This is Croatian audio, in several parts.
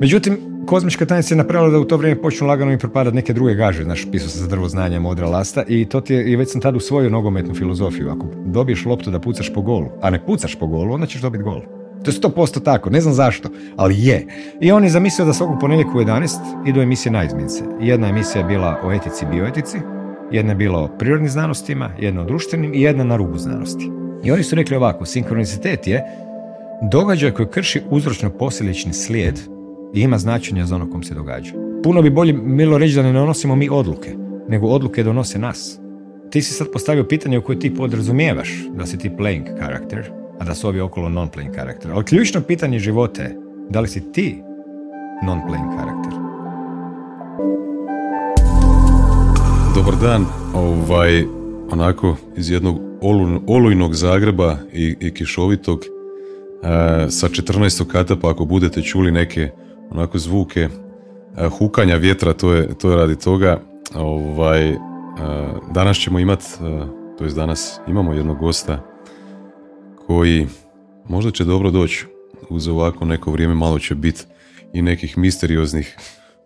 Međutim, kozmička tajnica je napravila da u to vrijeme počnu lagano i propadati neke druge gaže, znaš, pisao sam za drvo znanja, modra lasta i to ti je, i već sam tada usvojio nogometnu filozofiju. Ako dobiješ loptu da pucaš po golu, a ne pucaš po golu, onda ćeš dobiti gol. To je sto posto tako, ne znam zašto, ali je. I on je zamislio da svakog ponedjeljka u 11 idu emisije na izmince. Jedna emisija je bila o etici i bioetici, jedna je bila o prirodnim znanostima, jedna o društvenim i jedna na rubu znanosti. I oni su rekli ovako, sinkronicitet je događaj koji krši uzročno posljedični slijed i ima značenja za ono kom se događa. Puno bi bolje milo reći da ne donosimo mi odluke, nego odluke donose nas. Ti si sad postavio pitanje u koje ti podrazumijevaš da si ti playing karakter, a da su ovi okolo non-playing karakter. Ali ključno pitanje života je da li si ti non-playing karakter. Dobar dan, ovaj, onako iz jednog olujnog Zagreba i, i kišovitog e, sa 14. kata, pa ako budete čuli neke onako zvuke e, hukanja vjetra, to je, to je radi toga. Ovaj, e, danas ćemo imati, to jest danas imamo jednog gosta koji možda će dobro doći uz ovako neko vrijeme, malo će biti i nekih misterioznih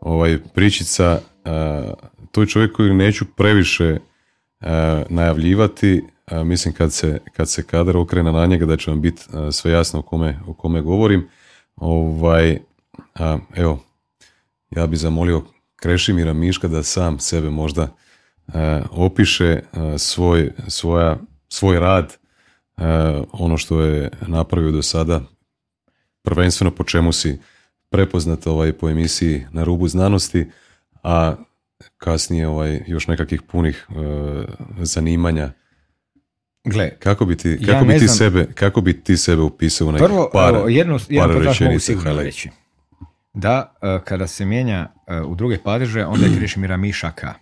ovaj, pričica. To je čovjek koji neću previše najavljivati, mislim kad se, kad se kadar okrene na njega da će vam biti sve jasno o kome, o kome govorim. Ovaj, a, evo, ja bi zamolio Krešimira Miška da sam sebe možda opiše svoj, svoja, svoj rad, ono što je napravio do sada, prvenstveno po čemu si prepoznat ovaj, po emisiji na rubu znanosti, a kasnije ovaj, još nekakvih punih zanimanja Gle, kako bi ti, kako bi ti sebe, kako bi ti sebe upisao u nekih Prvo, par, jedno, jedan par podatak mogu rečenica, sigurno Heli? reći. Da, e, kada se mijenja e, u druge padeže, onda je Krešimira Mišaka.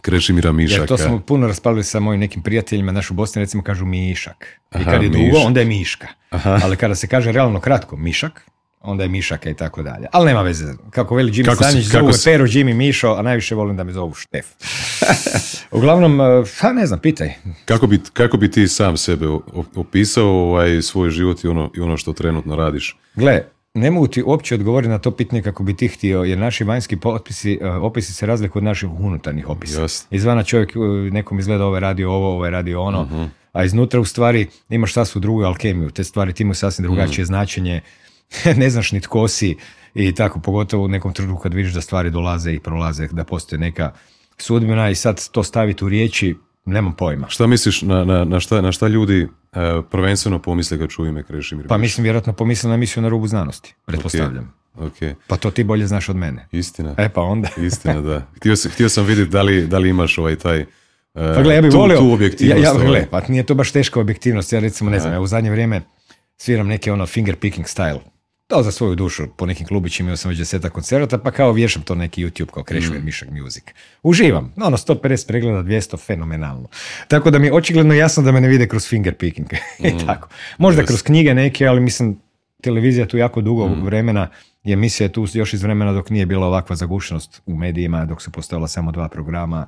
Krešimira Mišaka. Jer to smo puno raspravili sa mojim nekim prijateljima, naš u Bosni recimo kažu Mišak. I kad je dugo, onda je Miška. Aha. Ali kada se kaže realno kratko Mišak, onda je Mišaka i tako dalje. Ali nema veze. Kako veli Jimmy zovu me si- Pero, Jimmy, Mišo, a najviše volim da me zovu Štef. Uglavnom, pa ne znam, pitaj. Kako bi, kako bi ti sam sebe opisao ovaj svoj život i ono, i ono što trenutno radiš? Gle, ne mogu ti uopće odgovoriti na to pitanje kako bi ti htio, jer naši vanjski potpisi, e, opisi se razlikuju od naših unutarnjih opisa. Jasno. Izvana čovjek e, nekom izgleda ovo je radio ovo, ovo je radio ono, Mhm. a iznutra u stvari imaš sasvu drugu alkemiju. Te stvari ti imaju sasvim drugačije Mhm. značenje, ne znaš ni tko si i tako, pogotovo u nekom trenutku kad vidiš da stvari dolaze i prolaze, da postoji neka sudbina i sad to staviti u riječi, nemam pojma. Šta misliš na, na, na, šta, na šta ljudi prvenstveno pomisle kad čuju ime Krešimir Pa mislim vjerojatno pomisli na emisiju na rubu znanosti, pretpostavljam. Ok, Pa to ti bolje znaš od mene. istina. E pa onda. Istina, da. Htio, sam- htio sam vidjeti da li, da li imaš ovaj taj e, Pa gle, ja bih tu, volio, tu objektivnost. ja, ja, ovaj. gle, pa nije to baš teška objektivnost, ja recimo ne znam, ja u zadnje vrijeme sviram neke ono finger picking style, to za svoju dušu, po nekim klubićima imao sam već deseta koncerata, pa kao vješam to neki YouTube kao Krešimir Mm. Mišak Music. Uživam, ono 150 pregleda, 200, fenomenalno. Tako da mi je očigledno jasno da me ne vide kroz finger picking i tako. Možda Yes. kroz knjige neke, ali mislim, televizija tu jako dugo Mm. vremena i emisija je tu još iz vremena dok nije bila ovakva zagušenost u medijima, dok su postojala samo dva programa,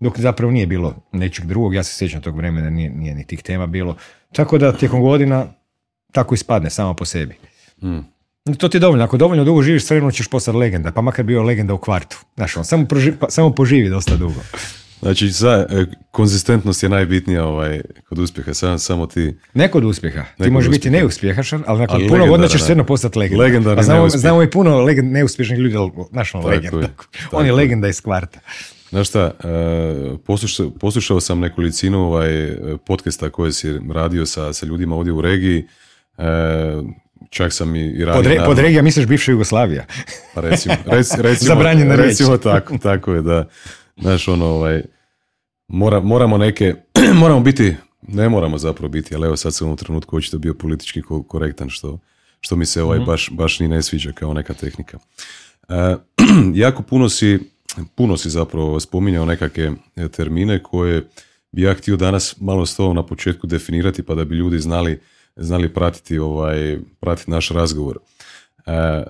dok zapravo nije bilo nečeg drugog, ja se sjećam tog vremena, nije, nije ni tih tema bilo. Tako da tijekom godina tako ispadne samo po sebi. Mm. To ti je dovoljno, ako dovoljno dugo živiš, sve jedno ćeš postati legenda, pa makar bio legenda u kvartu. Znaš, on samo, proži- pa, samo poživi dosta dugo. Znači, za, e, konzistentnost je najbitnija ovaj, kod uspjeha. Sam, samo ti... Ne kod uspjeha. Ti možeš biti uspjeha. neuspjehašan, ali nakon Ali puno godina ćeš jedno postati legenda. Legendarni Pa znamo, znamo i puno legend, neuspješnih ljudi, ali znaš Tako legenda. je, On je legenda iz kvarta. Znaš šta, e, poslušao, poslušao sam nekolicinu ovaj, podcasta koje si radio sa, sa ljudima ovdje u regiji. Čak sam i, i radio... Pod, re, pod regija misliš bivša Jugoslavija. Pa recimo, rec- recimo, Zabranjena recimo tako, tako je da, znaš ono, ovaj, mora, moramo neke, moramo biti, ne moramo zapravo biti, ali evo sad sam u trenutku očito bio politički ko- korektan, što, što mi se ovaj baš, baš ni ne sviđa kao neka tehnika. E, jako puno si, puno si zapravo spominjao nekakve e, termine koje bi ja htio danas malo s tobom na početku definirati pa da bi ljudi znali, znali pratiti, ovaj, pratiti naš razgovor. E,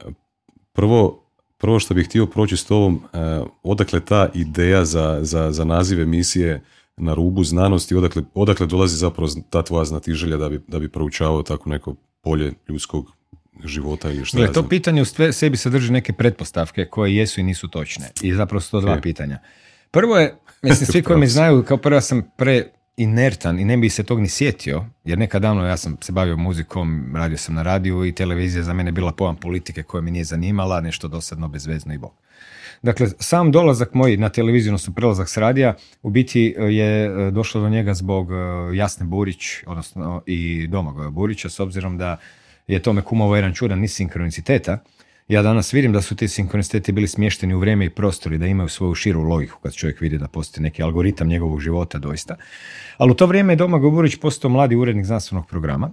prvo, prvo što bih htio proći s tobom, e, odakle ta ideja za, za, za naziv emisije na rubu znanosti, odakle, odakle dolazi zapravo ta tvoja znatiželja da bi, da bi proučavao tako neko polje ljudskog života ili šta Gle, ja to pitanje u sebi sadrži neke pretpostavke koje jesu i nisu točne. I zapravo su to dva Ok. pitanja. Prvo je, mislim, svi koji me znaju, kao prvo ja sam pre inertan i ne bi se tog ni sjetio, jer nekad davno ja sam se bavio muzikom, radio sam na radiju i televizija za mene bila pojam politike koja me nije zanimala, nešto dosadno, bezvezno i bog. Dakle, sam dolazak moj na televiziju, odnosno prelazak s radija, u biti e, je e, došlo do njega zbog e, Jasne Burić, odnosno i Domagoja Burića, s obzirom da je tome kumovao jedan čudan niz sinkroniciteta. Ja danas vidim da su ti sinkroniciteti bili smješteni u vrijeme i prostor i da imaju svoju širu logiku kad čovjek vidi da postoji neki algoritam njegovog života doista. Ali u to vrijeme je Domagoj Burić postao mladi urednik znanstvenog programa.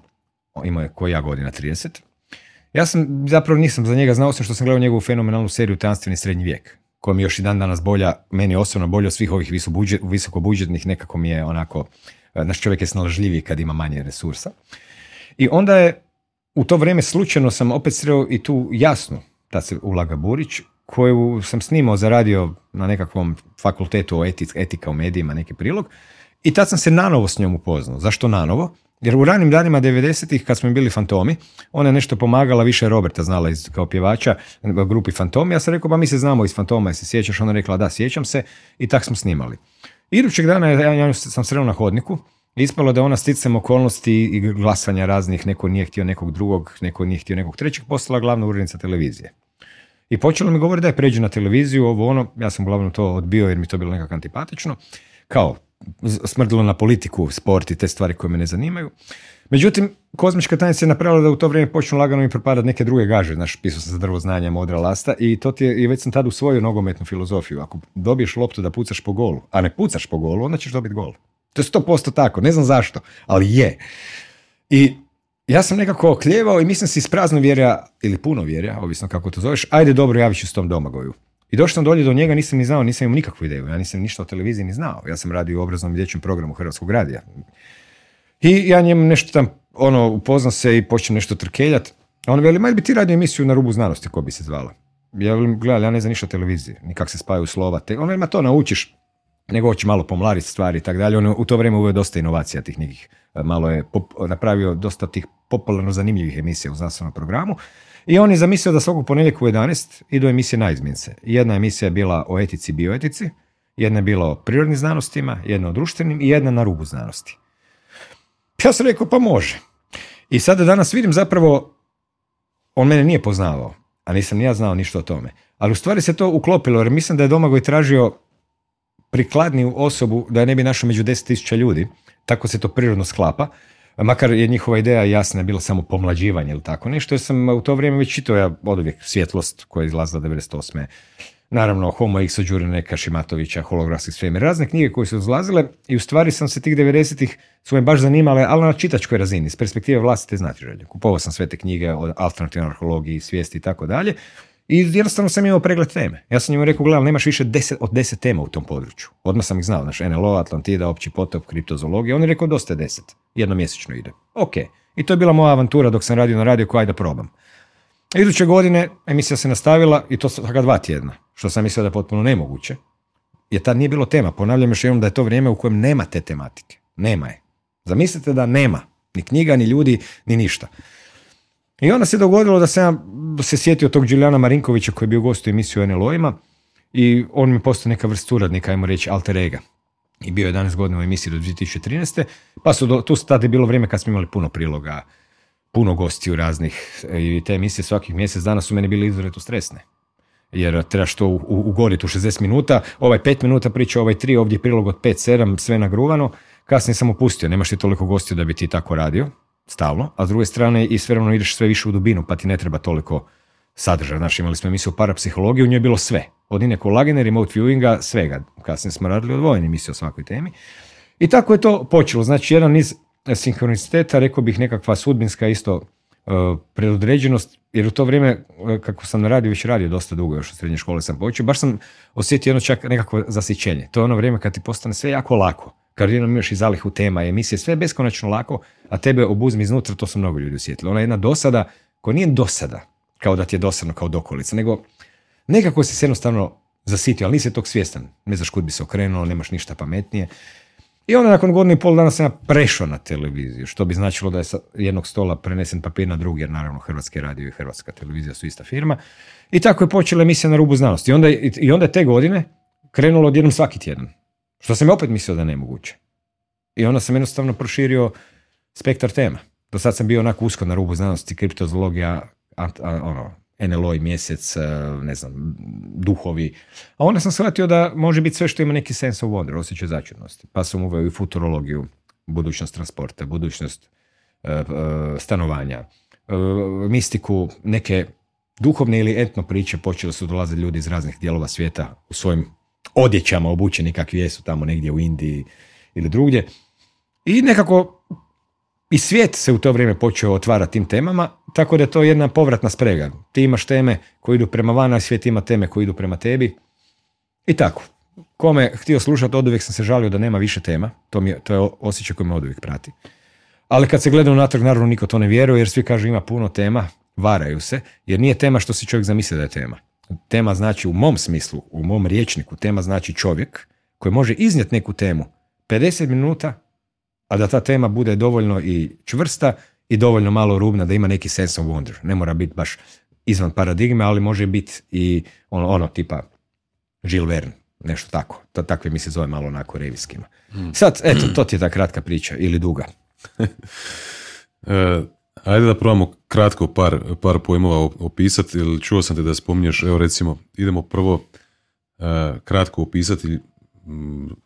Imao je koji ja godina 30. Ja sam zapravo nisam za njega znao, osim što sam gledao njegovu fenomenalnu seriju Tanstveni srednji vijek, koja mi još i dan danas bolja, meni osobno bolja od svih ovih visobudžet, visokobudžetnih, nekako mi je onako, e, naš čovjek je snalažljiviji kad ima manje resursa. I onda je, u to vrijeme slučajno sam opet sreo i tu jasnu, tad se ulaga Burić, koju sam snimao za radio na nekakvom fakultetu o etic, etika u medijima, neki prilog, i tad sam se nanovo s njom upoznao. Zašto nanovo? Jer u ranim danima 90-ih, kad smo bili fantomi, ona je nešto pomagala, više Roberta znala iz, kao pjevača grupi Fantomi. Ja sam rekao, pa mi se znamo iz Fantoma, se sjećaš? Ona je rekla, da, sjećam se i tak smo snimali. Idućeg dana ja, ja sam sreo na hodniku, ispalo da ona sticam okolnosti i glasanja raznih, neko nije htio nekog drugog, neko nije htio nekog trećeg, postala glavna urednica televizije. I počelo mi govori da je pređe na televiziju, ovo ono, ja sam uglavnom to odbio jer mi to bilo nekako antipatično, kao smrdilo na politiku, sport i te stvari koje me ne zanimaju. Međutim, kozmička tajnica je napravila da u to vrijeme počnu lagano mi propadati neke druge gaže, znaš, pisao sam za drvo znanja, modra lasta i to ti je, i već sam tad usvojio nogometnu filozofiju. Ako dobiješ loptu da pucaš po golu, a ne pucaš po golu, onda ćeš dobiti gol. To je 100% tako, ne znam zašto, ali je. I ja sam nekako okljevao i mislim si iz prazno vjerja, ili puno vjerja, ovisno kako to zoveš, ajde dobro, javit ću s tom domagoju. I došao sam dolje do njega, nisam ni znao, nisam imao nikakvu ideju, ja nisam ništa o televiziji ni znao. Ja sam radio u obraznom i dječjem programu Hrvatskog radija. I ja njemu nešto tam, ono, upoznam se i počnem nešto trkeljat. A on veli, ma jel bi ti radio emisiju na rubu znanosti, ko bi se zvala? Ja velim, gledaj, ja ne znam ništa o televiziji, ni kak se spajaju slova. Te, on veli, ma to naučiš, nego hoće malo pomladiti stvari i tako dalje. On u to vrijeme uveo dosta inovacija tih nekih, e, malo je pop- napravio dosta tih popularno zanimljivih emisija u znanstvenom programu. I on je zamislio da svakog ponedjeljka u 11 idu emisije na izmjence. Jedna emisija je bila o etici i bioetici, jedna je bila o prirodnim znanostima, jedna o društvenim i jedna na rubu znanosti. Ja sam rekao, pa može. I sada danas vidim zapravo, on mene nije poznavao, a nisam ni ja znao ništa o tome. Ali u stvari se to uklopilo, jer mislim da je Domagoj tražio prikladniju osobu da ne bi našao među 10.000 ljudi, tako se to prirodno sklapa, makar je njihova ideja jasna bila samo pomlađivanje ili tako nešto, jer sam u to vrijeme već čitao ja od uvijek svjetlost koja je izlazila 98. Naravno, Homo X od Neka, Šimatovića, Holografski svemir, razne knjige koje su izlazile i u stvari sam se tih 90-ih su me baš zanimale, ali na čitačkoj razini, iz perspektive vlastite znatiželje. Kupovao sam sve te knjige o alternativnoj arheologiji, svijesti i tako dalje. I jednostavno sam imao pregled teme. Ja sam njemu rekao, gledaj, nemaš više deset, od deset tema u tom području. Odmah sam ih znao, znaš, NLO, Atlantida, opći potop, kriptozoologija. On je rekao, dosta je deset. Jedno mjesečno ide. Ok. I to je bila moja avantura dok sam radio na radio, koja da probam. Iduće godine emisija se nastavila i to svaka dva tjedna, što sam mislio da je potpuno nemoguće. Jer tad nije bilo tema. Ponavljam još jednom da je to vrijeme u kojem nema te tematike. Nema je. Zamislite da nema. Ni knjiga, ni ljudi, ni ništa. I onda se dogodilo da sam se sjetio tog Đulijana Marinkovića koji je bio gost u emisiju NLO-ima i on mi postao neka vrst suradnika, ajmo reći, alter ega. I bio je 11 godina u emisiji do 2013. Pa su do, tu tada je bilo vrijeme kad smo imali puno priloga, puno gostiju raznih i te emisije svakih mjesec dana su meni bile izuzetno stresne. Jer trebaš to ugoditi u 60 minuta, ovaj 5 minuta priča, ovaj 3, ovdje je prilog od 5-7, sve nagruvano. Kasnije sam opustio, nemaš ti toliko gostiju da bi ti tako radio, stalno, a s druge strane i sve ravno ideš sve više u dubinu, pa ti ne treba toliko sadržaja. Znači, imali smo emisiju o parapsihologiji, u njoj je bilo sve. Od Ine Kolagene, remote viewinga, svega. Kasnije smo radili odvojene emisije o svakoj temi. I tako je to počelo. Znači, jedan niz sinhroniciteta, rekao bih nekakva sudbinska isto uh, predodređenost, jer u to vrijeme, uh, kako sam na radiju već radio dosta dugo, još u srednje škole sam počeo, baš sam osjetio jedno čak nekakvo zasićenje. To je ono vrijeme kad ti postane sve jako lako. Jednom imaš i zalihu tema, emisije, sve je beskonačno lako, a tebe obuzmi iznutra, to su mnogo ljudi osjetili. Ona jedna dosada, koja nije dosada, kao da ti je dosadno kao dokolica, nego nekako si se jednostavno zasitio, ali nisi tog svjestan. Ne znaš kud bi se okrenuo, nemaš ništa pametnije. I onda nakon godinu i pol dana sam ja prešao na televiziju, što bi značilo da je sa jednog stola prenesen papir na drugi, jer naravno Hrvatski radio i Hrvatska televizija su ista firma. I tako je počela emisija na rubu znanosti. I onda, i onda je te godine krenulo odjednom svaki tjedan. Što sam ja opet mislio da je nemoguće. I onda sam jednostavno proširio spektar tema. Do sad sam bio onako usko na rubu znanosti, kriptozoologija, ono, NLO i mjesec, e, ne znam, duhovi. A onda sam shvatio da može biti sve što ima neki sense of wonder, osjećaj začudnosti. Pa sam uveo i futurologiju, budućnost transporta, budućnost e, e, stanovanja, mistiku, neke duhovne ili etno priče počeli su dolaziti ljudi iz raznih dijelova svijeta u svojim odjećama obučeni kakvi jesu tamo negdje u Indiji ili drugdje. I nekako i svijet se u to vrijeme počeo otvarati tim temama, tako da je to jedna povratna sprega. Ti imaš teme koje idu prema vana, a svijet ima teme koje idu prema tebi. I tako. Kome htio slušati, od sam se žalio da nema više tema. To, mi je, to je osjećaj koji me od prati. Ali kad se gleda unatrag, naravno niko to ne vjeruje, jer svi kažu ima puno tema, varaju se, jer nije tema što si čovjek zamisli da je tema. Tema znači u mom smislu, u mom riječniku, tema znači čovjek koji može iznijeti neku temu 50 minuta a da ta tema bude dovoljno i čvrsta i dovoljno malo rubna da ima neki sense of wonder. Ne mora biti baš izvan paradigme, ali može biti i ono, ono tipa Jules Verne, nešto tako. To, takve mi se zove malo onako revijskima. Hmm. Sad, eto, to ti je ta kratka priča ili duga. ajde da probamo kratko par, par pojmova opisati, jer čuo sam te da spominješ, evo recimo, idemo prvo e, kratko opisati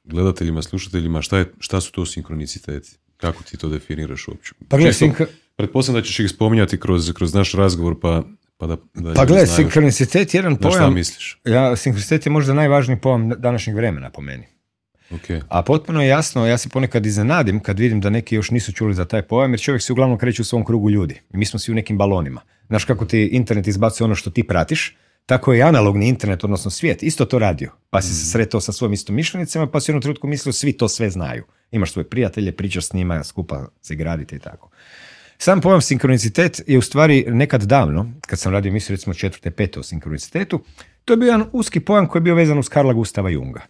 gledateljima, slušateljima, šta, je, šta su to sinkroniciteti? Kako ti to definiraš uopće? Pa gledaj, sinkro... Pretpostavljam da ćeš ih spominjati kroz, kroz naš razgovor, pa, pa da, da Pa gledaj, sinkronicitet je jedan pojam... šta misliš? Ja, sinkronicitet je možda najvažniji pojam današnjeg vremena po meni. Okay. A potpuno je jasno, ja se ponekad iznenadim kad vidim da neki još nisu čuli za taj pojam, jer čovjek se uglavnom kreće u svom krugu ljudi. Mi smo svi u nekim balonima. Znaš kako ti internet izbacuje ono što ti pratiš, tako je i analogni internet, odnosno svijet, isto to radio. Pa si se mm. sretao sa svojim istomišljenicama, pa si u jednom trenutku mislio svi to sve znaju. Imaš svoje prijatelje, pričaš s njima, skupa se gradite i tako. Sam pojam sinkronicitet je u stvari nekad davno, kad sam radio mislio recimo četvrte, pete o sinkronicitetu, to je bio jedan uski pojam koji je bio vezan uz Karla Gustava Junga.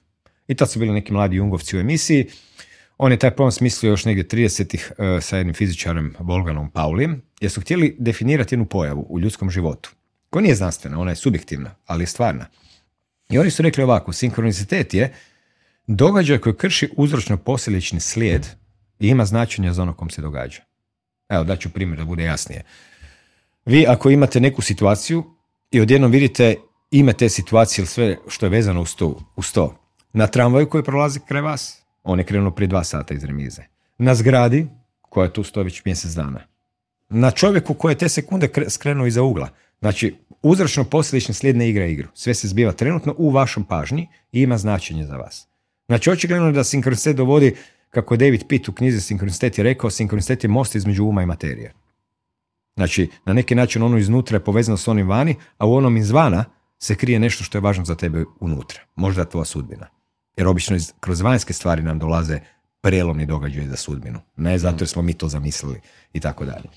I tad su bili neki mladi Jungovci u emisiji. On je taj pojam smislio još negdje 30-ih uh, sa jednim fizičarem Volganom Paulijem, jer su htjeli definirati jednu pojavu u ljudskom životu koja nije znanstvena, ona je subjektivna, ali je stvarna. I oni su rekli ovako, sinkronicitet je događaj koji krši uzročno posljedični slijed i ima značenje za ono kom se događa. Evo, daću primjer da bude jasnije. Vi ako imate neku situaciju i odjednom vidite ime te situacije ili sve što je vezano uz to, uz to. Na tramvaju koji prolazi kraj vas, on je krenuo prije dva sata iz remize. Na zgradi, koja je tu stoji već mjesec dana. Na čovjeku koji je te sekunde skrenuo iza ugla. Znači, uzročno posljedični slijed ne igra igru. Sve se zbiva trenutno u vašom pažnji i ima značenje za vas. Znači, očigledno je da sinkronicitet dovodi, kako je David Pitt u knjizi Sinkronicitet je rekao, sinkronicitet je most između uma i materije. Znači, na neki način ono iznutra je povezano s onim vani, a u onom izvana se krije nešto što je važno za tebe unutra. Možda tvoja sudbina. Jer obično kroz vanjske stvari nam dolaze prelomni događaj za sudbinu. Ne zato jer smo mi to zamislili i tako dalje.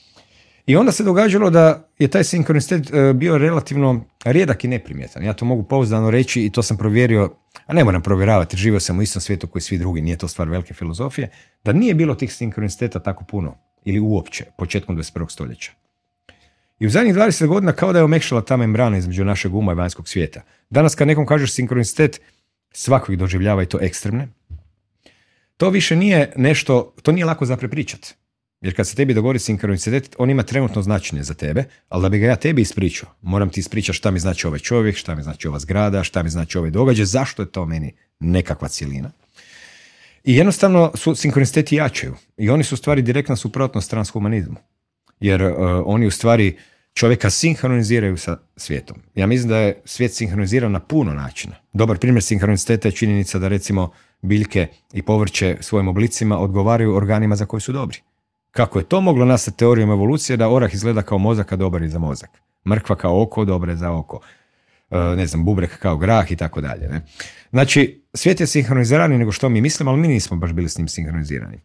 I onda se događalo da je taj sinkronicitet e, bio relativno rijedak i neprimjetan. Ja to mogu pouzdano reći i to sam provjerio, a ne moram provjeravati, živio sam u istom svijetu koji svi drugi, nije to stvar velike filozofije, da nije bilo tih sinkroniciteta tako puno ili uopće početkom 21. stoljeća. I u zadnjih 20 godina kao da je omekšala ta membrana između našeg uma i vanjskog svijeta. Danas kad nekom kažeš sinkronicitet, svakog doživljava i to ekstremne. To više nije nešto, to nije lako za prepričati. Jer kad se tebi dogodi sinkronicitet, on ima trenutno značenje za tebe, ali da bi ga ja tebi ispričao, moram ti ispričati šta mi znači ovaj čovjek, šta mi znači ova zgrada, šta mi znači ovaj događaj, zašto je to meni nekakva cijelina. I jednostavno su sinkroniciteti jačaju. I oni su u stvari direktna suprotnost transhumanizmu. Jer uh, oni u stvari čovjeka sinhroniziraju sa svijetom. Ja mislim da je svijet sinhroniziran na puno načina. Dobar primjer sinhroniciteta je činjenica da recimo biljke i povrće svojim oblicima odgovaraju organima za koji su dobri. Kako je to moglo nastati teorijom evolucije da orah izgleda kao mozak, a dobar je za mozak. Mrkva kao oko, dobra za oko. E, ne znam, bubrek kao grah i tako dalje. Znači, svijet je sinhroniziraniji nego što mi mislimo, ali mi nismo baš bili s njim sinhronizirani.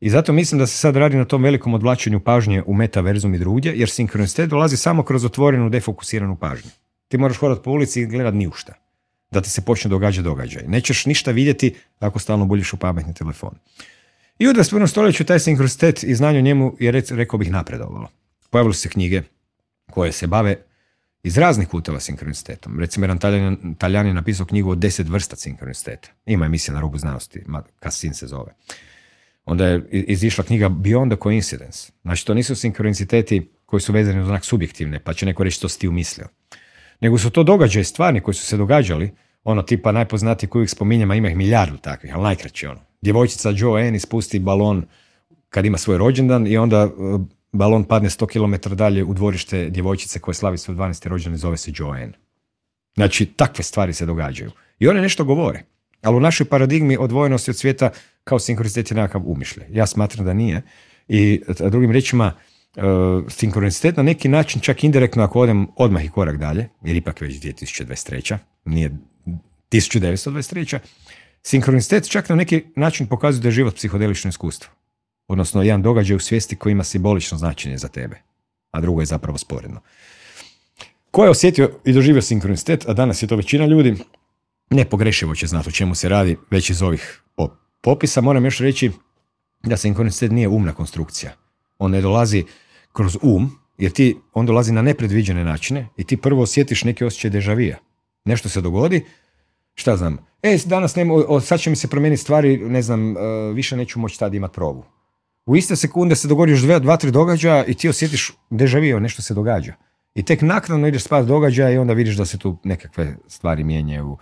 I zato mislim da se sad radi na tom velikom odvlačenju pažnje u metaverzum i drugdje, jer sinkronicitet dolazi samo kroz otvorenu, defokusiranu pažnju. Ti moraš hodati po ulici i gledat ništa. da ti se počne događati događaj. Nećeš ništa vidjeti ako stalno buljiš u pametni telefon. I u 21. stoljeću taj sinkronitet i znanje o njemu je, rekao bih, napredovalo. Pojavili su se knjige koje se bave iz raznih kuteva sinkronicitetom. Recimo, jedan taljan, je napisao knjigu o deset vrsta sinkroniciteta. Ima emisija na rubu znanosti, Kasin se zove. Onda je izišla knjiga Beyond the Coincidence. Znači, to nisu sinkroniciteti koji su vezani u znak subjektivne, pa će neko reći što si ti umislio. Nego su to događaje stvarni koji su se događali, ono tipa najpoznatiji koji uvijek spominjem, ima ih milijardu takvih, ali najkraći ono. Djevojčica Joe Ann ispusti balon kad ima svoj rođendan i onda e, balon padne 100 km dalje u dvorište djevojčice koje slavi svoj 12. rođendan zove se Joe Ann. Znači, takve stvari se događaju. I one nešto govore. Ali u našoj paradigmi odvojenosti od svijeta kao sinkronicitet je nekakav umišlje. Ja smatram da nije. I drugim riječima, uh, sinkronicitet na neki način, čak indirektno ako odem odmah i korak dalje, jer ipak već 2023. nije 1923. Sinkronicitet čak na neki način pokazuje da je život psihodelično iskustvo. Odnosno, jedan događaj u svijesti koji ima simbolično značenje za tebe, a drugo je zapravo sporedno. Ko je osjetio i doživio sinkronicitet, a danas je to većina ljudi, nepogrešivo će znati o čemu se radi već iz ovih popisa. Moram još reći da sinkronicitet nije umna konstrukcija. On ne dolazi kroz um, jer ti on dolazi na nepredviđene načine i ti prvo osjetiš neki osjećaj dežavija. Nešto se dogodi, šta znam, e, danas nema, sad će mi se promijeniti stvari, ne znam, e, više neću moći tada imati probu. U iste sekunde se dogodi još dva, tri događaja i ti osjetiš dežavio, nešto se događa. I tek naknadno ideš spas događaja i onda vidiš da se tu nekakve stvari mijenjaju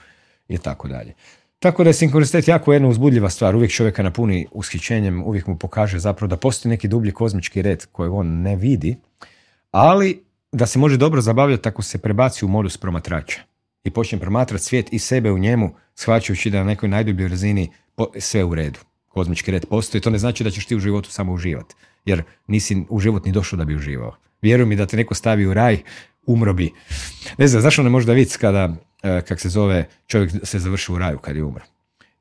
i tako dalje. Tako da je sinkronicitet jako jedna uzbudljiva stvar. Uvijek čovjeka napuni ushićenjem, uvijek mu pokaže zapravo da postoji neki dublji kozmički red koji on ne vidi, ali da se može dobro zabavljati ako se prebaci u modus promatrača i počne promatrati svijet i sebe u njemu, shvaćajući da na nekoj najdubljoj razini sve u redu. Kozmički red postoji, to ne znači da ćeš ti u životu samo uživati, jer nisi u život ni došao da bi uživao. Vjeruj mi da te neko stavi u raj, umro bi. Ne znam, zašto ne možda vidjeti kada, kak se zove, čovjek se završi u raju kad je umro.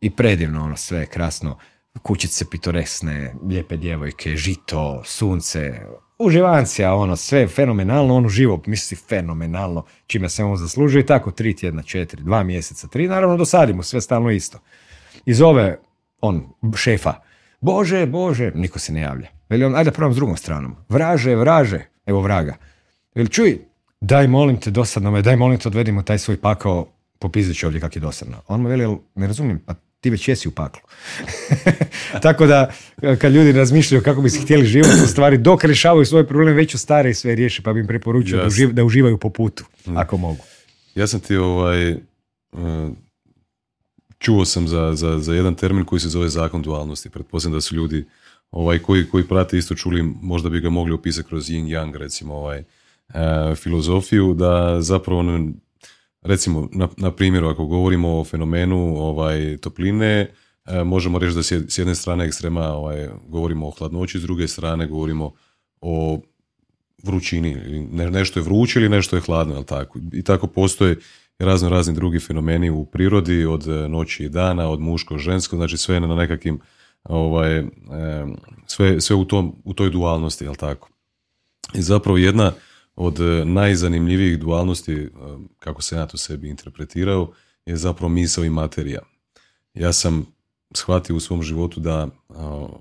I predivno ono sve, krasno, kućice pitoresne, lijepe djevojke, žito, sunce, uživancija, ono, sve fenomenalno, ono živo, misli fenomenalno, čime se on zaslužuje tako, tri tjedna, četiri, dva mjeseca, tri, naravno dosadimo, sve stalno isto. I zove on, šefa, Bože, Bože, niko se ne javlja. Veli on, ajde probam s drugom stranom. Vraže, vraže, evo vraga. Veli, čuj, daj molim te dosadno me, daj molim te odvedimo taj svoj pakao, popizit ovdje kak je dosadno. On mu veli, ne razumijem, pa ti već jesi u paklu. Tako da, kad ljudi razmišljaju kako bi se htjeli živjeti u stvari, dok rješavaju svoje probleme, već u stare i sve riješe, pa bi im preporučio da, da, uživaju po putu, mm. ako mogu. Ja sam ti ovaj, e, čuo sam za, za, za jedan termin koji se zove zakon dualnosti. Pretpostavljam da su ljudi ovaj, koji, koji prate isto čuli, možda bi ga mogli opisati kroz yin yang, recimo, ovaj, filozofiju, da zapravo recimo na, na primjeru ako govorimo o fenomenu ovaj topline e, možemo reći da s jedne strane ekstrema ovaj, govorimo o hladnoći s druge strane govorimo o vrućini ne, nešto je vruće ili nešto je hladno tako? I tako postoje razno razni drugi fenomeni u prirodi od e, noći i dana od muško žensko znači sve na nekakvim ovaj e, sve, sve u tom u toj dualnosti jel tako? I zapravo jedna od e, najzanimljivijih dualnosti, e, kako se ja to sebi interpretirao, je zapravo misao i materija. Ja sam shvatio u svom životu da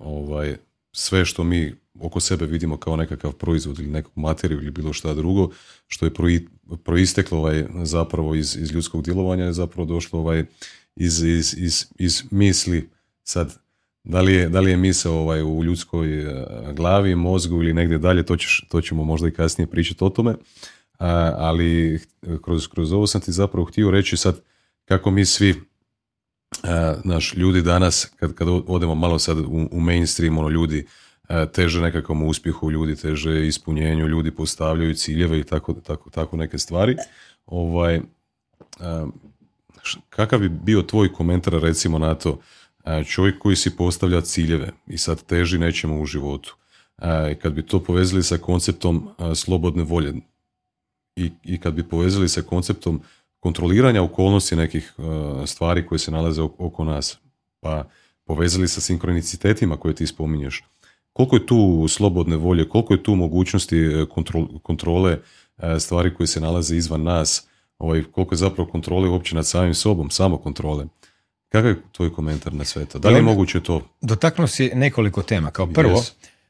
ovaj, sve što mi oko sebe vidimo kao nekakav proizvod ili neku materiju ili bilo šta drugo, što je proisteklo ovaj, zapravo iz, iz ljudskog djelovanja je zapravo došlo ovaj, iz, iz, iz, iz misli. Sad, da li je, da li je misao ovaj, u ljudskoj e, glavi, mozgu ili negdje dalje, to, ćeš, to ćemo možda i kasnije pričati o tome. ali kroz, kroz ovo sam ti zapravo htio reći sad kako mi svi naš ljudi danas, kad, kad odemo malo sad u, u mainstream, ono ljudi teže nekakvom uspjehu, ljudi teže ispunjenju, ljudi postavljaju ciljeve i tako, tako, tako neke stvari. Ovaj, kakav bi bio tvoj komentar recimo na to čovjek koji si postavlja ciljeve i sad teži nečemu u životu. Kad bi to povezali sa konceptom slobodne volje i, i kad bi povezali sa konceptom kontroliranja okolnosti nekih stvari koje se nalaze oko nas, pa povezali sa sinkronicitetima koje ti spominješ, koliko je tu slobodne volje, koliko je tu mogućnosti e, kontrole stvari koje se nalaze izvan nas, ovaj, koliko je zapravo kontrole uopće nad samim sobom, samo kontrole. Kakav je tvoj komentar na sve to? Da li je moguće to? Dotaknuo si nekoliko tema. Kao prvo,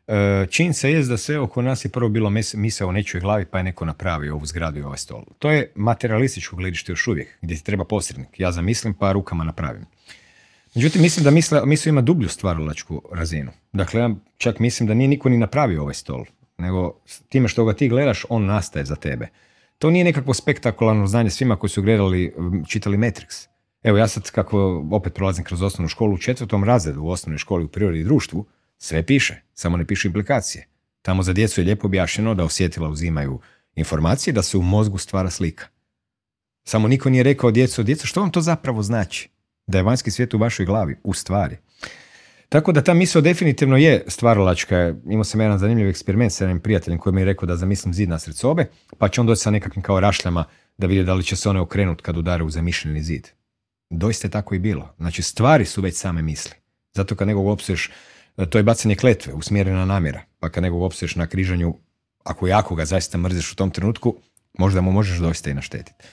yes. činjenica je da sve oko nas je prvo bilo misao o nečoj glavi pa je neko napravio ovu zgradu i ovaj stol. To je materialističko gledište još uvijek, gdje ti treba posrednik. Ja zamislim pa rukama napravim. Međutim, mislim da misle, misao ima dublju stvaralačku razinu. Dakle, ja čak mislim da nije niko ni napravio ovaj stol, nego time što ga ti gledaš, on nastaje za tebe. To nije nekakvo spektakularno znanje svima koji su gledali, čitali Matrix. Evo ja sad kako opet prolazim kroz osnovnu školu u četvrtom razredu u osnovnoj školi u prirodi i društvu, sve piše, samo ne piše implikacije. Tamo za djecu je lijepo objašnjeno da osjetila uzimaju informacije, da se u mozgu stvara slika. Samo niko nije rekao djecu, djecu, što vam to zapravo znači? Da je vanjski svijet u vašoj glavi, u stvari. Tako da ta misao definitivno je stvaralačka. Imao sam jedan zanimljiv eksperiment sa jednim prijateljem koji mi je rekao da zamislim zid nasred sobe, pa će on doći sa nekakvim kao rašljama da vidi da li će se one okrenuti kad udare u zamišljeni zid. Doista je tako i bilo. Znači stvari su već same misli. Zato kad nekog opsuješ, to je bacanje kletve, usmjerena namjera. Pa kad nekog opsuješ na križanju, ako jako ga zaista mrziš u tom trenutku, možda mu možeš doista i naštetiti.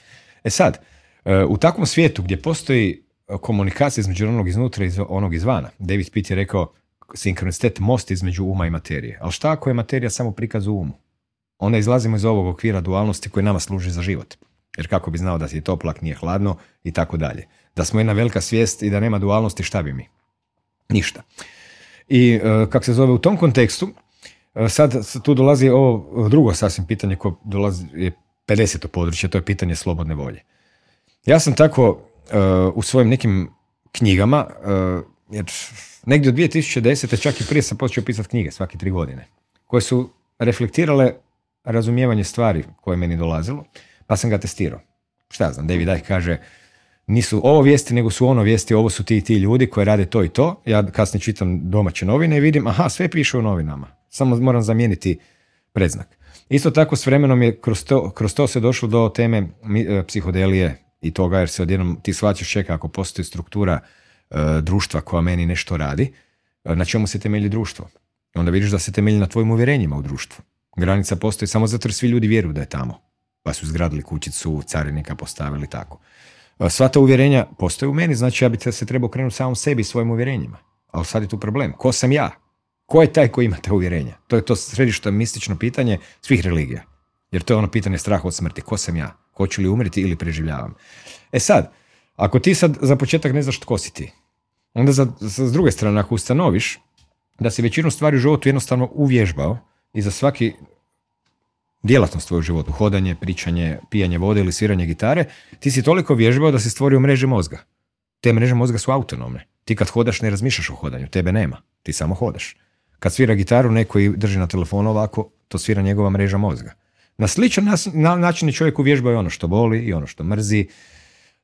E sad, e, u takvom svijetu gdje postoji komunikacija između onog iznutra i onog izvana. David Pitt je rekao sinkronicitet most između uma i materije. Ali šta ako je materija samo prikaz u umu? Onda izlazimo iz ovog okvira dualnosti koji nama služi za život. Jer kako bi znao da ti je toplak, nije hladno i tako dalje. Da smo jedna velika svijest i da nema dualnosti, šta bi mi? Ništa. I e, kako se zove u tom kontekstu, e, sad tu dolazi ovo drugo sasvim pitanje koje dolazi je 50. područje, to je pitanje slobodne volje. Ja sam tako u svojim nekim knjigama, jer negdje od 2010. čak i prije sam počeo pisati knjige svake tri godine, koje su reflektirale razumijevanje stvari koje je meni dolazilo, pa sam ga testirao. Šta znam, David kaže, nisu ovo vijesti, nego su ono vijesti, ovo su ti i ti ljudi koji rade to i to. Ja kasnije čitam domaće novine i vidim, aha, sve piše u novinama. Samo moram zamijeniti predznak. Isto tako s vremenom je kroz to, kroz to se došlo do teme e, psihodelije, i toga jer se odjednom ti shvaćaš čeka ako postoji struktura e, društva koja meni nešto radi, e, na čemu se temelji društvo. Onda vidiš da se temelji na tvojim uvjerenjima u društvu. Granica postoji samo zato jer svi ljudi vjeruju da je tamo. Pa su zgradili kućicu, carinika postavili tako. Sva ta uvjerenja postoje u meni, znači ja bi se trebao krenuti samom sebi i svojim uvjerenjima. Ali sad je tu problem. Ko sam ja? Ko je taj koji ima te uvjerenja? To je to središto mistično pitanje svih religija. Jer to je ono pitanje straha od smrti. Ko sam ja? Hoću li umreti ili preživljavam? E sad, ako ti sad za početak ne znaš tko si ti, onda za, s druge strane, ako ustanoviš da si većinu stvari u životu jednostavno uvježbao i za svaki djelatnost tvoju životu, hodanje, pričanje, pijanje vode ili sviranje gitare, ti si toliko vježbao da si stvorio mreže mozga. Te mreže mozga su autonomne. Ti kad hodaš ne razmišljaš o hodanju, tebe nema, ti samo hodaš. Kad svira gitaru, neko drži na telefonu ovako, to svira njegova mreža mozga. Na sličan način je čovjek uvježbao i ono što boli i ono što mrzi.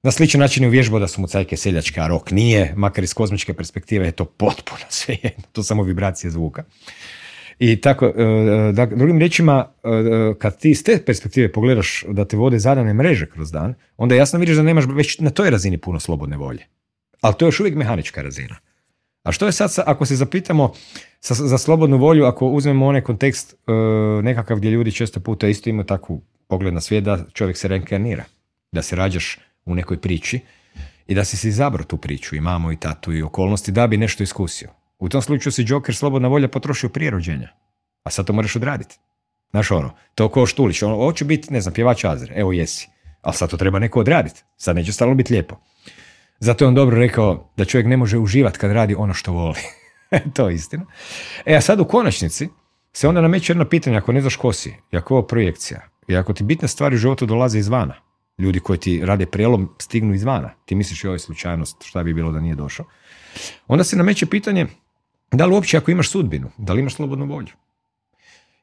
Na sličan način je uvježbao da su mu cajke seljačka, a rok nije, makar iz kozmičke perspektive je to potpuno sve jedno, to samo vibracije zvuka. I tako, e, da, drugim riječima, e, kad ti iz te perspektive pogledaš da te vode zadane mreže kroz dan, onda jasno vidiš da nemaš već na toj razini puno slobodne volje. Ali to je još uvijek mehanička razina. A što je sad, ako se zapitamo za slobodnu volju, ako uzmemo onaj kontekst nekakav gdje ljudi često puta isto imaju takvu pogled na svijet da čovjek se reinkarnira, da se rađaš u nekoj priči i da si si izabrao tu priču i mamu i tatu i okolnosti da bi nešto iskusio. U tom slučaju si Joker slobodna volja potrošio prije rođenja, a sad to moraš odraditi. Znaš ono, to ko Štulić, ono, hoću biti, ne znam, pjevač Azre, evo jesi, ali sad to treba neko odraditi, sad neće stalno biti lijepo. Zato je on dobro rekao da čovjek ne može uživati kad radi ono što voli. to je istina. E, a sad u konačnici se onda nameće jedno pitanje, ako ne znaš ko si, ako ovo projekcija, i ako ti bitne stvari u životu dolaze izvana, ljudi koji ti rade prijelom stignu izvana, ti misliš je slučajnost, šta bi bilo da nije došao, onda se nameće pitanje da li uopće ako imaš sudbinu, da li imaš slobodnu volju?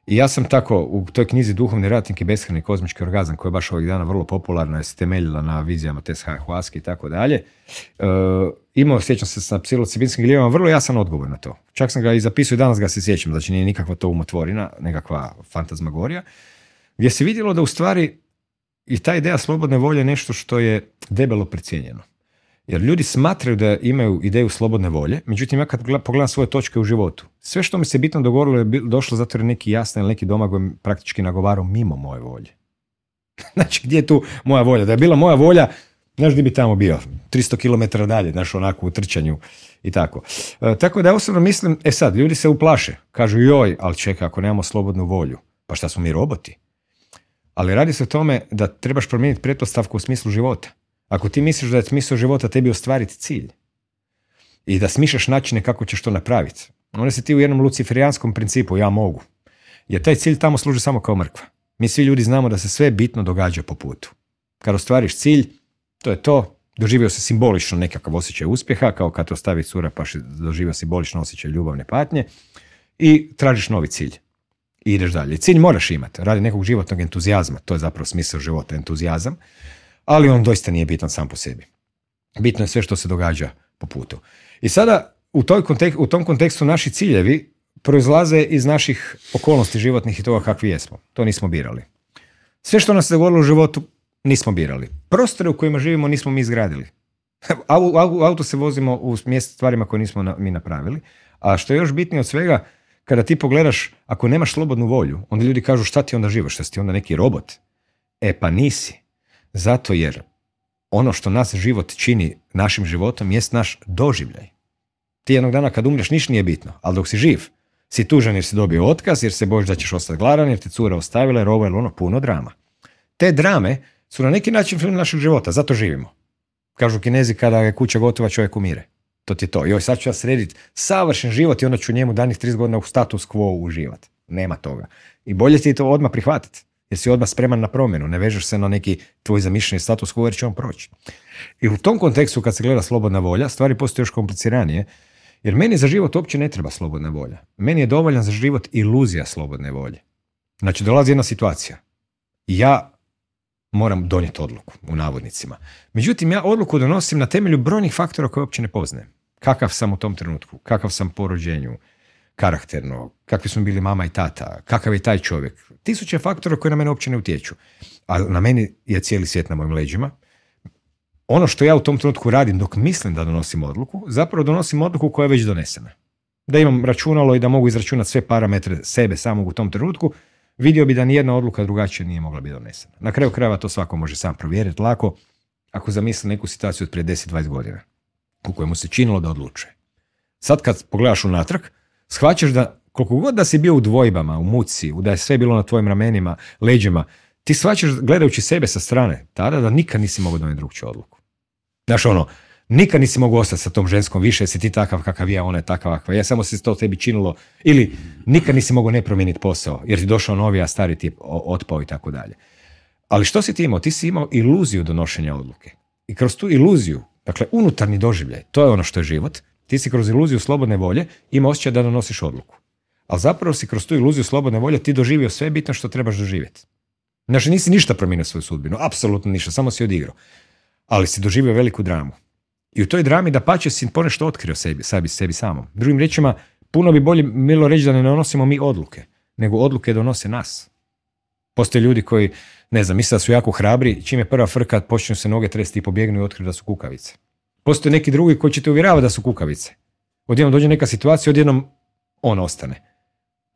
I ja sam tako u toj knjizi Duhovni ratnik i beshrani kozmički orgazam koja je baš ovih dana vrlo popularna, je se temeljila na vizijama Tess Huaski i tako dalje. E, imao, sjećam se sa psilocibinskim gljevama, vrlo jasan odgovor na to. Čak sam ga i zapisao i danas ga se sjećam, znači nije nikakva to umotvorina, nekakva fantazmagorija, gdje se vidjelo da u stvari i ta ideja slobodne volje je nešto što je debelo precijenjeno. Jer ljudi smatraju da imaju ideju slobodne volje, međutim ja kad pogledam svoje točke u životu, sve što mi se bitno dogovorilo je došlo zato jer neki jasni ili neki domagoj praktički nagovarao mimo moje volje. znači, gdje je tu moja volja? Da je bila moja volja, znaš gdje bi tamo bio? 300 km dalje, znaš, onako u trčanju i tako. E, tako da ja osobno mislim, e sad, ljudi se uplaše. Kažu, joj, ali čekaj, ako nemamo slobodnu volju, pa šta smo mi roboti? Ali radi se o tome da trebaš promijeniti pretpostavku u smislu života. Ako ti misliš da je smisao života tebi ostvariti cilj i da smišljaš načine kako ćeš to napraviti, onda si ti u jednom luciferijanskom principu, ja mogu. Jer taj cilj tamo služi samo kao mrkva. Mi svi ljudi znamo da se sve bitno događa po putu. Kad ostvariš cilj, to je to, doživio se simbolično nekakav osjećaj uspjeha, kao kad ostavi cura pa doživio simbolično osjećaj ljubavne patnje i tražiš novi cilj. I ideš dalje. Cilj moraš imati, radi nekog životnog entuzijazma, to je zapravo smisao života, entuzijazam, ali on doista nije bitan sam po sebi. Bitno je sve što se događa po putu. I sada u, toj u tom kontekstu naši ciljevi proizlaze iz naših okolnosti životnih i toga kakvi jesmo. To nismo birali. Sve što nas se dogodilo u životu nismo birali. Prostore u kojima živimo nismo mi izgradili. U auto se vozimo u mjestu stvarima koje nismo mi napravili. A što je još bitnije od svega, kada ti pogledaš, ako nemaš slobodnu volju, onda ljudi kažu šta ti onda živaš, šta si ti onda neki robot? E pa nisi. Zato jer ono što nas život čini našim životom jest naš doživljaj. Ti jednog dana kad umreš niš nije bitno, ali dok si živ, si tužan jer si dobio otkaz, jer se bojiš da ćeš ostati gladan, jer te cura ostavila, jer ovo ili ono, puno drama. Te drame su na neki način film našeg života, zato živimo. Kažu kinezi kada je kuća gotova čovjek umire. To ti je to. Joj, sad ću ja srediti savršen život i onda ću njemu danih 30 godina u status quo uživati. Nema toga. I bolje ti to odmah prihvatiti. Jer si odmah spreman na promjenu. Ne vežeš se na neki tvoj zamišljeni status jer će on proći. I u tom kontekstu kad se gleda slobodna volja, stvari postaju još kompliciranije. Jer meni za život uopće ne treba slobodna volja. Meni je dovoljan za život iluzija slobodne volje. Znači, dolazi jedna situacija. Ja moram donijeti odluku, u navodnicima. Međutim, ja odluku donosim na temelju brojnih faktora koje uopće ne poznajem. Kakav sam u tom trenutku, kakav sam po rođenju, karakterno, kakvi smo bili mama i tata, kakav je taj čovjek. Tisuće faktora koji na mene uopće ne utječu. A na meni je cijeli svijet na mojim leđima. Ono što ja u tom trenutku radim dok mislim da donosim odluku, zapravo donosim odluku koja je već donesena. Da imam računalo i da mogu izračunati sve parametre sebe samog u tom trenutku, vidio bi da nijedna odluka drugačije nije mogla biti donesena. Na kraju krajeva to svako može sam provjeriti lako ako zamisli neku situaciju od prije 10-20 godina u kojemu se činilo da odlučuje. Sad kad pogledaš unatrag, shvaćaš da koliko god da si bio u dvojbama, u muci, da je sve bilo na tvojim ramenima, leđima, ti shvaćaš gledajući sebe sa strane, tada da nikad nisi mogao donijeti drugčiju odluku. Znaš ono, nikad nisi mogao ostati sa tom ženskom više, si ti takav kakav ja, ona je takav kakva ja, samo se to tebi činilo, ili nikad nisi mogao ne promijeniti posao, jer ti došao novi, a stari ti otpao i tako dalje. Ali što si ti imao? Ti si imao iluziju donošenja odluke. I kroz tu iluziju, dakle unutarnji doživljaj, to je ono što je život, ti si kroz iluziju slobodne volje ima osjećaj da donosiš odluku. Ali zapravo si kroz tu iluziju slobodne volje ti doživio sve bitno što trebaš doživjeti. Znači nisi ništa promijenio svoju sudbinu, apsolutno ništa, samo si odigrao. Ali si doživio veliku dramu. I u toj drami da pače si ponešto otkrio sebi, sebi, sebi samom. Drugim riječima, puno bi bolje milo reći da ne donosimo mi odluke, nego odluke donose nas. Postoje ljudi koji, ne znam, misle da su jako hrabri, čim je prva frka, počnu se noge tresti i pobjegnu i otkriju da su kukavice. Postoje neki drugi koji će te uvjeravati da su kukavice. Odjednom dođe neka situacija, odjednom on ostane.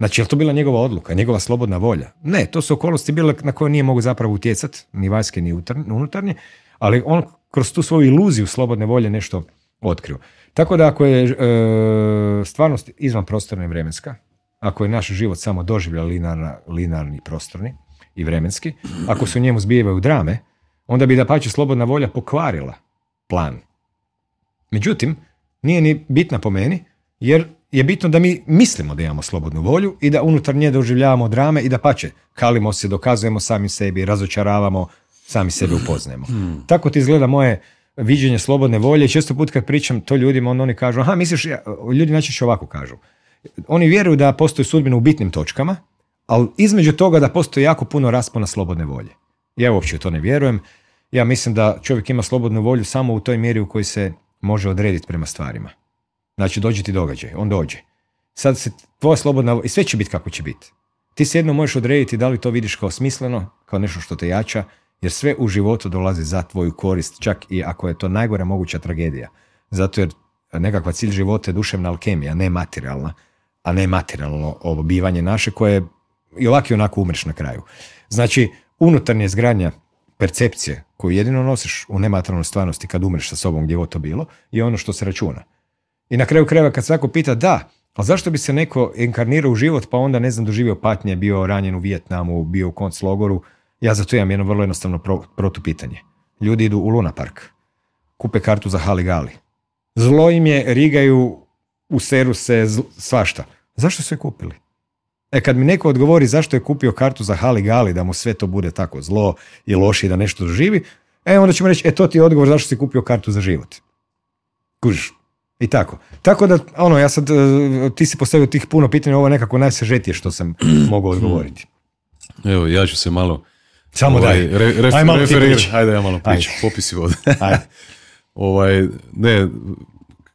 Znači, je to bila njegova odluka, njegova slobodna volja? Ne, to su okolnosti bile na koje nije mogu zapravo utjecati, ni vanjske, ni unutarnje, ali on kroz tu svoju iluziju slobodne volje nešto otkrio. Tako da ako je e, stvarnost izvan prostorna i vremenska, ako je naš život samo doživlja linarni prostorni i vremenski, ako se u njemu zbijevaju drame, onda bi da pače slobodna volja pokvarila plan. Međutim, nije ni bitna po meni, jer je bitno da mi mislimo da imamo slobodnu volju i da unutar nje doživljavamo drame i da pače, kalimo se, dokazujemo sami sebi, razočaravamo, sami sebe upoznajemo. Hmm. Tako ti izgleda moje viđenje slobodne volje i često put kad pričam to ljudima, onda oni kažu, aha, misliš, ljudi najčešće ovako kažu. Oni vjeruju da postoji sudbina u bitnim točkama, ali između toga da postoji jako puno raspona slobodne volje. Ja uopće u to ne vjerujem. Ja mislim da čovjek ima slobodnu volju samo u toj mjeri u kojoj se može odrediti prema stvarima. Znači, dođe ti događaj, on dođe. Sad se tvoja slobodna, i sve će biti kako će biti. Ti se jedno možeš odrediti da li to vidiš kao smisleno, kao nešto što te jača, jer sve u životu dolazi za tvoju korist, čak i ako je to najgora moguća tragedija. Zato jer nekakva cilj života je duševna alkemija, ne materijalna, a ne materijalno ovo bivanje naše koje i ovako i onako umreš na kraju. Znači, unutarnje zgranja percepcije koju jedino nosiš u nematerijalnoj stvarnosti kad umreš sa sobom gdje god to bilo je ono što se računa. I na kraju krajeva kad svako pita da, ali zašto bi se neko inkarnirao u život pa onda ne znam doživio patnje, bio ranjen u Vijetnamu, bio u konclogoru, ja zato imam jedno vrlo jednostavno pro, protupitanje. Ljudi idu u Luna Park, kupe kartu za Hali Gali. Zlo im je, rigaju, useru se, svašta. Zašto su je kupili? E kad mi neko odgovori zašto je kupio kartu za Hali Gali, da mu sve to bude tako zlo i loši da nešto doživi, e onda ćemo reći, e to ti je odgovor zašto si kupio kartu za život. Kužiš, i tako. Tako da, ono, ja sad, e, ti si postavio tih puno pitanja, ovo je nekako najsažetije što sam mogao odgovoriti. Evo, ja ću se malo samo ovaj, daj. Re, ref, malo Ajde, ja malo pričam. Popisi vode. ovaj, ne,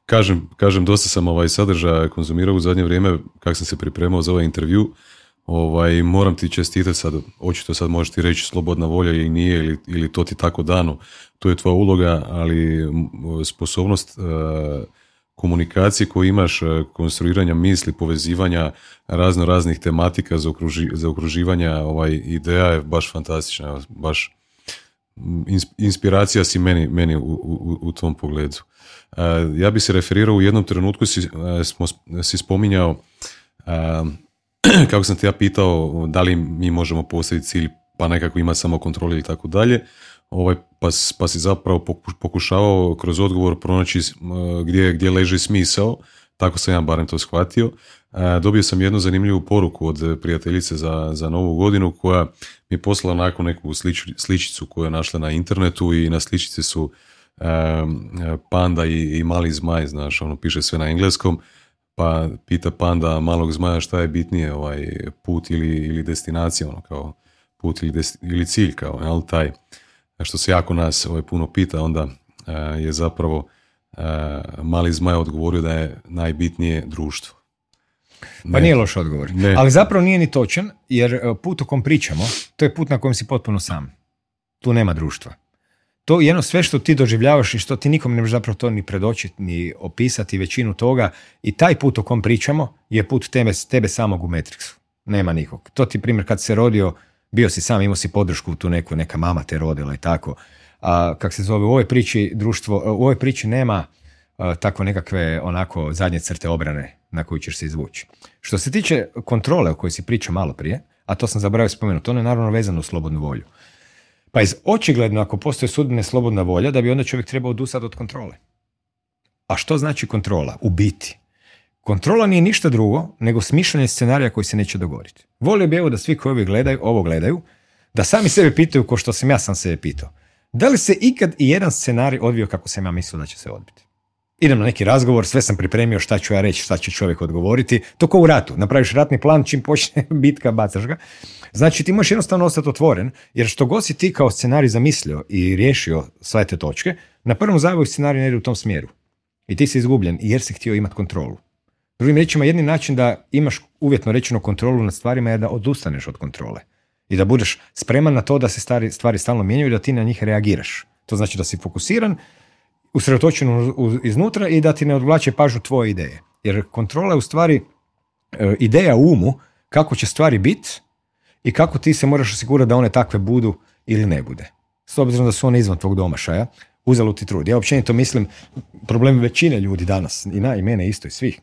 kažem, kažem, dosta sam ovaj sadržaja konzumirao u zadnje vrijeme kako sam se pripremao za ovaj intervju. Ovaj, moram ti čestitati sad, očito sad možeš ti reći slobodna volja i nije ili, ili to ti tako dano. To je tvoja uloga, ali sposobnost uh, komunikacije koju imaš, e, konstruiranja misli, povezivanja razno raznih tematika za, okruži, za okruživanja ovaj, ideja je baš fantastična, baš inspiracija si meni, meni u, u, u tom pogledu. E, ja bi se referirao u jednom trenutku si, e, smo, si spominjao kako sam te ja pitao da li mi možemo postaviti cilj pa nekako ima samo kontroli ili tako dalje ovaj, pa, pa si zapravo pokušavao kroz odgovor pronaći gdje, gdje leži smisao, tako sam ja barem to shvatio. E, dobio sam jednu zanimljivu poruku od prijateljice za, za novu godinu koja mi je poslala nakon neku slič, sličicu koju je našla na internetu i na sličici su e, panda i, i mali zmaj, znaš, ono piše sve na engleskom, pa pita panda malog zmaja šta je bitnije, ovaj put ili, ili destinacija, ono kao put ili, ili cilj, kao, jel, taj što se jako nas ovaj, puno pita, onda e, je zapravo e, mali zmaj odgovorio da je najbitnije društvo. Pa nije loš odgovor. Ali zapravo nije ni točan, jer e, put o kom pričamo, to je put na kojem si potpuno sam. Tu nema društva. To jedno sve što ti doživljavaš i što ti nikom ne možeš zapravo to ni predočiti, ni opisati većinu toga i taj put o kom pričamo je put tebe, tebe samog u Matrixu. Nema nikog. To ti primjer kad se rodio bio si sam, imao si podršku tu neku, neka mama te rodila i tako. A kak se zove, u ovoj priči društvo, u ovoj priči nema takve nekakve onako zadnje crte obrane na koju ćeš se izvući. Što se tiče kontrole o kojoj si pričao malo prije, a to sam zaboravio spomenuti, to je naravno vezano u slobodnu volju. Pa iz očigledno ako postoji sudbine slobodna volja, da bi onda čovjek trebao odustati od kontrole. A što znači kontrola? U biti. Kontrola nije ništa drugo nego smišljanje scenarija koji se neće dogoditi. Volio bi evo da svi koji ovo gledaju, ovo gledaju, da sami sebe pitaju ko što sam ja sam sebe pitao. Da li se ikad i jedan scenarij odvio kako sam ja mislio da će se odbiti? Idem na neki razgovor, sve sam pripremio šta ću ja reći, šta će čovjek odgovoriti. To kao u ratu. Napraviš ratni plan, čim počne bitka, bacaš ga. Znači ti možeš jednostavno ostati otvoren, jer što god si ti kao scenarij zamislio i riješio sve te točke, na prvom zavoju scenarij ne ide u tom smjeru. I ti si izgubljen jer si htio imati kontrolu. Drugim riječima, jedni način da imaš uvjetno rečeno kontrolu nad stvarima je da odustaneš od kontrole. I da budeš spreman na to da se stvari, stvari stalno mijenjaju i da ti na njih reagiraš. To znači da si fokusiran, usredotočen iznutra i da ti ne odvlače pažnju tvoje ideje. Jer kontrola je u stvari e, ideja u umu kako će stvari biti i kako ti se moraš osigurati da one takve budu ili ne bude. S obzirom da su one izvan tvog domašaja, ti trud. Ja općenito mislim, problem većine ljudi danas, i na i mene isto i svih,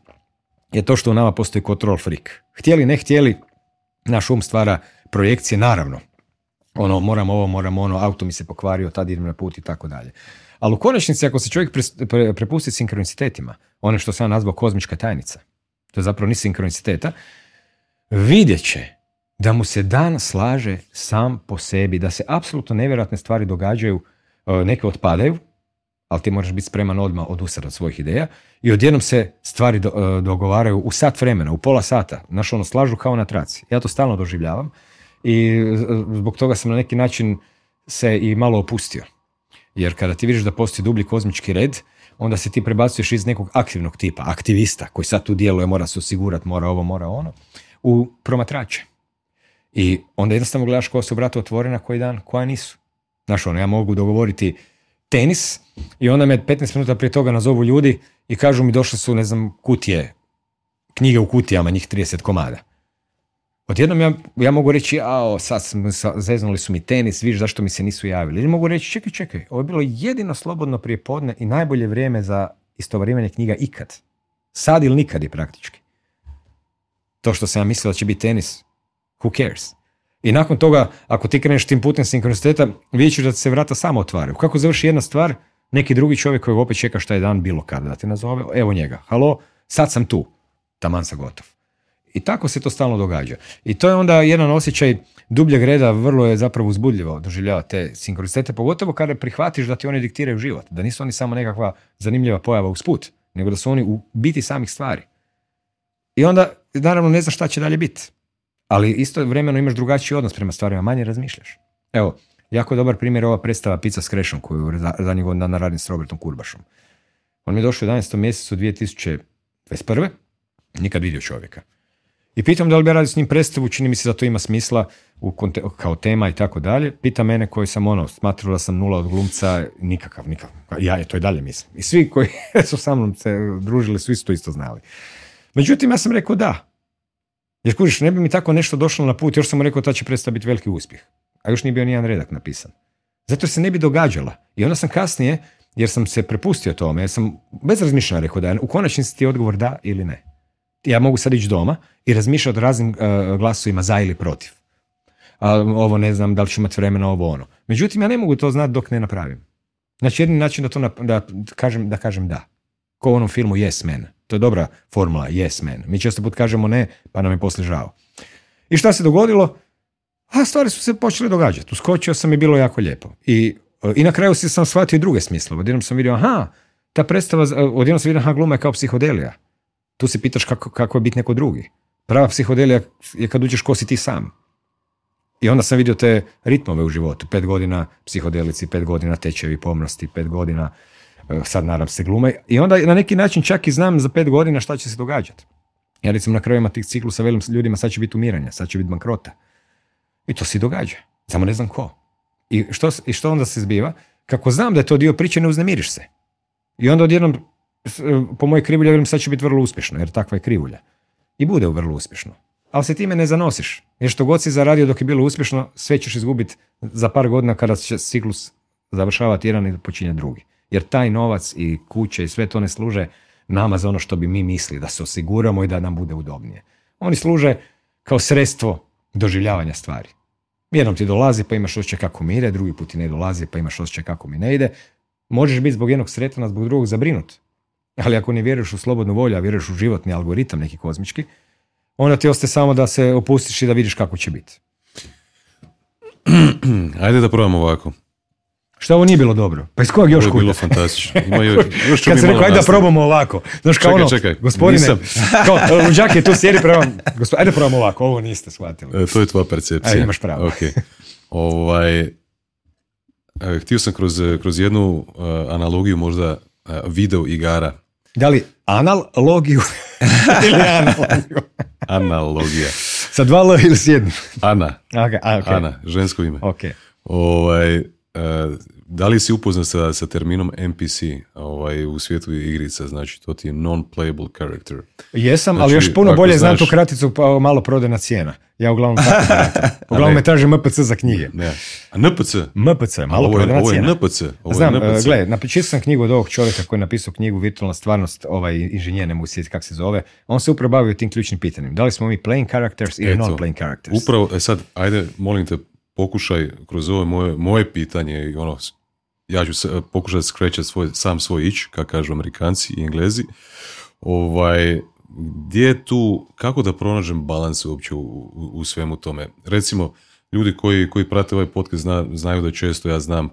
je to što u nama postoji control freak. Htjeli, ne htjeli, naš um stvara projekcije, naravno. Ono, moram ovo, moram ono, auto mi se pokvario, tad idem na put i tako dalje. Ali u konačnici, ako se čovjek prepusti sinkronicitetima, ono što sam nazvao kozmička tajnica, to je zapravo ni sinkroniciteta, vidjet će da mu se dan slaže sam po sebi, da se apsolutno nevjerojatne stvari događaju, e, neke otpadaju, ali ti moraš biti spreman odmah odustati od svojih ideja i odjednom se stvari do, e, dogovaraju u sat vremena, u pola sata. Znaš, ono, slažu kao na traci. Ja to stalno doživljavam i e, zbog toga sam na neki način se i malo opustio. Jer kada ti vidiš da postoji dublji kozmički red, onda se ti prebacuješ iz nekog aktivnog tipa, aktivista, koji sad tu djeluje, mora se osigurati, mora ovo, mora ono, u promatrače. I onda jednostavno gledaš koja su vrata otvorena koji dan, koja nisu. Znaš, ono, ja mogu dogovoriti tenis i onda me 15 minuta prije toga nazovu ljudi i kažu mi došle su, ne znam, kutije, knjige u kutijama, njih 30 komada. Odjednom ja, ja mogu reći, a sad smo, zeznuli su mi tenis, viš zašto mi se nisu javili. Ili mogu reći, čekaj, čekaj, ovo je bilo jedino slobodno prije podne i najbolje vrijeme za istovarivanje knjiga ikad. Sad ili nikad je praktički. To što sam ja mislio da će biti tenis, who cares? I nakon toga, ako ti kreneš tim putem sinkronisteta, vidjet ćeš da se vrata samo otvaraju. Kako završi jedna stvar, neki drugi čovjek koji opet čeka šta je dan bilo kada da te nazove, evo njega, halo, sad sam tu, taman sam gotov. I tako se to stalno događa. I to je onda jedan osjećaj dubljeg reda, vrlo je zapravo uzbudljivo doživljavati te sinkronistete, pogotovo kada prihvatiš da ti oni diktiraju život, da nisu oni samo nekakva zanimljiva pojava usput, nego da su oni u biti samih stvari. I onda, naravno, ne znaš šta će dalje biti. Ali isto vremeno imaš drugačiji odnos prema stvarima, manje razmišljaš. Evo, jako dobar primjer je ova predstava Pizza s krešom koju zadnjih godina radim s Robertom Kurbašom. On mi je došao u 11. mjesecu 2021. Nikad vidio čovjeka. I pitam da li bi radio s njim predstavu, čini mi se da to ima smisla u kao tema i tako dalje. Pita mene koji sam ono, smatrao da sam nula od glumca, nikakav, nikakav. Ja je to i dalje mislim. I svi koji su sa mnom se družili su isto isto znali. Međutim, ja sam rekao da. Jer kužiš, ne bi mi tako nešto došlo na put, još sam mu rekao da će predstava biti veliki uspjeh. A još nije bio nijedan redak napisan. Zato se ne bi događala. I onda sam kasnije, jer sam se prepustio tome, jer sam bez razmišljanja rekao da u konačnici ti je odgovor da ili ne. Ja mogu sad ići doma i razmišljati o raznim uh, glasovima za ili protiv. A, ovo ne znam, da li ću imati vremena, ovo ono. Međutim, ja ne mogu to znati dok ne napravim. Znači, jedini način da to da, kažem, da kažem da. Ko u onom filmu Yes Man. To je dobra formula, yes man. Mi često put kažemo ne, pa nam je poslije žao. I šta se dogodilo? A stvari su se počele događati. Uskočio sam i bilo jako lijepo. I, i na kraju sam shvatio druge smisle. Odjednom sam vidio, aha, ta predstava, odjednom sam vidio, aha, gluma je kao psihodelija. Tu se pitaš kako, kako je biti neko drugi. Prava psihodelija je kad uđeš ko si ti sam. I onda sam vidio te ritmove u životu. Pet godina psihodelici, pet godina tečevi pomnosti, pet godina E, sad naravno se glume. I onda na neki način čak i znam za pet godina šta će se događati. Ja recimo na krajima tih ciklusa velim ljudima sad će biti umiranja, sad će biti bankrota. I to se događa. Samo ne znam ko. I što, I što onda se zbiva? Kako znam da je to dio priče, ne uznemiriš se. I onda odjednom, po mojoj krivulji, velim sad će biti vrlo uspješno, jer takva je krivulja. I bude vrlo uspješno. Ali se time ne zanosiš. Jer što god si zaradio dok je bilo uspješno, sve ćeš izgubiti za par godina kada će ciklus završavati jedan i počinje drugi. Jer taj novac i kuće i sve to ne služe nama za ono što bi mi mislili, da se osiguramo i da nam bude udobnije. Oni služe kao sredstvo doživljavanja stvari. Jednom ti dolazi pa imaš osjećaj kako mi ide, drugi put ti ne dolazi pa imaš osjećaj kako mi ne ide. Možeš biti zbog jednog sretna, zbog drugog zabrinut. Ali ako ne vjeruješ u slobodnu volju, a vjeruješ u životni algoritam neki kozmički, onda ti ostaje samo da se opustiš i da vidiš kako će biti. Ajde da probamo ovako. Šta ovo nije bilo dobro? Pa iz kojeg još kuda? bilo fantastično. Ima još, još Kad se rekao, ajde da probamo ovako. Znaš, kao čekaj, ono, čekaj, gospodine, nisam. kao, luđak je tu sjedi prema, gospodine, ajde probamo ovako, ovo niste shvatili. E, to je tvoja percepcija. Ajde, imaš pravo. Okay. Ovaj, e, htio sam kroz, kroz jednu uh, analogiju možda uh, video igara. Da li analogiju ili analogiju? Analogija. Sa dva L ili s jednim? Ana. Okay, okay. Ana, žensko ime. Ok. Ovaj, da li si upoznat sa, sa terminom NPC ovaj, u svijetu igrica, znači to ti je non-playable character. Jesam, ali još znači, puno bolje znam tu kraticu pa malo prodajna cijena. Ja uglavnom tako Uglavnom me traže MPC za knjige. Ne. A NPC? MPC, malo ovo je, ovo je NPC. Ovo znam, je NPC. gle, napisao sam knjigu od ovog čovjeka koji je napisao knjigu Virtualna stvarnost, ovaj inženjer, ne mogu sjetiti kako se zove. On se upravo bavio tim ključnim pitanjem. Da li smo mi playing characters ili non-playing characters? Upravo, e sad, ajde, molim te, pokušaj kroz ovo moje, moje pitanje i ono, ja ću se, pokušati skrećati svoj, sam svoj ić, kako kažu amerikanci i englezi, ovaj, gdje je tu, kako da pronađem balans uopće u, u, svemu tome. Recimo, ljudi koji, koji prate ovaj podcast znaju da često ja znam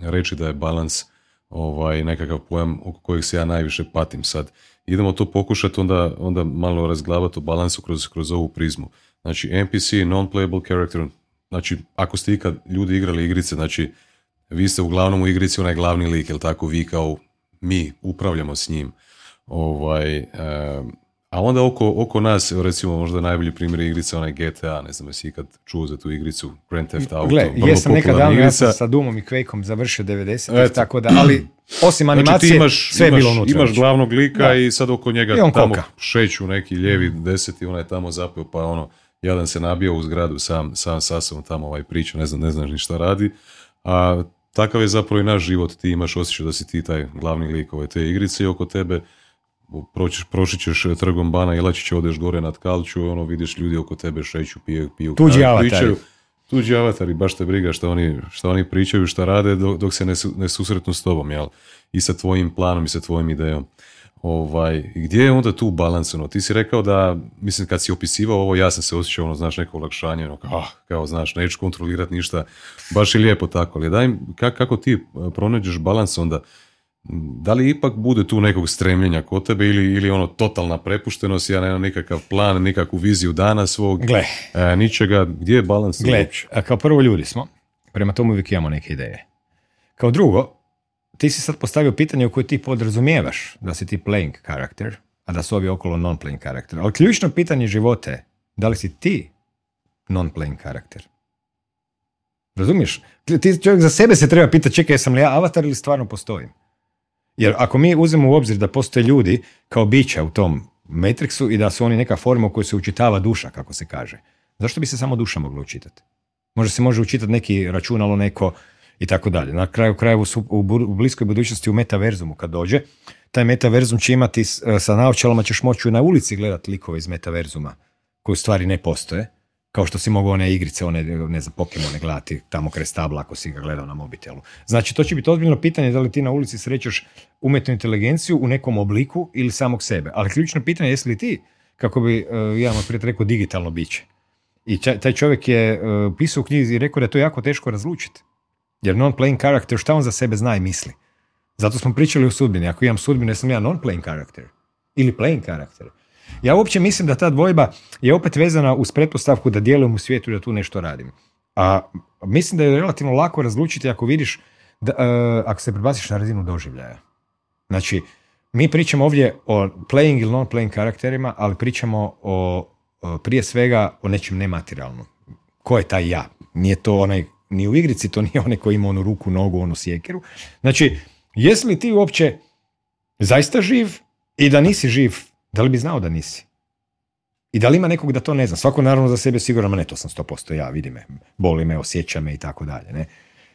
reći da je balans ovaj, nekakav pojam oko kojeg se ja najviše patim sad. Idemo to pokušati onda, onda malo razglavati o balansu kroz, kroz ovu prizmu. Znači NPC, non-playable character, Znači, ako ste ikad ljudi igrali igrice, znači, vi ste uglavnom u igrici onaj glavni lik, jel tako, vi kao mi upravljamo s njim. Ovaj, a onda oko, oko nas, recimo možda najbolji primjer igrice, onaj GTA, ne znam jesi ikad čuo za tu igricu Grand Theft Auto. Gle, jesam nekad davno, ja sam sa Dumom i Quakeom završio 90 tako da, ali Osim Znači animacije, ti imaš, sve je bilo unutra. imaš već. glavnog lika Da. i sad oko njega I on tamo koka. šeću neki lijevi deseti, onaj tamo zapeo pa ono, jadan se nabio u zgradu sam, sam sa sobom tamo ovaj priča, ne znam, ne znaš ni šta radi. A takav je zapravo i naš život, ti imaš osjećaj da si ti taj glavni lik ove te igrice i oko tebe proćiš, prošit ćeš trgom bana Ilačića, odeš gore nad kalču, ono vidiš ljudi oko tebe šeću, piju, piju Tuđi kavu, avatari. pričaju. Tuđi avatari, baš te briga šta oni, šta oni pričaju, šta rade dok, dok se ne, ne susretnu s tobom, jel? I sa tvojim planom i sa tvojim idejom. Ovaj, gdje je onda tu balans? Ono? Ti si rekao da, mislim, kad si opisivao ovo, ja sam se osjećao, ono, znaš, neko olakšanje, ono, kao, ah, kao, znaš, neću kontrolirati ništa, baš je lijepo tako, ali daj, mi, ka- kako ti eh, pronađeš balans onda? Da li ipak bude tu nekog stremljenja kod tebe ili, ili ono totalna prepuštenost, ja nemam nikakav plan, nikakvu viziju dana svog, Gle, e, ničega, gdje je balans? gle, kao prvo ljudi smo, prema tomu uvijek imamo neke ideje. Kao drugo, ti si sad postavio pitanje u koje ti podrazumijevaš da si ti playing karakter, a da su ovi okolo non-playing karakter. Ali ključno pitanje života je, da li si ti non-playing karakter? Razumiješ? Ti čovjek za sebe se treba pitati, čekaj, jesam li ja avatar ili stvarno postojim? Jer ako mi uzmemo u obzir da postoje ljudi kao bića u tom Matrixu i da su oni neka forma u kojoj se učitava duša, kako se kaže, zašto bi se samo duša mogla učitati? Možda se može učitati neki računalo, neko i tako dalje. Na kraju krajeva u, u bliskoj budućnosti u metaverzumu kad dođe, taj metaverzum će imati, e, sa naočalama ćeš moći na ulici gledati likove iz metaverzuma, koji u stvari ne postoje, kao što si mogao one igrice, one, ne znam, Pokemone gledati tamo kraj stabla ako si ga gledao na mobitelu. Znači, to će biti ozbiljno pitanje da li ti na ulici srećeš umjetnu inteligenciju u nekom obliku ili samog sebe. Ali ključno pitanje je li ti, kako bi uh, ja vam prije rekao, digitalno biće. I taj čovjek je e, pisao u knjizi i rekao da je to jako teško razlučiti. Jer non-playing karakter, šta on za sebe zna i misli? Zato smo pričali o sudbini. Ako imam sudbinu, jesam ja non-playing karakter ili playing karakter. Ja uopće mislim da ta dvojba je opet vezana uz pretpostavku da djelujem u svijetu i da tu nešto radim. A mislim da je relativno lako razlučiti ako vidiš, da, e, ako se prebaciš na razinu doživljaja. Znači, mi pričamo ovdje o playing ili non-playing karakterima, ali pričamo o, o, prije svega o nečem nematerijalnom. Ko je taj ja? Nije to onaj, ni u igrici, to nije onaj koji ima onu ruku, nogu, onu sjekiru. Znači, jesi li ti uopće zaista živ i da nisi živ, da li bi znao da nisi? I da li ima nekog da to ne zna? Svako naravno za sebe sigurno, ma ne, to sam 100% ja, vidi me, boli me, osjeća me i tako dalje. Ne?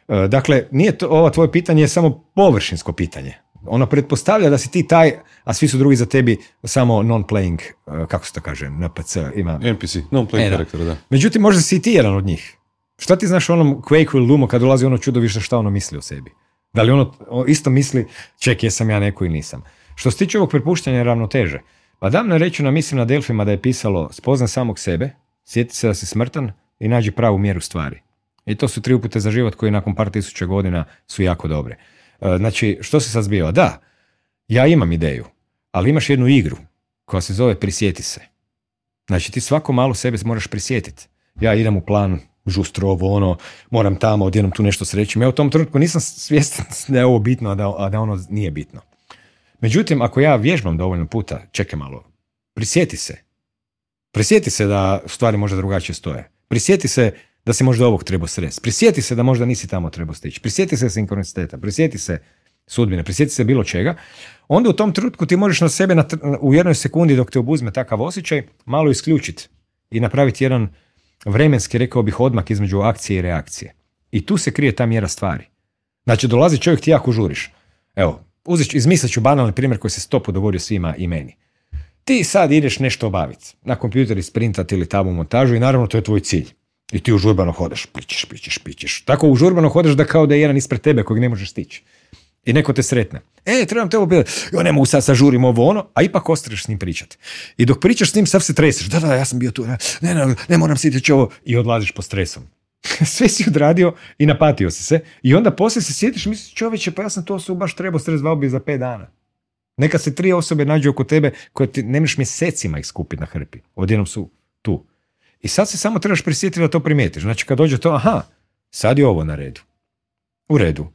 E, Dakle, nije to, ovo tvoje pitanje je samo površinsko pitanje. Ono pretpostavlja da si ti taj, a svi su drugi za tebi samo non-playing, e, kako se to kaže, NPC, ima... NPC, non-playing E, da. karakter, da. Međutim, možda si i ti jedan od njih. Šta ti znaš o onom Quake ili Doomu kad dolazi ono čudovište šta ono misli o sebi? Da li ono isto misli, ček, jesam ja neko ili nisam? Što se tiče ovog prepuštanja ravnoteže, pa davno je rečeno, mislim na Delfima da je pisalo spoznaj samog sebe, sjeti se da si smrtan i nađi pravu mjeru stvari. I to su tri upute za život koji nakon par tisuća godina su jako dobre. E, Znači, što se sad zbiva? Da, ja imam ideju, ali imaš jednu igru koja se zove prisjeti se. Znači ti svako malo sebe moraš prisjetiti. Ja idem u plan, žustro ovo, ono, moram tamo, odjednom tu nešto srećem. Ja u tom trenutku nisam svjestan da je ovo bitno, a da, a da ono nije bitno. Međutim, ako ja vježbam dovoljno puta, čekaj malo, prisjeti se. Prisjeti se da stvari možda drugačije stoje. Prisjeti se da se možda ovog trebao sresti. Prisjeti se da možda nisi tamo trebao stići. Prisjeti se sinkroniciteta. Prisjeti se sudbine. Prisjeti se bilo čega. Onda u tom trenutku ti možeš na sebe na u jednoj sekundi dok te obuzme takav osjećaj malo isključiti i napraviti jedan vremenski, rekao bih, odmak između akcije i reakcije. I tu se krije ta mjera stvari. Znači, dolazi čovjek, ti jako žuriš. Evo, uzet ću, izmislit ću banalni primjer koji se stopu dogodio svima i meni. Ti sad ideš nešto obaviti. Na kompjuter isprintati ili tamo montažu i naravno to je tvoj cilj. I ti užurbano hodaš, pićeš, pićeš, pićeš. Tako užurbano hodaš da kao da je jedan ispred tebe kojeg ne možeš stići. I neko te sretne. E, trebam te ovo. Jo, ne mogu sad sažurim ovo ono, a ipak ostaneš s njim pričati. I dok pričaš s njim, sav se treseš. Da, da, ja sam bio tu. Ne, ne, ne moram sjetiti ovo. I odlaziš po stresom. Sve si odradio i napatio si se. I onda poslije se sjetiš misliš, čovječe, pa ja sam to su baš trebao stres bi za pet dana. Neka se tri osobe nađu oko tebe koje ti ne možeš mjesecima ih skupiti na hrpi. Odjednom su tu. I sad se samo trebaš prisjetiti da to primijetiš. Znači kad dođe to, aha, sad je ovo na redu. U redu.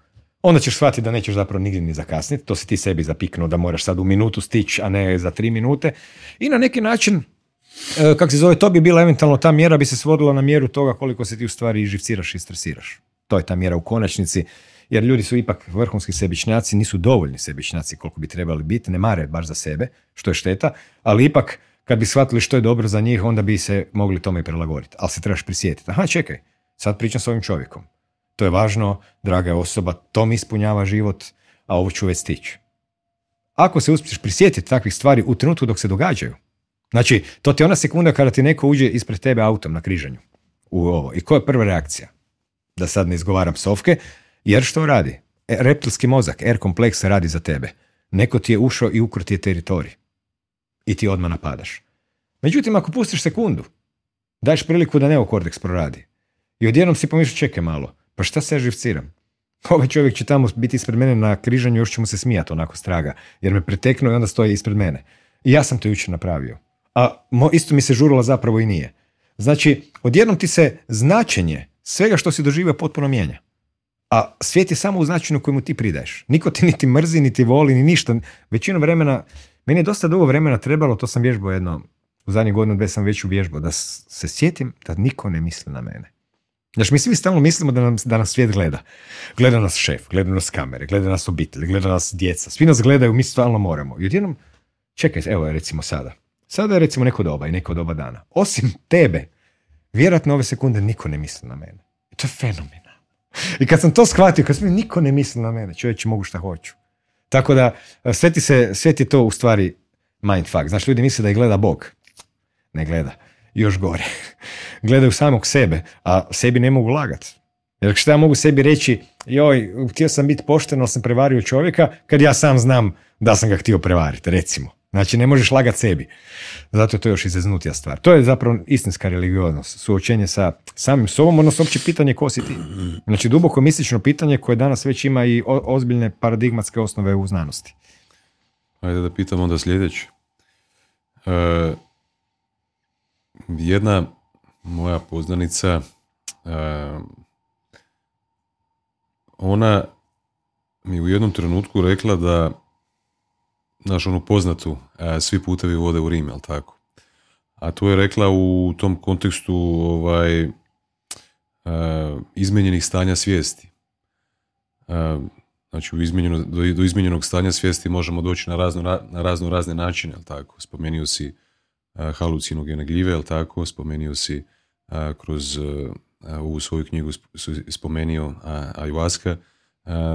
Onda ćeš shvatiti da nećeš zapravo nigdje ni zakasniti. To si ti sebi zapiknuo da moraš sad u minutu stići, a ne za tri minute. I na neki način, e, kako se zove, to bi bila eventualno ta mjera bi se svodila na mjeru toga koliko se ti u stvari živciraš i stresiraš. To je ta mjera u konačnici. jer ljudi su ipak vrhunski sebičnjaci, nisu dovoljni sebičnjaci koliko bi trebali biti, ne mare baš za sebe, što je šteta, ali ipak kad bi shvatili što je dobro za njih, onda bi se mogli tome i prilagoditi. Ali se trebaš prisjetiti. Aha, čekaj, sad pričam s ovim čovjekom. To je važno, draga je osoba, to mi ispunjava život, a ovo ću već stići. Ako se uspiješ prisjetiti takvih stvari u trenutku dok se događaju, znači, to ti je ona sekunda kada ti neko uđe ispred tebe autom na križanju u ovo. I koja je prva reakcija? Da sad ne izgovaram sovke, jer što radi? E, reptilski mozak, R kompleks radi za tebe. Neko ti je ušao i ukro ti je teritorij. I ti odmah napadaš. Međutim, ako pustiš sekundu, daješ priliku da neokorteks proradi. I odjednom si pomišljaš, čekaj malo, pa šta se ja živciram? Ovaj čovjek će tamo biti ispred mene na križanju, još će mu se smijati onako straga, jer me preteknuo i onda stoji ispred mene. I ja sam to jučer napravio. A isto mi se žurilo zapravo i nije. Znači, odjednom ti se značenje svega što si doživio potpuno mijenja. A svijet je samo u značenju kojemu ti pridaješ. Niko ti niti mrzi, niti voli, ni ništa. Većinu vremena, meni je dosta dugo vremena trebalo, to sam vježbao jedno, u zadnjih godinu dve sam već uvježbao, da se sjetim da niko ne misli na mene. Znači, mi svi stalno mislimo da, nam, da nas svijet gleda. Gleda nas šef, gleda nas kamere, gleda nas obitelj, gleda nas djeca. Svi nas gledaju, mi stalno moramo. I odjednom, čekaj, evo je recimo sada. Sada je recimo neko doba i neko doba dana. Osim tebe, vjerojatno ove sekunde niko ne misli na mene. I to je fenomenalno. I kad sam to shvatio, kad sam niko ne misli na mene, čovječe mogu šta hoću. Tako da, sve, ti se, sve ti to u stvari mindfuck. Znaš, ljudi misle da ih gleda Bog. Ne gleda. Još gore. Gledaju samog sebe, a sebi ne mogu lagati. Jer što ja mogu sebi reći, joj, htio sam biti pošten, ali sam prevario čovjeka, kad ja sam znam da sam ga htio prevariti, recimo. Znači, ne možeš lagati sebi. Zato je to još izeznutija stvar. To je zapravo istinska religioznost, suočenje sa samim sobom, odnosno opće pitanje ko si ti. Znači, duboko mistično pitanje koje danas već ima i ozbiljne paradigmatske osnove u znanosti. Ajde da pitam onda sljedeći. E, jedna moja poznanica, ona mi u jednom trenutku rekla da naš onu poznatu, e, svi putevi vode u Rim, jel tako? A tu je rekla u tom kontekstu ovaj, e, izmijenjenih stanja svijesti. E, znači, u do, izmijenjenog stanja svijesti možemo doći na razno, na razno razne načine, jel tako? Spomenio si halucinogene gljive, jel tako? Spomenio si kroz ovu svoju knjigu spomenio ayahuasca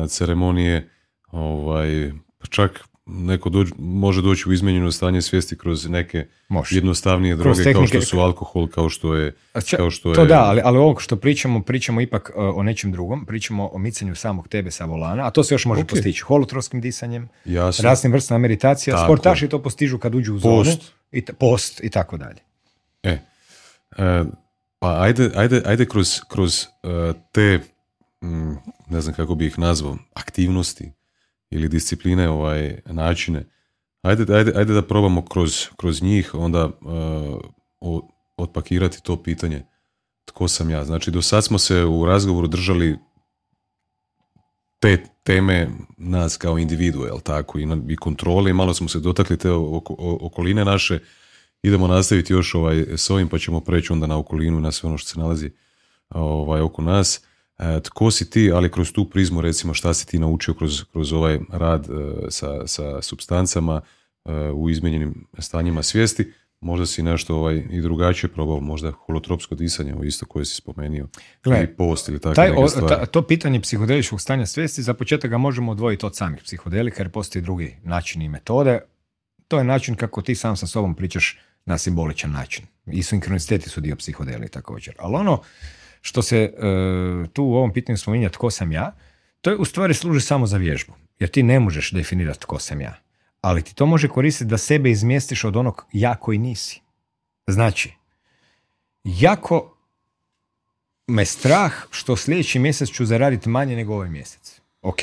ceremonije, ovaj, pa čak neko dođ, može doći u izmenjeno stanje svijesti kroz neke može. jednostavnije droge kao što su alkohol, kao što je... Kao što to da, ali, ali ovo što pričamo, pričamo ipak uh, o nečem drugom, pričamo o micanju samog tebe sa volana, a to se još može postići holotroskim disanjem, Jasno. raznim vrstama meditacija, tako. sportaši to postižu kad uđu u zonu, post, i, post i tako dalje. E, e, pa ajde, ajde, ajde kroz, kroz uh, te, mm, ne znam kako bi ih nazvao, aktivnosti, ili discipline, ovaj, načine. Ajde, ajde, ajde da probamo kroz, kroz njih onda uh, otpakirati to pitanje tko sam ja. Znači, do sad smo se u razgovoru držali te teme nas kao individue, jel tako, i, i kontrole, i malo smo se dotakli te okoline naše, idemo nastaviti još ovaj, s ovim, pa ćemo preći onda na okolinu i na sve ono što se nalazi ovaj, oko nas. E, tko si ti, ali kroz tu prizmu recimo šta si ti naučio kroz, kroz ovaj rad e, sa, sa substancama e, u izmijenjenim stanjima svijesti, možda si nešto ovaj, i drugačije probao, možda holotropsko disanje, ovo isto koje si spomenio, Gle, ili post ili tako taj, to pitanje psihodeličkog stanja svijesti, za početak ga možemo odvojiti od samih psihodelika, jer postoji drugi način i metode. To je način kako ti sam sa sobom pričaš na simboličan način. I sinkroniciteti su dio psihodeli također. Ali ono što se e, tu u ovom pitanju spominja tko sam ja, to je u stvari služi samo za vježbu. Jer ti ne možeš definirati tko sam ja. Ali ti to može koristiti da sebe izmjestiš od onog ja koji nisi. Znači, jako me strah što sljedeći mjesec ću zaraditi manje nego ovaj mjesec. Ok.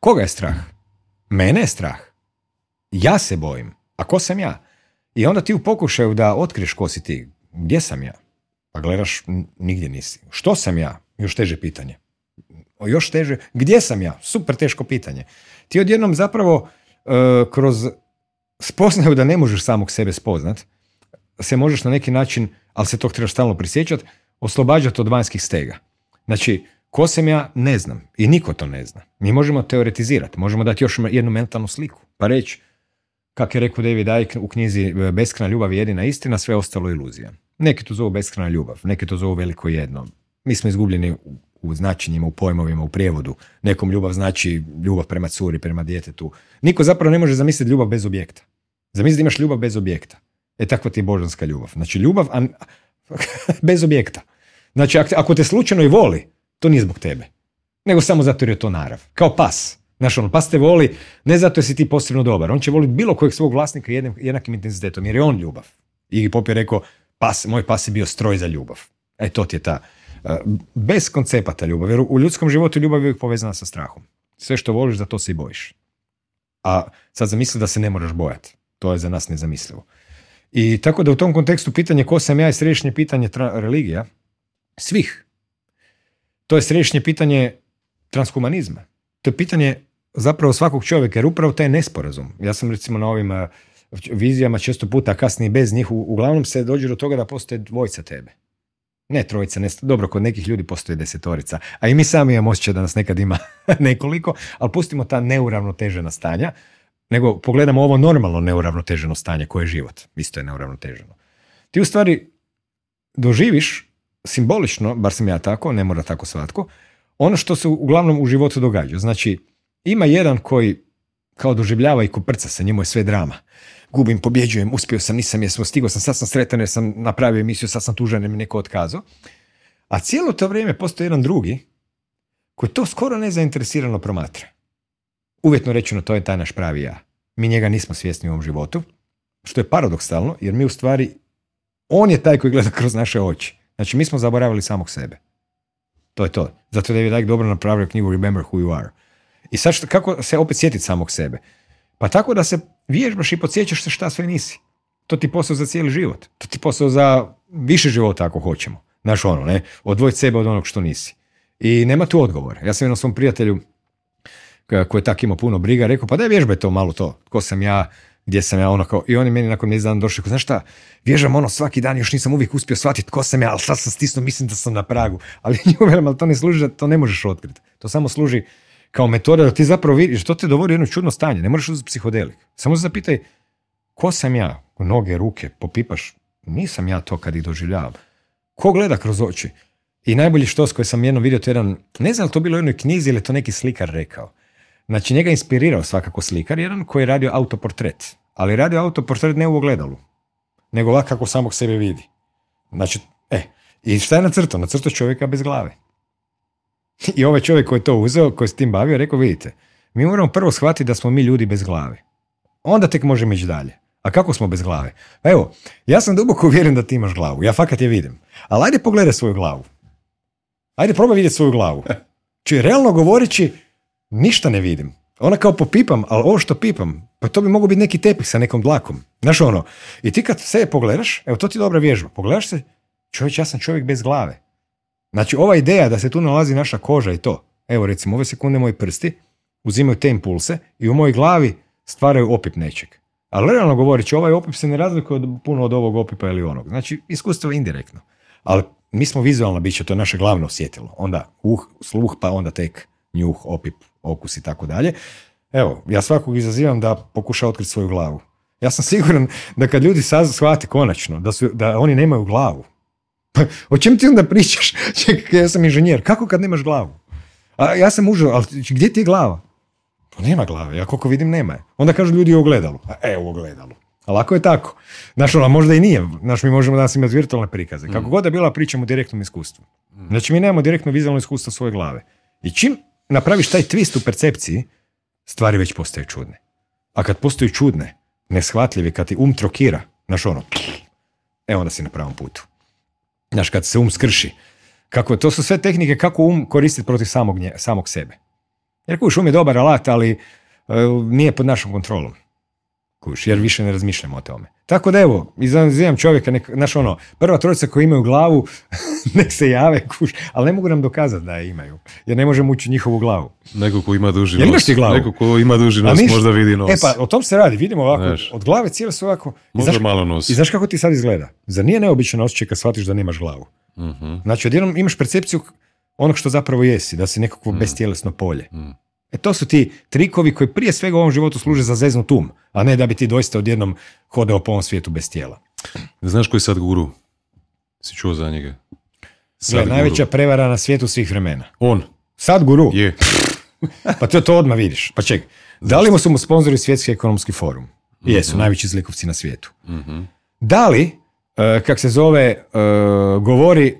Koga je strah? Mene je strah. Ja se bojim. A ko sam ja? I onda ti u pokušaju da otkriješ ko si ti, gdje sam ja? Pa gledaš, nigdje nisi. Što sam ja? Još teže pitanje. Još teže, gdje sam ja? Super teško pitanje. Ti odjednom zapravo e, kroz spoznaju da ne možeš samog sebe spoznat, se možeš na neki način, ali se tog trebaš stalno prisjećati, oslobađati od vanjskih stega. Znači, Ko sam ja, ne znam. I niko to ne zna. Mi možemo teoretizirati, možemo dati još jednu mentalnu sliku. Pa reći, kako je rekao David Icke u knjizi e, Beskrana ljubav je jedina istina, sve ostalo iluzija. Neki to zovu beskrana ljubav, neki to zovu veliko jedno. Mi smo izgubljeni u značenjima, u pojmovima, u prijevodu. Nekom ljubav znači ljubav prema curi, prema djetetu. Niko zapravo ne može zamisliti ljubav bez objekta. Zamisliti da imaš ljubav bez objekta. E takva ti je božanska ljubav. Znači ljubav bez objekta. Znači ako te slučajno i voli, to nije zbog tebe. Nego samo zato jer je to narav. Kao pas. Znaš, ono, pas te voli ne zato si ti posebno dobar. On će voliti bilo kojeg svog vlasnika jednakim intenzitetom, jer je on ljubav. I Pop je rekao, pas, moj pas je bio stroj za ljubav. E, to ti je ta, bez koncepata ljubav. Jer u ljudskom životu ljubav je uvijek povezana sa strahom. Sve što voliš, za to se i bojiš. A sad zamisli da se ne moraš bojati. To je za nas nezamislivo. I tako da u tom kontekstu pitanje ko sam ja je središnje pitanje religija, svih. To je središnje pitanje transhumanizma. To je pitanje zapravo svakog čovjeka, jer upravo taj nesporazum. Ja sam recimo na ovim uh, vizijama često puta kasnije bez njih, uglavnom se dođe do toga da postoje dvojica tebe. Ne trojica, ne, dobro, kod nekih ljudi postoji desetorica, a i mi sami imamo osjećaj da nas nekad ima nekoliko, ali pustimo ta neuravnotežena stanja, nego pogledamo ovo normalno neuravnoteženo stanje koje je život. Isto je neuravnoteženo. Ti u stvari doživiš simbolično, bar sam ja tako, ne mora tako svatko, ono što se uglavnom u životu događa. Znači, ima jedan koji kao doživljava i koprca se, njemu je sve drama. Gubim, pobjeđujem, uspio sam, nisam, jesmo, stigao sam, sad sam sretan jer sam napravio emisiju, sad sam tužan jer mi neko otkazao. A cijelo to vrijeme postoji jedan drugi koji to skoro nezainteresirano promatra. Uvjetno rečeno, to je taj naš pravi ja. Mi njega nismo svjesni u ovom životu, što je paradoksalno, jer mi u stvari, on je taj koji gleda kroz naše oči. Znači, mi smo zaboravili samog sebe. To je to. Zato je David Icke dobro napravio knjigu Remember Who You Are. I sad što, kako se opet sjetiti samog sebe? Pa tako da se vježbaš i podsjećaš se šta sve nisi. To ti posao za cijeli život. To ti posao za više života ako hoćemo. Znaš ono, ne? Odvojiti sebe od onog što nisi. I nema tu odgovor. Ja sam jednom svom prijatelju koji je tak imao puno briga, rekao, pa daj vježbaj to malo to. Ko sam ja, gdje sam ja ono kao, i oni meni nakon mjesec dana došli, znaš šta, vježam ono svaki dan, još nisam uvijek uspio shvatiti tko sam ja, ali sad sam stisnuo, mislim da sam na pragu. Ali ali to ne služi, to ne možeš otkriti. To samo služi kao metoda da ti zapravo vidiš, to te dovodi u jedno čudno stanje, ne možeš uzeti psihodelik. Samo se zapitaj, ko sam ja? Noge, ruke, popipaš, nisam ja to kad ih doživljavam. Ko gleda kroz oči? I najbolji štos koji sam jednom vidio, to jedan, ne znam li to bilo u jednoj knjizi ili to neki slikar rekao. Znači njega inspirirao svakako slikar, jedan koji je radio autoportret. Ali radio autoportret ne u ogledalu, nego ovako kako samog sebe vidi. Znači, e, i šta je nacrtao? Nacrtao čovjeka bez glave. I ovaj čovjek koji je to uzeo, koji se tim bavio, rekao, vidite, mi moramo prvo shvatiti da smo mi ljudi bez glave. Onda tek možemo ići dalje. A kako smo bez glave? Pa evo, ja sam duboko uvjeren da ti imaš glavu. Ja fakat je vidim. Ali ajde pogledaj svoju glavu. Ajde probaj vidjeti svoju glavu. Či realno govoreći, ništa ne vidim. Ona kao popipam, ali ovo što pipam, pa to bi mogao biti neki tepih sa nekom dlakom. Znaš ono, i ti kad se pogledaš, evo to ti je dobra vježba, pogledaš se, čovječ, ja sam čovjek bez glave. Znači, ova ideja da se tu nalazi naša koža i to, evo recimo, ove sekunde moji prsti uzimaju te impulse i u mojoj glavi stvaraju opip nečeg. Ali realno govoreći, ovaj opip se ne razlikuje od, puno od ovog opipa ili onog. Znači, iskustvo indirektno. Ali mi smo vizualna bića, to je naše glavno osjetilo. Onda uh, sluh, pa onda tek njuh, opip, okus i tako dalje. Evo, ja svakog izazivam da pokuša otkriti svoju glavu. Ja sam siguran da kad ljudi shvate konačno da, su, da oni nemaju glavu, o čem ti onda pričaš? Čekaj, ja sam inženjer, kako kad nemaš glavu? A ja sam mužo, ali gdje ti je glava? Pa nema glave, ja koliko vidim nema je. Onda kažu ljudi u ogledalu. A e, u ogledalu. Ali ako je tako, znaš, ona možda i nije. Znaš, mi možemo danas imati virtualne prikaze. Kako mm. god da bila, pričamo o direktnom iskustvu. Mm. Znači, mi nemamo direktno vizualno iskustvo svoje glave. I čim napraviš taj twist u percepciji, stvari već postaju čudne. A kad postaju čudne, neshvatljive, kad ti um trokira, znaš ono, e onda si na pravom putu. Znaš, kad se um skrši. Kako, to su sve tehnike kako um koristiti protiv samog, nje, samog sebe. Jer kuš, um je dobar alat, ali e, nije pod našom kontrolom. Kuš, jer više ne razmišljamo o tome. Tako da evo, izazivam čovjeka, nek, znaš ono, prva trojica koji imaju glavu, nek se jave, kuš, ali ne mogu nam dokazati da je imaju, jer ne možemo ući u njihovu glavu. Neko ko ima duži nos. Ti glavu? Neko ko ima duži nos, možda vidi nos. E pa, o tom se radi, vidimo ovako, od glave cijelo su ovako. Možda znaš, malo nos. I znaš kako ti sad izgleda? Zar nije neobično osjećaj kad shvatiš da nemaš glavu? uh Znači, odjednom imaš percepciju onog što zapravo jesi, da si nekakvo Mm. bestjelesno polje. E to su ti trikovi koji prije svega u ovom životu služe za zeznut um, a ne da bi ti doista odjednom hodao po ovom svijetu bez tijela. Znaš koji je sad guru? Si čuo za njega? Gle, Sadhguru. najveća prevara na svijetu svih vremena. On Sad guru, je. pa to, to odmah vidiš. Pa ček, da li mu su mu sponzori svjetski ekonomski forum? Jesu, najveći zlikovci na svijetu. Mhm. Da li, e, kak se zove, e, govori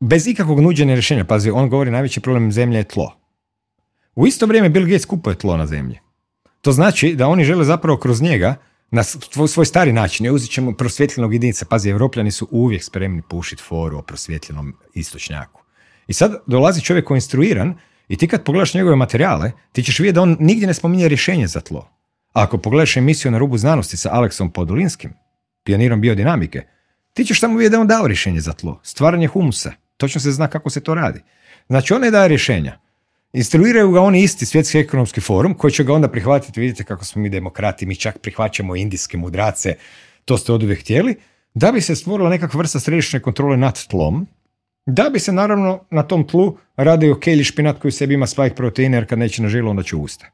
bez ikakvog nuđenja rješenja, pazi, on govori najveći problem zemlje je tlo. U isto vrijeme Bill Gates kupuje tlo na zemlji. To znači da oni žele zapravo kroz njega na svoj, stari način, je uzet ćemo prosvjetljenog jedinica. Pazi, evropljani su uvijek spremni pušiti foru o prosvjetljenom istočnjaku. I sad dolazi čovjek koji je instruiran i ti kad pogledaš njegove materijale, ti ćeš vidjeti da on nigdje ne spominje rješenje za tlo. A ako pogledaš emisiju na rubu znanosti sa Aleksom Podolinskim, pionirom biodinamike, ti ćeš samo vidjeti da on dao rješenje za tlo. Stvaranje humusa. Točno se zna kako se to radi. Znači, on ne daje rješenja. Instruiraju ga oni isti svjetski ekonomski forum koji će ga onda prihvatiti, vidite kako smo mi demokrati, mi čak prihvaćamo indijske mudrace, to ste od uvijek htjeli, da bi se stvorila nekakva vrsta središnje kontrole nad tlom, da bi se naravno na tom tlu radio kelji špinat koji u sebi ima spajk proteina jer kad neće na žilu onda će u usta.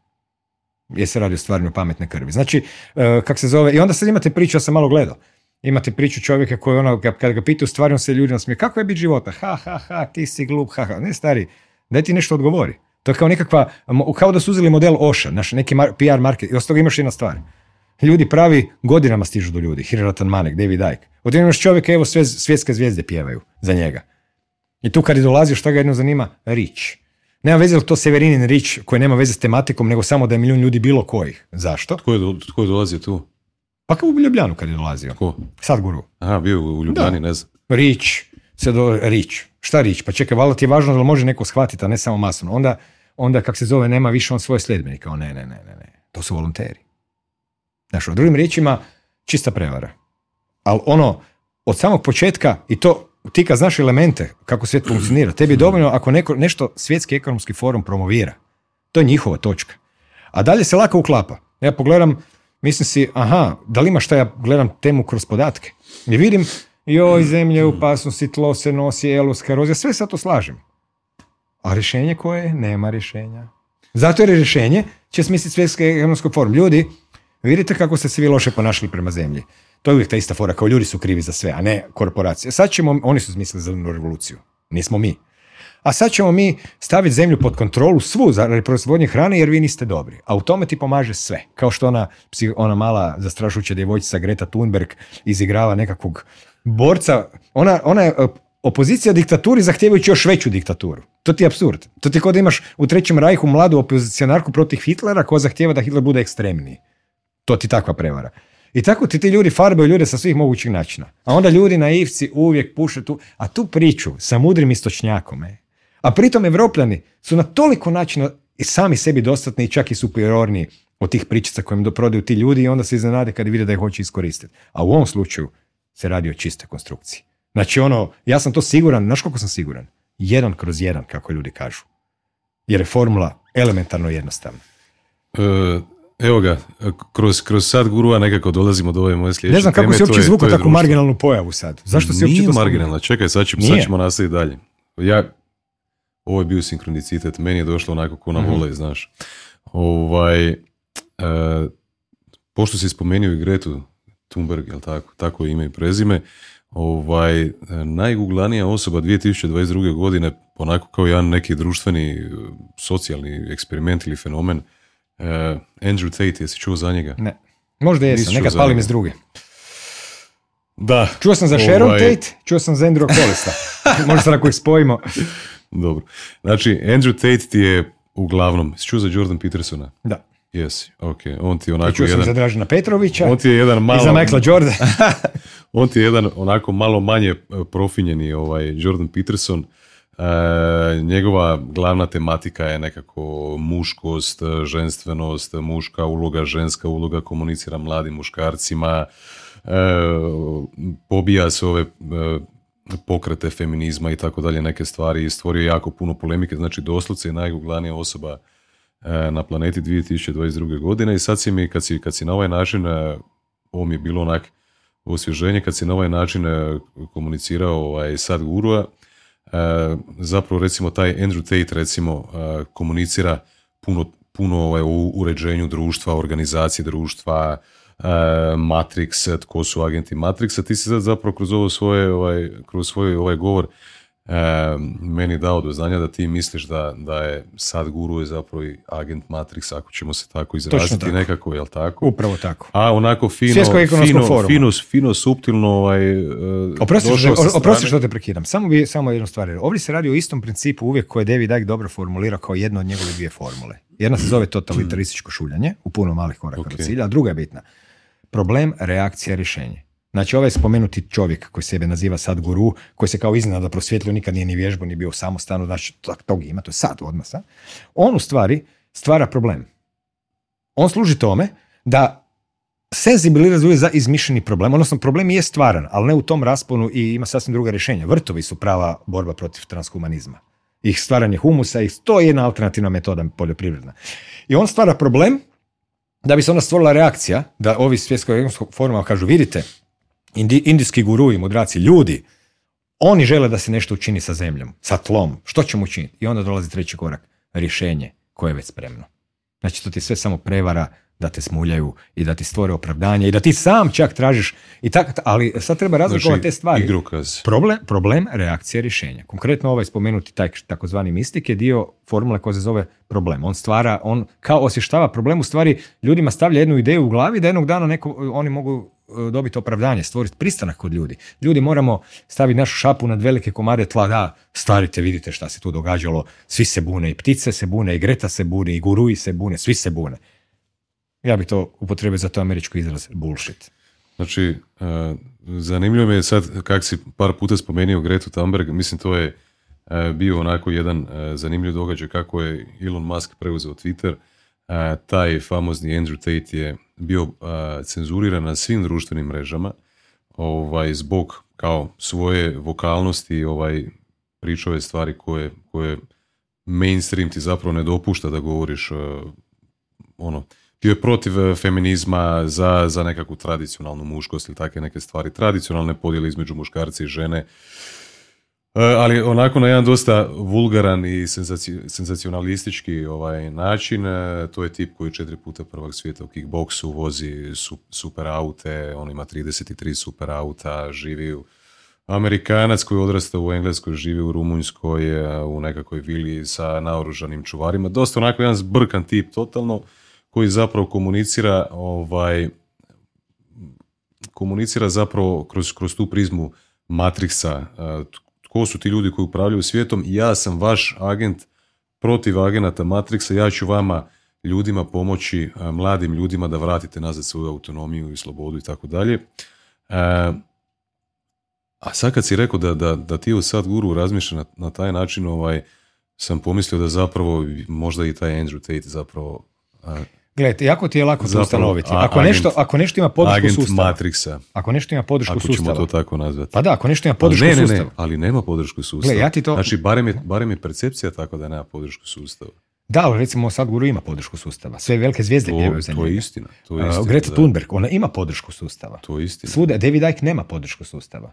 Jer se radi o stvaranju pametne krvi. Znači, e, kak se zove, i onda sad imate priču, ja sam malo gledao, imate priču čovjeka koji ono, kad ga pitaju stvari, on se ljudi nasmije, kako je bit života? Ha, ha, ha, ti si glup, ha, ha. Ne, stari, daj ti nešto odgovori. To je kao nekakva, kao da su uzeli model Oša, naš neki mar- PR market, i od toga imaš jedna stvar. Ljudi pravi godinama stižu do ljudi, Hiratan Manek, David Icke. Od imaš čovjeka, evo sve svjetske zvijezde pjevaju za njega. I tu kad je dolazio, šta ga jedno zanima? Rič. Nema veze li to Severinin Rič koji nema veze s tematikom, nego samo da je milijun ljudi bilo kojih. Zašto? Tko je, do- tko je dolazio tu? Pa kao u Ljubljanu kad je dolazio. Ko? Sad guru. Aha, bio u Ljubljani, ne znam. Rič, se do Rič. Šta Rič? Pa čekaj, valjda ti je važno da može neko shvatiti, a ne samo masovno. Onda, onda kak se zove, nema više on svoje sljedbenike. O, ne, ne, ne, ne, ne. To su volonteri. Znaš, u drugim riječima, čista prevara. Ali ono, od samog početka, i to ti kad znaš elemente kako svijet funkcionira, tebi je dovoljno ako neko, nešto svjetski ekonomski forum promovira. To je njihova točka. A dalje se lako uklapa. Ja pogledam, mislim si, aha, da li ima šta ja gledam temu kroz podatke? I vidim, joj, zemlja je opasnosti, tlo se nosi, elus, erozija, sve sad to slažem. A rješenje koje je? Nema rješenja. Zato je rješenje će smisliti svjetski ekonomski forum. Ljudi, vidite kako ste se vi loše ponašali prema zemlji. To je uvijek ta ista fora, kao ljudi su krivi za sve, a ne korporacije. Sad ćemo, oni su smislili zelenu revoluciju, nismo mi. A sad ćemo mi staviti zemlju pod kontrolu svu za proizvodnje hrane jer vi niste dobri. A u tome ti pomaže sve. Kao što ona, ona mala zastrašujuća djevojčica Greta Thunberg izigrava nekakvog borca. Ona, ona je e, opozicija diktaturi zahtijevajući još veću diktaturu. To ti je apsurd. To ti je da imaš u trećem rajhu mladu opozicionarku protiv Hitlera koja zahtijeva da Hitler bude ekstremniji. To ti takva prevara. I tako ti ti ljudi farbaju ljude sa svih mogućih načina. A onda ljudi naivci uvijek puše tu, a tu priču sa mudrim istočnjakom, e. A pritom Evropljani su na toliko načina i sami sebi dostatni i čak i superiorniji od tih pričica koje im doprodaju ti ljudi i onda se iznenade kad vide da ih hoće iskoristiti. A u ovom slučaju se radi o čiste konstrukciji. Znači ono, ja sam to siguran, znaš koliko sam siguran? Jedan kroz jedan, kako ljudi kažu. Jer je formula elementarno jednostavna. E, evo ga, kroz, kroz sad gurua nekako dolazimo do ove moje sljedeće Ne znam kako teme, si uopće izvukao takvu društvo. marginalnu pojavu sad. Zašto si uopće Nije spomenuo? marginalna, čekaj, sad, ćemo- sad ćemo nastaviti dalje. Ja, ovo je bio sinkronicitet, meni je došlo onako ko na Mhm. vole, znaš. Ovaj, e, pošto si spomenuo i Gretu Thunberg, jel tako, tako ime i prezime, ovaj, e, najguglanija osoba 2022. godine, onako kao jedan neki društveni, e, socijalni eksperiment ili fenomen, e, Andrew Tate, jesi čuo za njega? Ne. Možda jesam, nekad palim iz druge. Da. Čuo sam za Sharon Ovaj, Tate, čuo sam za Andrew Kolista. Možda sad ako ih spojimo. Dobro. Znači, Andrew Tate ti je uglavnom, si čuo za Jordan Petersona? Da. Jesi, ok. On ti je I onako čuo sam jedan... za Dražena Petrovića On ti je jedan malo... i za Michaela Jordan. on ti je jedan onako malo manje e, profinjeni ovaj Jordan Peterson. E, njegova glavna tematika je nekako muškost, ženstvenost, muška uloga, ženska uloga, komunicira mladim muškarcima, e, pobija se ove e, pokrete feminizma i tako dalje, neke stvari i stvorio jako puno polemike, znači doslovce je najuglanija osoba na planeti 2022. godine i sad si mi, kad si, kad si na ovaj način, e, ovo mi je bilo onak osvježenje, kad si na ovaj način e, komunicirao ovaj, sad gurua, zapravo recimo taj Andrew Tate recimo komunicira puno, puno ovaj, u uređenju društva, organizacije društva, Matrix, tko su agenti Matrixa, ti si sad zapravo kroz ovo svoje, ovaj, kroz svoj ovaj govor e, meni dao do znanja da ti misliš da, da je sad guru je zapravo i agent Matrix, ako ćemo se tako izraziti tako. nekako, jel tako? Upravo tako. A onako fino, fino, fino, fino, suptilno ovaj, uh, oprosti, što, oprosti što te prekidam. Samo, bi, samo jednu stvar. Ovdje se radi o istom principu uvijek koje je David Icke dobro formulira kao jedno od njegove dvije formule. Jedna se zove totalitarističko šuljanje u puno malih koraka okay. do cilja, a druga je bitna. Problem, reakcija, rješenje. Znači ovaj spomenuti čovjek koji sebe naziva sad guru, koji se kao iznenada prosvjetlio, nikad nije ni vježbo, ni bio u samostanu, znači tog ima, to je sad odmah sad. On u stvari stvara problem. On služi tome da senzibilizuje za izmišljeni problem, odnosno problem je stvaran, ali ne u tom rasponu i ima sasvim druga rješenja. Vrtovi su prava borba protiv transhumanizma. Ih stvaranje humusa, ih, to je jedna alternativna metoda poljoprivredna. I on stvara problem da bi se onda stvorila reakcija, da ovi svjetskog ekonomskog foruma kažu, vidite, indi, indijski guruji, mudraci, ljudi, oni žele da se nešto učini sa zemljom, sa tlom. Što ćemo učiniti? I onda dolazi treći korak, rješenje koje je već spremno. Znači to ti sve samo prevara da te smuljaju i da ti stvore opravdanje i da ti sam čak tražiš i tak, ali sad treba razlikovati znači, te stvari. Problem, problem, reakcija, rješenja. Konkretno ovaj spomenuti taj takozvani mistik je dio formule koja se zove problem. On stvara, on kao osještava problem, u stvari ljudima stavlja jednu ideju u glavi da jednog dana neko, oni mogu dobiti opravdanje, stvoriti pristanak kod ljudi. Ljudi moramo staviti našu šapu nad velike komade tla, da, starite, vidite šta se tu događalo, svi se bune, i ptice se bune, i Greta se bune, i guruji se bune, svi se bune. Ja bih to upotrebio za to američki izraz bullshit. Znači, uh, zanimljivo mi je sad kak si par puta spomenuo Gretu Thunberg, mislim to je uh, bio onako jedan zanimljiv događaj kako je Elon Musk preuzeo Twitter. Taj famozni Andrew Tate je bio cenzuriran na svim društvenim mrežama ovaj, zbog kao svoje vokalnosti ovaj, pričove stvari koje, koje mainstream ti zapravo ne dopušta da govoriš ono, bio je protiv e, feminizma za, za nekakvu tradicionalnu muškost ili takve neke stvari, tradicionalne podjele između muškarca i žene. E, ali onako na jedan dosta vulgaran i senzacionalistički ovaj način. E, to je tip koji četiri puta prvak svijeta u kickboksu, vozi super aute, on ima 33 super auta, živi u Amerikanac koji odrasta u Engleskoj, živi u Rumunjskoj, u nekakvoj vili sa naoružanim čuvarima. Dosta onako jedan zbrkan tip, totalno koji zapravo komunicira ovaj komunicira zapravo kroz, kroz tu prizmu Matrixa. Tko su ti ljudi koji upravljaju svijetom? Ja sam vaš agent protiv agenata Matrixa. Ja ću vama ljudima pomoći, mladim ljudima da vratite nazad svoju autonomiju i slobodu i tako dalje. A sad kad si rekao da, da, da ti u sad guru razmišlja na, na taj način, ovaj, sam pomislio da zapravo možda i taj Andrew Tate zapravo Gledajte, jako ti je lako to ustanoviti. Ako, nešto, ako nešto ima podršku agent sustava. Matrixa. Ako nešto ima podršku ako sustava. Ako ćemo to tako nazvati. Pa da, ako nešto ima podršku ne, ne, sustava. Ne, ali nema podršku sustava. ja ti to... Znači, barem je, barem je percepcija tako da nema podršku sustava. Da, ali recimo sad Guru ima podršku sustava. Sve velike zvijezde pjevaju za njega. To je istina. To je istina Greta Thunberg, ona ima podršku sustava. To je istina. Svuda, David Icke nema podršku sustava.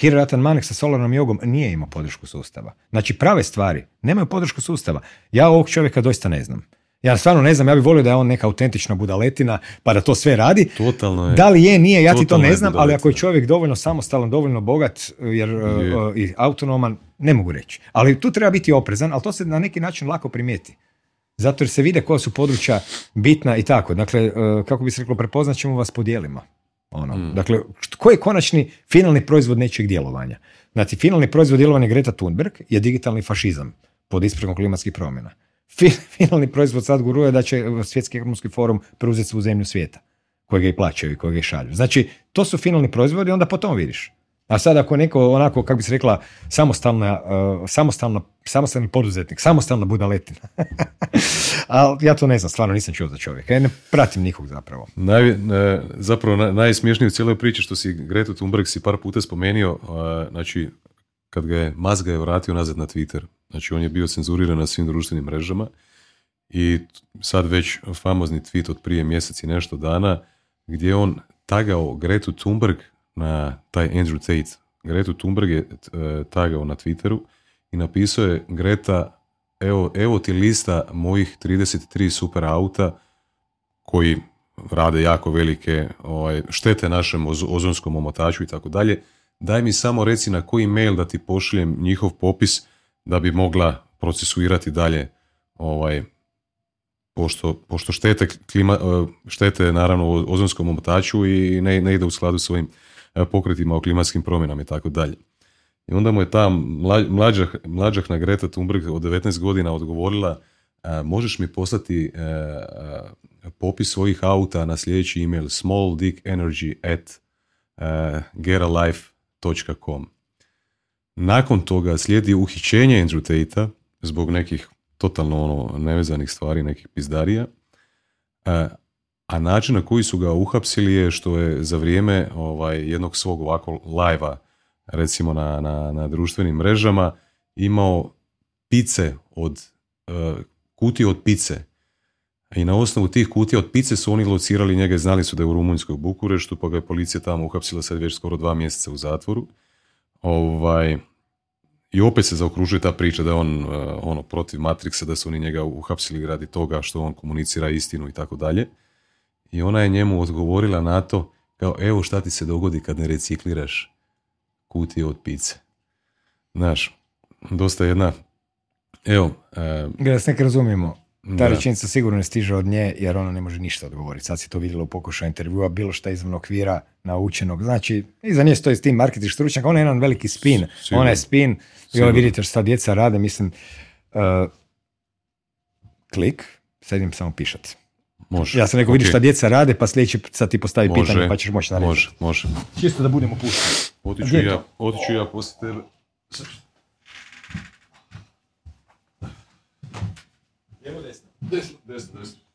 Hiratan Manek sa solarnom jogom nije imao podršku sustava. Znači prave stvari nemaju podršku sustava. Ja ovog čovjeka doista ne znam. Ja stvarno ne znam, ja bih volio da je on neka autentična budaletina pa da to sve radi. Totalno je. Da li je, nije, ja ti to ne znam, ali ako je čovjek dovoljno samostalan, dovoljno bogat jer, uh, i autonoman, ne mogu reći. Ali tu treba biti oprezan, ali to se na neki način lako primijeti. Zato jer se vide koja su područja bitna i tako. Dakle, uh, kako bi se reklo, prepoznat ćemo vas po dijelima. Ono. Mm. Dakle, koji je konačni finalni proizvod nečeg djelovanja? Znači, finalni proizvod djelovanja Greta Thunberg je digitalni fašizam pod isprekom klimatskih promjena finalni proizvod sad guruje da će svjetski ekonomski forum preuzeti svu zemlju svijeta kojega i plaćaju i kojega i šalju. Znači, to su finalni proizvodi, onda po tom vidiš. A sad ako neko onako, kako bi se rekla, samostalna, uh, samostalni poduzetnik, samostalna budaletina. Ali ja to ne znam, stvarno nisam čuo za čovjeka. Ja ne pratim nikog zapravo. Naj, ne, zapravo naj, najsmješnije u cijeloj priči što si Gretu Thunberg si par puta spomenio, znači kad ga je Mazga je vratio nazad na Twitter. Znači on je bio cenzuriran na svim društvenim mrežama i sad već famozni tweet od prije mjesec i nešto dana gdje je on tagao Gretu Thunberg na taj Andrew Tate. Gretu Thunberg je e, tagao na Twitteru i napisao je Greta, evo, evo ti lista mojih 33 super auta koji rade jako velike ovaj, štete našem ozonskom omotaču i tako dalje. Daj mi samo reci na koji mail da ti pošaljem njihov popis da bi mogla procesuirati dalje ovaj, pošto, pošto štete, klima, e, štete naravno ozonskom omotaču i ne, ne ide u skladu s svojim e, pokretima o klimatskim promjenama i tako dalje. I onda mu je ta mlađa, mlađahna Greta Thunberg od 19 godina odgovorila e, možeš mi poslati popis svojih auta na sljedeći email smalldickenergy at getalife.com Nakon toga slijedi uhićenje Andrew Tate zbog nekih totalno ono nevezanih stvari, nekih pizdarija. E, a način na koji su ga uhapsili je što je za vrijeme ovaj, jednog svog ovako lajva, recimo na, na, na društvenim mrežama, imao pice od, uh, kutije od pice. I na osnovu tih kutija od pice su oni locirali njega i znali su da je u Rumunjskoj Bukureštu, pa ga je policija tamo uhapsila sad već skoro dva mjeseca u zatvoru. Ovaj, i opet se zaokružuje ta priča da je on uh, ono protiv Matrixa, da su oni njega uhapsili radi toga što on komunicira istinu i tako dalje. I ona je njemu odgovorila na to kao evo šta ti se dogodi kad ne recikliraš kutije od pice. Znaš, dosta jedna evo... Da se razumijemo, ta rečenica sigurno ne stiže od nje jer ona ne može ništa odgovoriti. Sad si to vidjela u pokušaju intervjua, bilo šta izvan okvira naučenog. Znači, iza nje stoji s tim marketing stručnjak, ona je jedan veliki spin. Ona je spin i ovo vidite što sad djeca rade, mislim, uh, klik, sedim samo pišat. Može. Ja sam rekao, okay. vidiš šta djeca rade, pa sljedeći sad ti postavi može, pitanje, pa ćeš moći narediti. Može, može. Čisto da budemo pušteni. Otiću ja, otiću ja poslije tebe. Temos desse, não? Desse, desse.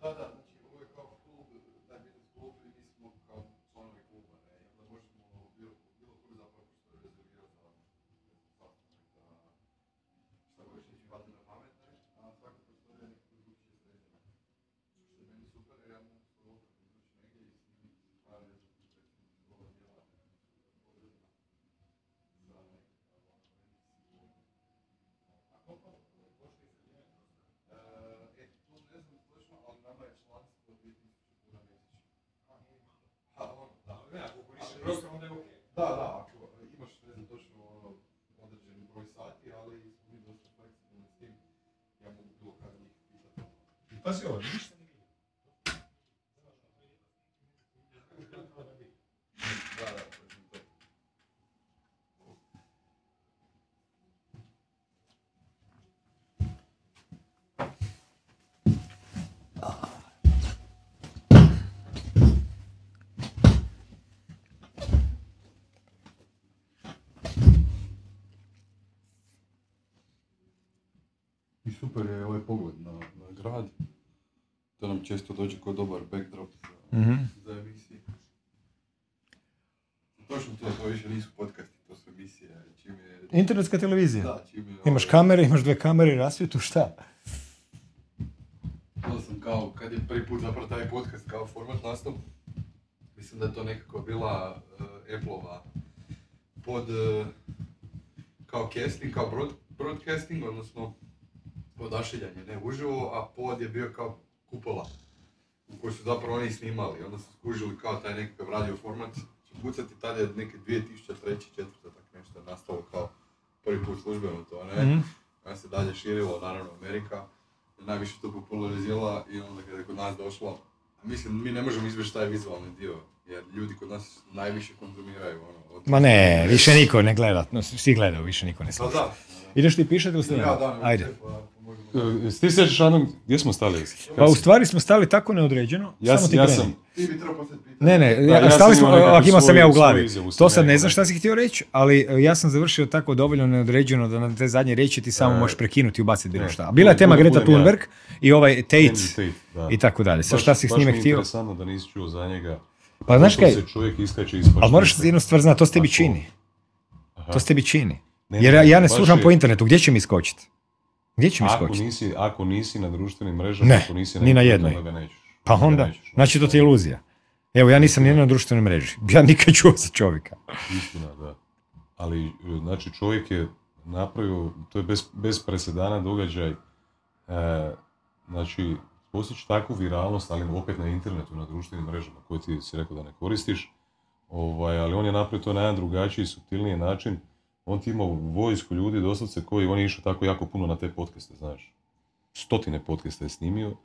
Da, da, znači je kao klub, taj biznis klub i mi smo kao članovi kluba, ne, i onda možemo bilo, je rezervirati za sastanak, da šta god će. Što je meni super, jer ja mogu se ovdje izaći negdje i Da, da, ako imaš ne znam točno ono, određeni broj sati, ali mi dosta fleksibilni s tim, ja mogu bilo kad njih pitati. Pazi ovo, ništa ne Da, da, točno to. I super je ovaj pogled na, na grad. Često dođe kao dobar backdrop za, Mhm. za emisije. Točno to, to više nisu podcasti, to su emisije. Čim je... Internetska televizija. Da, čim je... Imaš ovaj, kamere, imaš dve kamere, rasvjetu, šta? To sam kao, kad je prvi put zapravo taj podcast kao format nastao, mislim da je to nekako bila uh, Apple-ova pod uh, kao casting, kao broad, broadcasting, odnosno odašiljanje, ne uživo, a pod je bio kao kupola u kojoj su zapravo oni snimali. Onda su skužili kao taj nekakav radio format će pucati, tada je neke 2003. 4. tak nešto je nastalo kao prvi put službeno to, ne? Mhm. Onda se dalje širilo, naravno Amerika je najviše to popularizirala i onda kada je kod nas došlo, mislim mi ne možemo izbjeći taj vizualni dio, jer ljudi kod nas najviše konzumiraju ono. Od... Ma ne, više niko ne gleda, no, svi gledaju, više niko ne Pa sluša. da. Ideš ti pišati ili Ja, snimati? da, ne, Ajde. pa. E, Ti sjećaš Anu, gdje smo stali? Pa u stvari smo stali tako neodređeno, Ja, samo ti ja sam, Ti bi trebao. Ne, ne, Da, ja, ja stali smo, ovak imao sam ja u glavi. To sad ja ne znam šta si htio reći, ali e, ja sam završio tako dovoljno neodređeno da na te zadnje riječi ti samo E, možeš prekinuti i ubaciti bilo ne, šta. A Bila je tema Greta ja. Thunberg i ovaj Tate Tate, i tako dalje. Baš- šta si s baš njime mi je htio? interesantno da nisi čuo za njega. Pa znaš kaj, se čovjek iskače ali moraš jednu stvar znati, to s tebi čini. To s tebi čini. Ne, Jer ja, ja ne slušam je- po internetu, gdje će mi iskočiti? Gdje će mi Ako iskočiti? nisi, ako nisi na društvenim mrežama, Ne, ako nisi ni na jednoj. onda ga nećeš. Pa Onda ga onda, nećeš. znači to ti je iluzija. Evo, ja nisam ni na društvenoj mreži. Ja nikad čuo za čovjeka. Istina, da. Ali, e, znači, čovjek je napravio, to je bez, bez presedana događaj, e, znači, postići takvu viralnost, ali opet na internetu, na društvenim mrežama, koje ti si rekao da ne koristiš, ovaj, ali on je napravio to na jedan drugačiji, subtilniji način. On ti imao vojsku ljudi, doslovce, koji, on je išao tako jako puno na te podcaste, znaš. Stotine podcaste je snimio.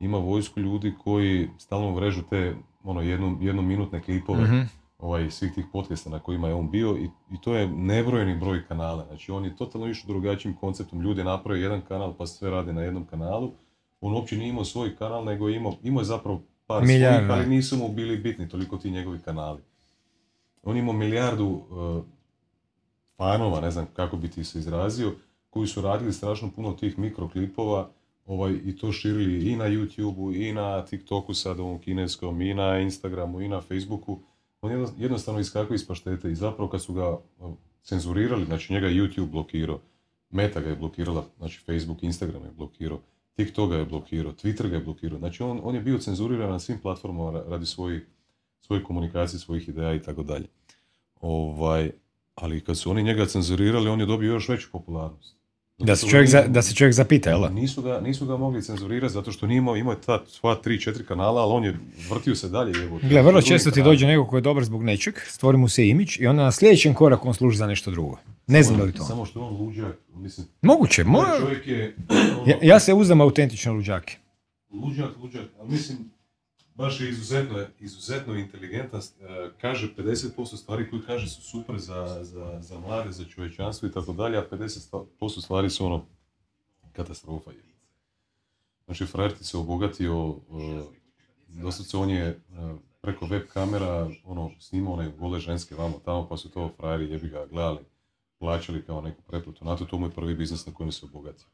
Ima vojsku ljudi koji stalno vrežu te, ono, jednu, jednominutne klipove Mhm. ovaj, svih tih podcasta na kojima je on bio i, i to je nebrojeni broj kanala. Znači on je totalno išao drugačijim konceptom. Ljudi je napravio jedan kanal pa sve rade na jednom kanalu. On uopće nije imao svoj kanal, nego je imao, imao je zapravo par Milijarda. svojih, ali nisu mu bili bitni toliko ti njegovi kanali. On imao milijardu uh, fanova, ne znam kako bi ti se izrazio, koji su radili strašno puno tih mikroklipova ovaj, i to širili i na YouTubeu, i na TikToku sad ovom kineskom, i na Instagramu, i na Facebooku. On jedno- jednostavno iskakao iz paštete i zapravo kad su ga cenzurirali, znači njega je YouTube blokirao, Meta ga je blokirala, znači Facebook, Instagram je blokirao, TikTok ga je blokirao, Twitter ga je blokirao. Znači on, on je bio cenzuriran na svim platformama ra- radi svojih svoje komunikacije, svojih ideja i tako dalje. Ovaj, ali kad su oni njega cenzurirali, on je dobio još veću popularnost. Zato Da se čovjek, za- oni- da se čovjek zapita, jel? Nisu ga, nisu ga mogli cenzurirati zato što nije imao, imao je ta sva tri, četiri kanala, ali on je vrtio se dalje. Gle, vrlo često ti dođe neko ko je dobar zbog nečeg, stvori mu se imidž i onda na sljedećem koraku on služi za nešto drugo. Ne znam da li to. Samo što on luđak, mislim, Moguće, ovaj mo- čovjek je ono, ja, ja se uzdam autentične luđake. luđak, luđak, ali mislim, baš je izuzetno, izuzetno inteligentan, e, kaže 50% stvari koje kaže su super za, za, za mlade, za čovječanstvo i tako dalje, a 50% stvari su ono katastrofa. je. Znači, frajer ti se obogatio, doslovce on je e, preko web kamera ono, snimao one gole ženske vamo tamo, pa su to frajeri jebi ga gledali, plaćali kao neku pretplatu. Na to, to mu je prvi biznis na kojem se obogatio.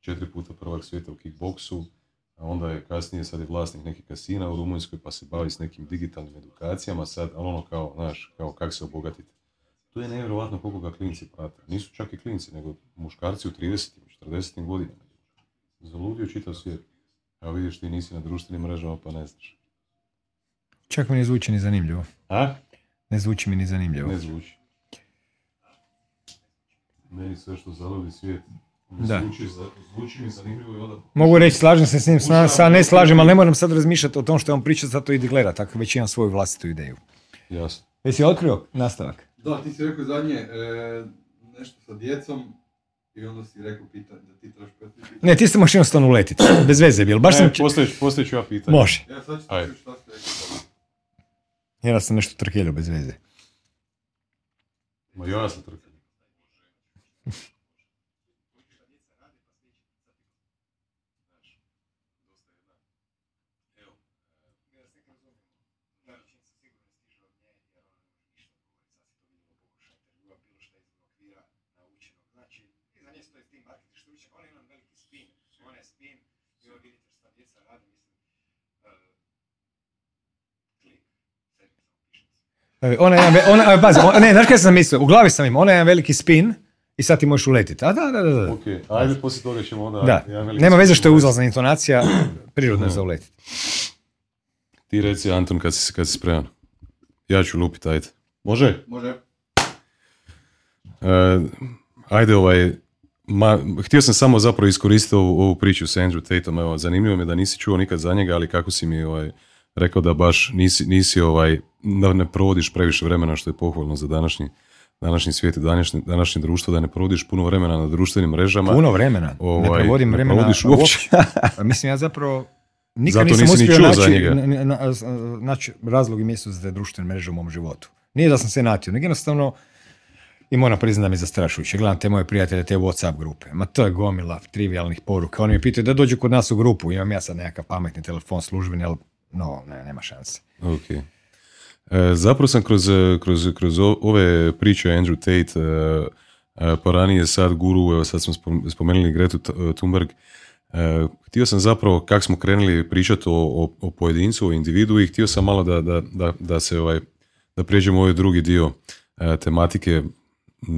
Četiri puta prvak svijeta u kickboksu, a onda je kasnije, sad je vlasnik nekih kasina u Rumunjskoj, pa se bavi s nekim digitalnim edukacijama, sad, ali ono kao, znaš, kao kako se obogatiti. To je nevjerojatno koliko ga klinci prate. Nisu čak i klinci, nego muškarci u 30 40 godinama. Zaludio čitav svijet. Evo vidiš, ti nisi na društvenim mrežama, pa ne znaš. Čak mi ne zvuči ni zanimljivo. A? Ne zvuči mi ni zanimljivo. Ne zvuči. Meni sve što zaludi svijet, Da. zvuči, za- zvuči mi zanimljivo i onda... Mogu reći, slažem se s njim, sa, sa ne slažem, ali ne moram sad razmišljati o tom što je on priča, zato idi gleda, tako već imam svoju vlastitu ideju. Jasno. Jesi otkrio nastavak? Da, ti si rekao zadnje, e, nešto sa djecom i onda si rekao pitanje, da ti trebaš pitati. Ne, ti ste jednostavno uletiti. Bez veze je bilo. Baš sam... E, postavit, postavit ću ja pitanje. Može. Ja sad ću ti šta ste rekli. Ja sam nešto trkeljio bez veze. Ma ja sam trkan. Ona je ona, pazi, ona- ne, znaš kaj sam mislio? U glavi sam im, ona je jedan veliki spin i sad ti možeš uletiti. A da, da, da, da. Ok, ajde poslije toga ćemo onda... Da, jedan nema veze što je uzlazna intonacija, prirodno je za uletiti. Ti reci Anton kad si, kad si spreman. Ja ću lupit, ajde. Može? Može. E, ajde ovaj, ma, htio sam samo zapravo iskoristiti ovu, ovu priču s Andrew Tateom, evo, zanimljivo mi je da nisi čuo nikad za njega, ali kako si mi ovaj, rekao da baš nisi, nisi ovaj, da ne provodiš previše vremena, što je pohvalno za današnji, današnji svijet i današnje, današnje društvo, da ne provodiš puno vremena na društvenim mrežama. Puno vremena. ne Ovaj, provodim ne vremena uopće. A Mislim, ja zapravo nikad Zato nisam ni uspio naći, za njega. n- n- na- naći razlog i mjesto za te društvene mreže u mom životu. Nije da sam se natio, nego jednostavno i moram priznati da mi je zastrašujuće. Gledam te moje prijatelje, te Whatsapp grupe. Ma to je gomila trivialnih poruka. Oni mi pitaju da dođu kod nas u grupu. Imam ja sad nekakav pametni telefon službeni, ali no, ne, nema šanse. Ok. E, zapravo sam kroz, kroz, kroz ove priče Andrew Tate, e, e, pa ranije sad guru, evo sad smo spom- spomenuli Gretu Thunberg, htio sam zapravo, kak smo krenuli pričati o, o, o pojedincu, o individu i htio sam malo da, da, da, da se ovaj, da prijeđemo ovaj drugi dio tematike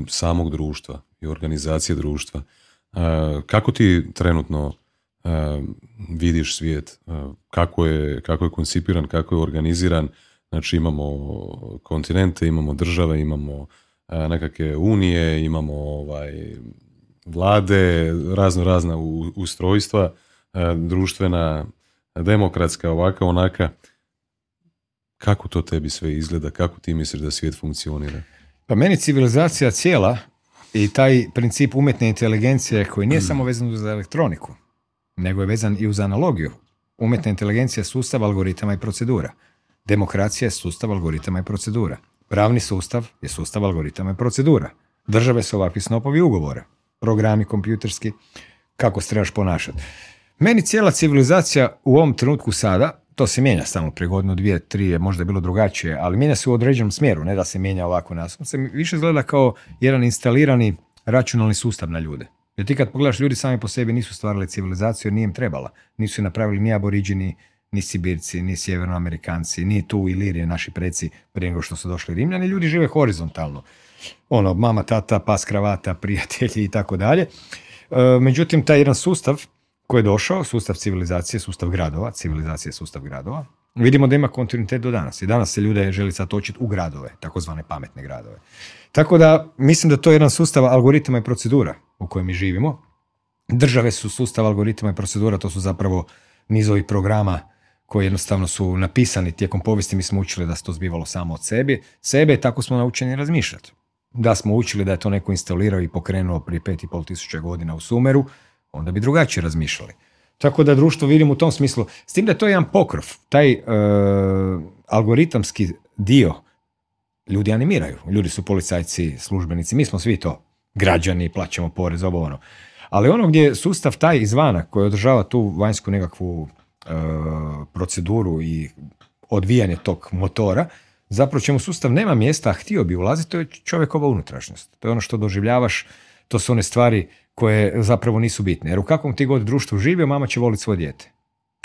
samog društva i organizacije društva. Kako ti trenutno vidiš svijet, kako je, kako je koncipiran, kako je organiziran, znači imamo kontinente, imamo države, imamo nekakve unije, imamo ovaj, vlade, razno razna ustrojstva, društvena, demokratska, ovaka, onaka. Kako to tebi sve izgleda? Kako ti misliš da svijet funkcionira? Pa meni civilizacija cijela i taj princip umjetne inteligencije koji nije samo vezan uz elektroniku, nego je vezan i uz analogiju. Umjetna inteligencija je sustav algoritama i procedura. Demokracija je sustav algoritama i procedura. Pravni sustav je sustav algoritama i procedura. Države su ovakvi snopovi ugovora. Programi kompjuterski, kako se trebaš ponašati. Meni cijela civilizacija u ovom trenutku sada, to se mijenja stalno, prije godinu, dvije, tri je možda bilo drugačije, ali mijenja se u određenom smjeru, ne da se mijenja ovako nas. On se više izgleda kao jedan instalirani računalni sustav na ljude. Jer ti kad pogledaš, ljudi sami po sebi nisu stvarali civilizaciju, nije im trebala. Nisu je napravili ni aboriđini, ni Sibirci, ni Sjevernoamerikanci, ni tu Ilirije, naši preci, prije nego što su došli Rimljani. Ljudi žive horizontalno. Ono, mama, tata, pas, kravata, prijatelji i tako dalje. E, Međutim, taj jedan sustav koji je došao, sustav civilizacije, sustav gradova, civilizacije je sustav gradova, vidimo da ima kontinuitet do danas. I danas se ljude želi sad točiti u gradove, takozvane pametne gradove. Tako da mislim da to je jedan sustav algoritama i procedura u kojem mi živimo. Države su sustav algoritama i procedura, to su zapravo nizovi programa koji jednostavno su napisani tijekom povijesti, mi smo učili da se to zbivalo samo od sebe, sebe tako smo naučeni razmišljati. Da smo učili da je to neko instalirao i pokrenuo prije pet i pol tisuća godina u Sumeru, onda bi drugačije razmišljali. Tako da društvo vidim u tom smislu, s tim da je to jedan pokrov, taj e, algoritamski dio ljudi animiraju. Ljudi su policajci, službenici, mi smo svi to građani, plaćamo porez, ovo ono. Ali ono gdje je sustav taj izvana koji održava tu vanjsku nekakvu e, proceduru i odvijanje tog motora, zapravo čemu sustav nema mjesta, a htio bi ulaziti, to je čovjekova unutrašnjost. To je ono što doživljavaš, to su one stvari koje zapravo nisu bitne. Jer u kakvom ti god društvu živio, mama će voliti svoje dijete.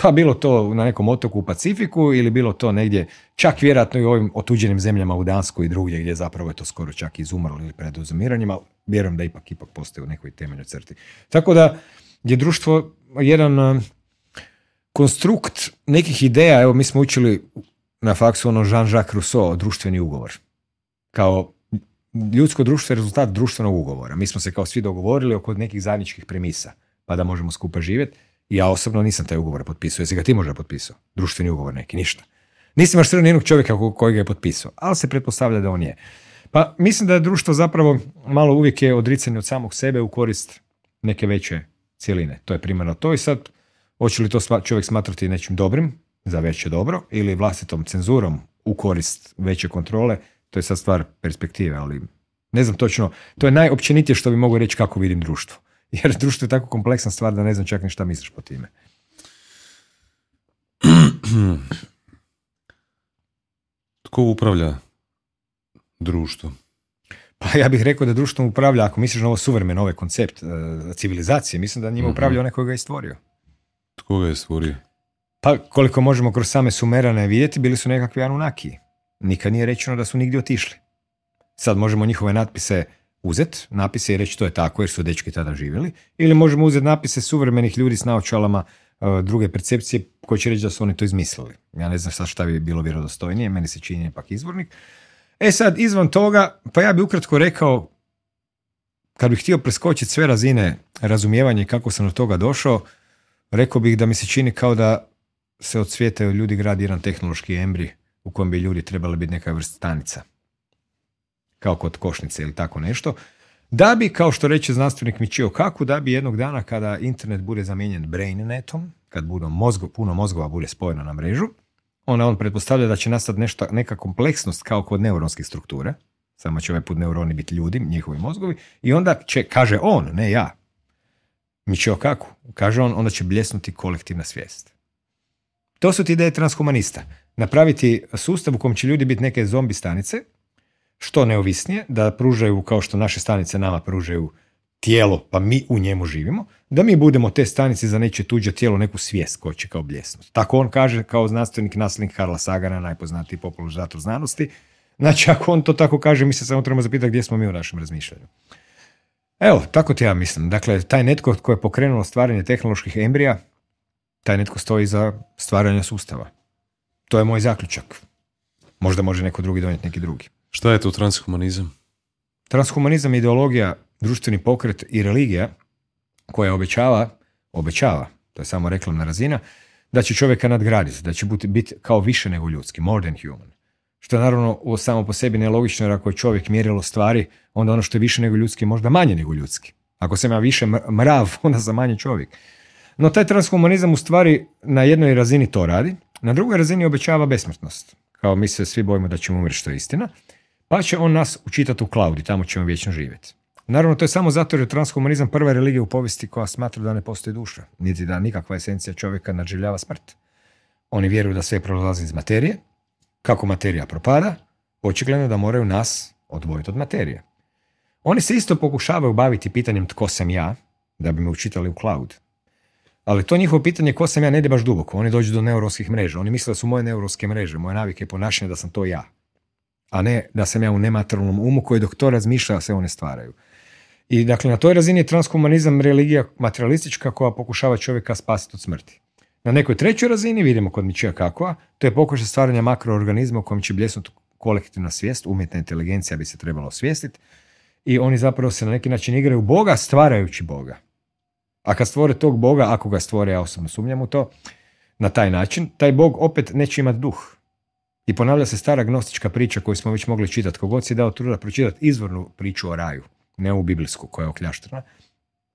Pa bilo to na nekom otoku u Pacifiku ili bilo to negdje, čak vjerojatno i u ovim otuđenim zemljama u Danskoj i drugdje gdje zapravo je to skoro čak izumrlo ili pred uzumiranjem, ali vjerujem da ipak ipak postoji u nekoj temeljnoj crti. Tako da je društvo jedan eh, konstrukt nekih ideja, evo mi smo učili na faksu ono Jean-Jacques Rousseau, društveni ugovor. Kao ljudsko društvo je rezultat društvenog ugovora. Mi smo se kao svi dogovorili oko nekih zajedničkih premisa, pa da možemo skupa živjeti. Ja osobno nisam taj ugovor potpisao. Jesi ga ti možda potpisao? Društveni ugovor neki, ništa. Nisam baš sreo nijednog čovjeka ko- koji ga je potpisao, ali se pretpostavlja da on je. Pa mislim da je društvo zapravo malo uvijek je odricanje od samog sebe u korist neke veće cjeline. To je primarno to i sad hoće li to čovjek smatrati nečim dobrim za veće dobro ili vlastitom cenzurom u korist veće kontrole, to je sad stvar perspektive, ali ne znam točno, to je najopćenitije što bi mogu reći kako vidim društvo. Jer društvo je tako kompleksna stvar da ne znam čak ni šta misliš po time. Tko upravlja društvom? Pa ja bih rekao da društvom upravlja, ako misliš na ovo suvremeno, ovaj koncept e, civilizacije, mislim da njima Mhm. upravlja onaj koji ga je stvorio. Tko ga je stvorio? Pa koliko možemo kroz same sumerane vidjeti, bili su nekakvi Anunnaki. Nikad nije rečeno da su nigdje otišli. Sad možemo njihove natpise uzet, napise i reći to je tako jer su dečki tada živjeli, ili možemo uzeti napise suvremenih ljudi s naočalama e, druge percepcije koji će reći da su oni to izmislili. Ja ne znam sad šta bi bilo vjerodostojnije, meni se čini ipak izvornik. E sad, izvan toga, pa ja bi ukratko rekao, kad bih htio preskočiti sve razine razumijevanja i kako sam do toga došao, rekao bih da mi se čini kao da se od svijeta ljudi gradi jedan tehnološki embri u kojem bi ljudi trebali biti neka vrsta stanica. Kao kod košnice ili tako nešto. Da bi, kao što reče znanstvenik Michio Kaku, da bi jednog dana kada internet bude zamijenjen brainnetom, kad budu mozgo, puno mozgova bude spojeno na mrežu, onda on pretpostavlja da će nastati nešto, neka kompleksnost kao kod neuronskih struktura, samo će ovaj put neuroni biti ljudi, njihovi mozgovi, i onda će, kaže on, ne ja, Michio Kaku, kaže on, onda će bljesnuti kolektivna svijest. To su ti ideje transhumanista. Napraviti sustav u kojem će ljudi biti neke zombi stanice, što neovisnije, da pružaju kao što naše stanice nama pružaju tijelo, pa mi u njemu živimo, da mi budemo te stanice za neće tuđe tijelo, neku svijest koja će kao bljesnuti. Tako on kaže kao znanstvenik nasljednik Karla Sagana, najpoznatiji popularizator znanosti. Znači, ako on to tako kaže, mi se samo trebamo zapitati gdje smo mi u našem razmišljanju. Evo, tako ti ja mislim. Dakle, taj netko tko je pokrenuo stvaranje tehnoloških embrija, taj netko stoji za stvaranje sustava. To je moj zaključak. Možda može neko drugi donijeti neki drugi. Šta je to transhumanizam? Transhumanizam je ideologija, društveni pokret i religija koja obećava, obećava, to je samo reklamna razina, da će čovjeka nadgraditi, da će biti, biti kao više nego ljudski, more than human. Što je naravno samo po sebi nelogično, jer ako je čovjek mjerilo stvari, onda ono što je više nego ljudski možda manje nego ljudski. Ako sam ja više mr- mrav, onda sam manje čovjek. No taj transhumanizam u stvari na jednoj razini to radi, na drugoj razini obećava besmrtnost. Kao mi se svi bojimo da ćemo umreti, što je istina. Pa će on nas učitati u cloud i tamo ćemo vječno živjeti. Naravno, to je samo zato jer je transhumanizam prva religija u povijesti koja smatra da ne postoji duša, niti da nikakva esencija čovjeka nadživljava smrt. Oni vjeruju da sve prolazi iz materije, kako materija propada, očigledno da moraju nas odvojiti od materije. Oni se isto pokušavaju baviti pitanjem tko sam ja, da bi me učitali u cloud. Ali to njihovo pitanje ko sam ja ne ide baš duboko. Oni dođu do neuronskih mreža. Oni misle da su moje neuronske mreže, moje navike i ponašanje da sam to ja. A ne da sam ja u nematerijalnom umu koji dok to razmišlja se one stvaraju. I dakle, na toj razini je transhumanizam religija materialistička koja pokušava čovjeka spasiti od smrti. Na nekoj trećoj razini, vidimo kod Mičija Kakova, to je pokušaj stvaranja makroorganizma u kojem će bljesnuti kolektivna svijest, umjetna inteligencija bi se trebala osvijestiti i oni zapravo se na neki način igraju Boga stvarajući Boga. A kad stvore tog Boga, ako ga stvore, ja osobno sumnjam u to, na taj način, taj Bog opet neće imati duh. I ponavlja se stara gnostička priča koju smo već mogli čitati. Kogod si dao truda pročitati izvornu priču o raju, ne ovu biblijsku koja je okljaštrana,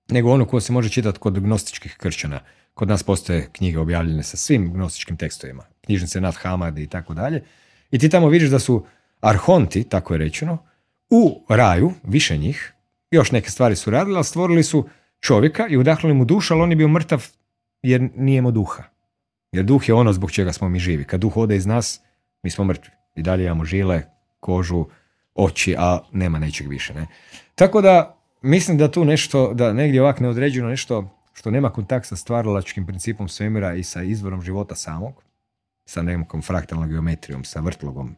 nego onu koju se može čitati kod gnostičkih kršćana. Kod nas postoje knjige objavljene sa svim gnostičkim tekstovima, knjižnice Nat Hamad i tako dalje. I ti tamo vidiš da su arhonti, tako je rečeno, u raju, više njih, još neke stvari su radili, ali stvorili su čovjeka i udahnuli mu dušu, ali on je bio mrtav jer nije imao duha. Jer duh je ono zbog čega smo mi živi. Kad duh ode iz nas, mi smo mrtvi. I dalje imamo žile, kožu, oči, a nema nečeg više. Ne? Tako da mislim da tu nešto, da negdje ovak neodređeno nešto što nema kontakt sa stvaralačkim principom svemira i sa izvorom života samog, sa nekom fraktalnom geometrijom, sa vrtlogom,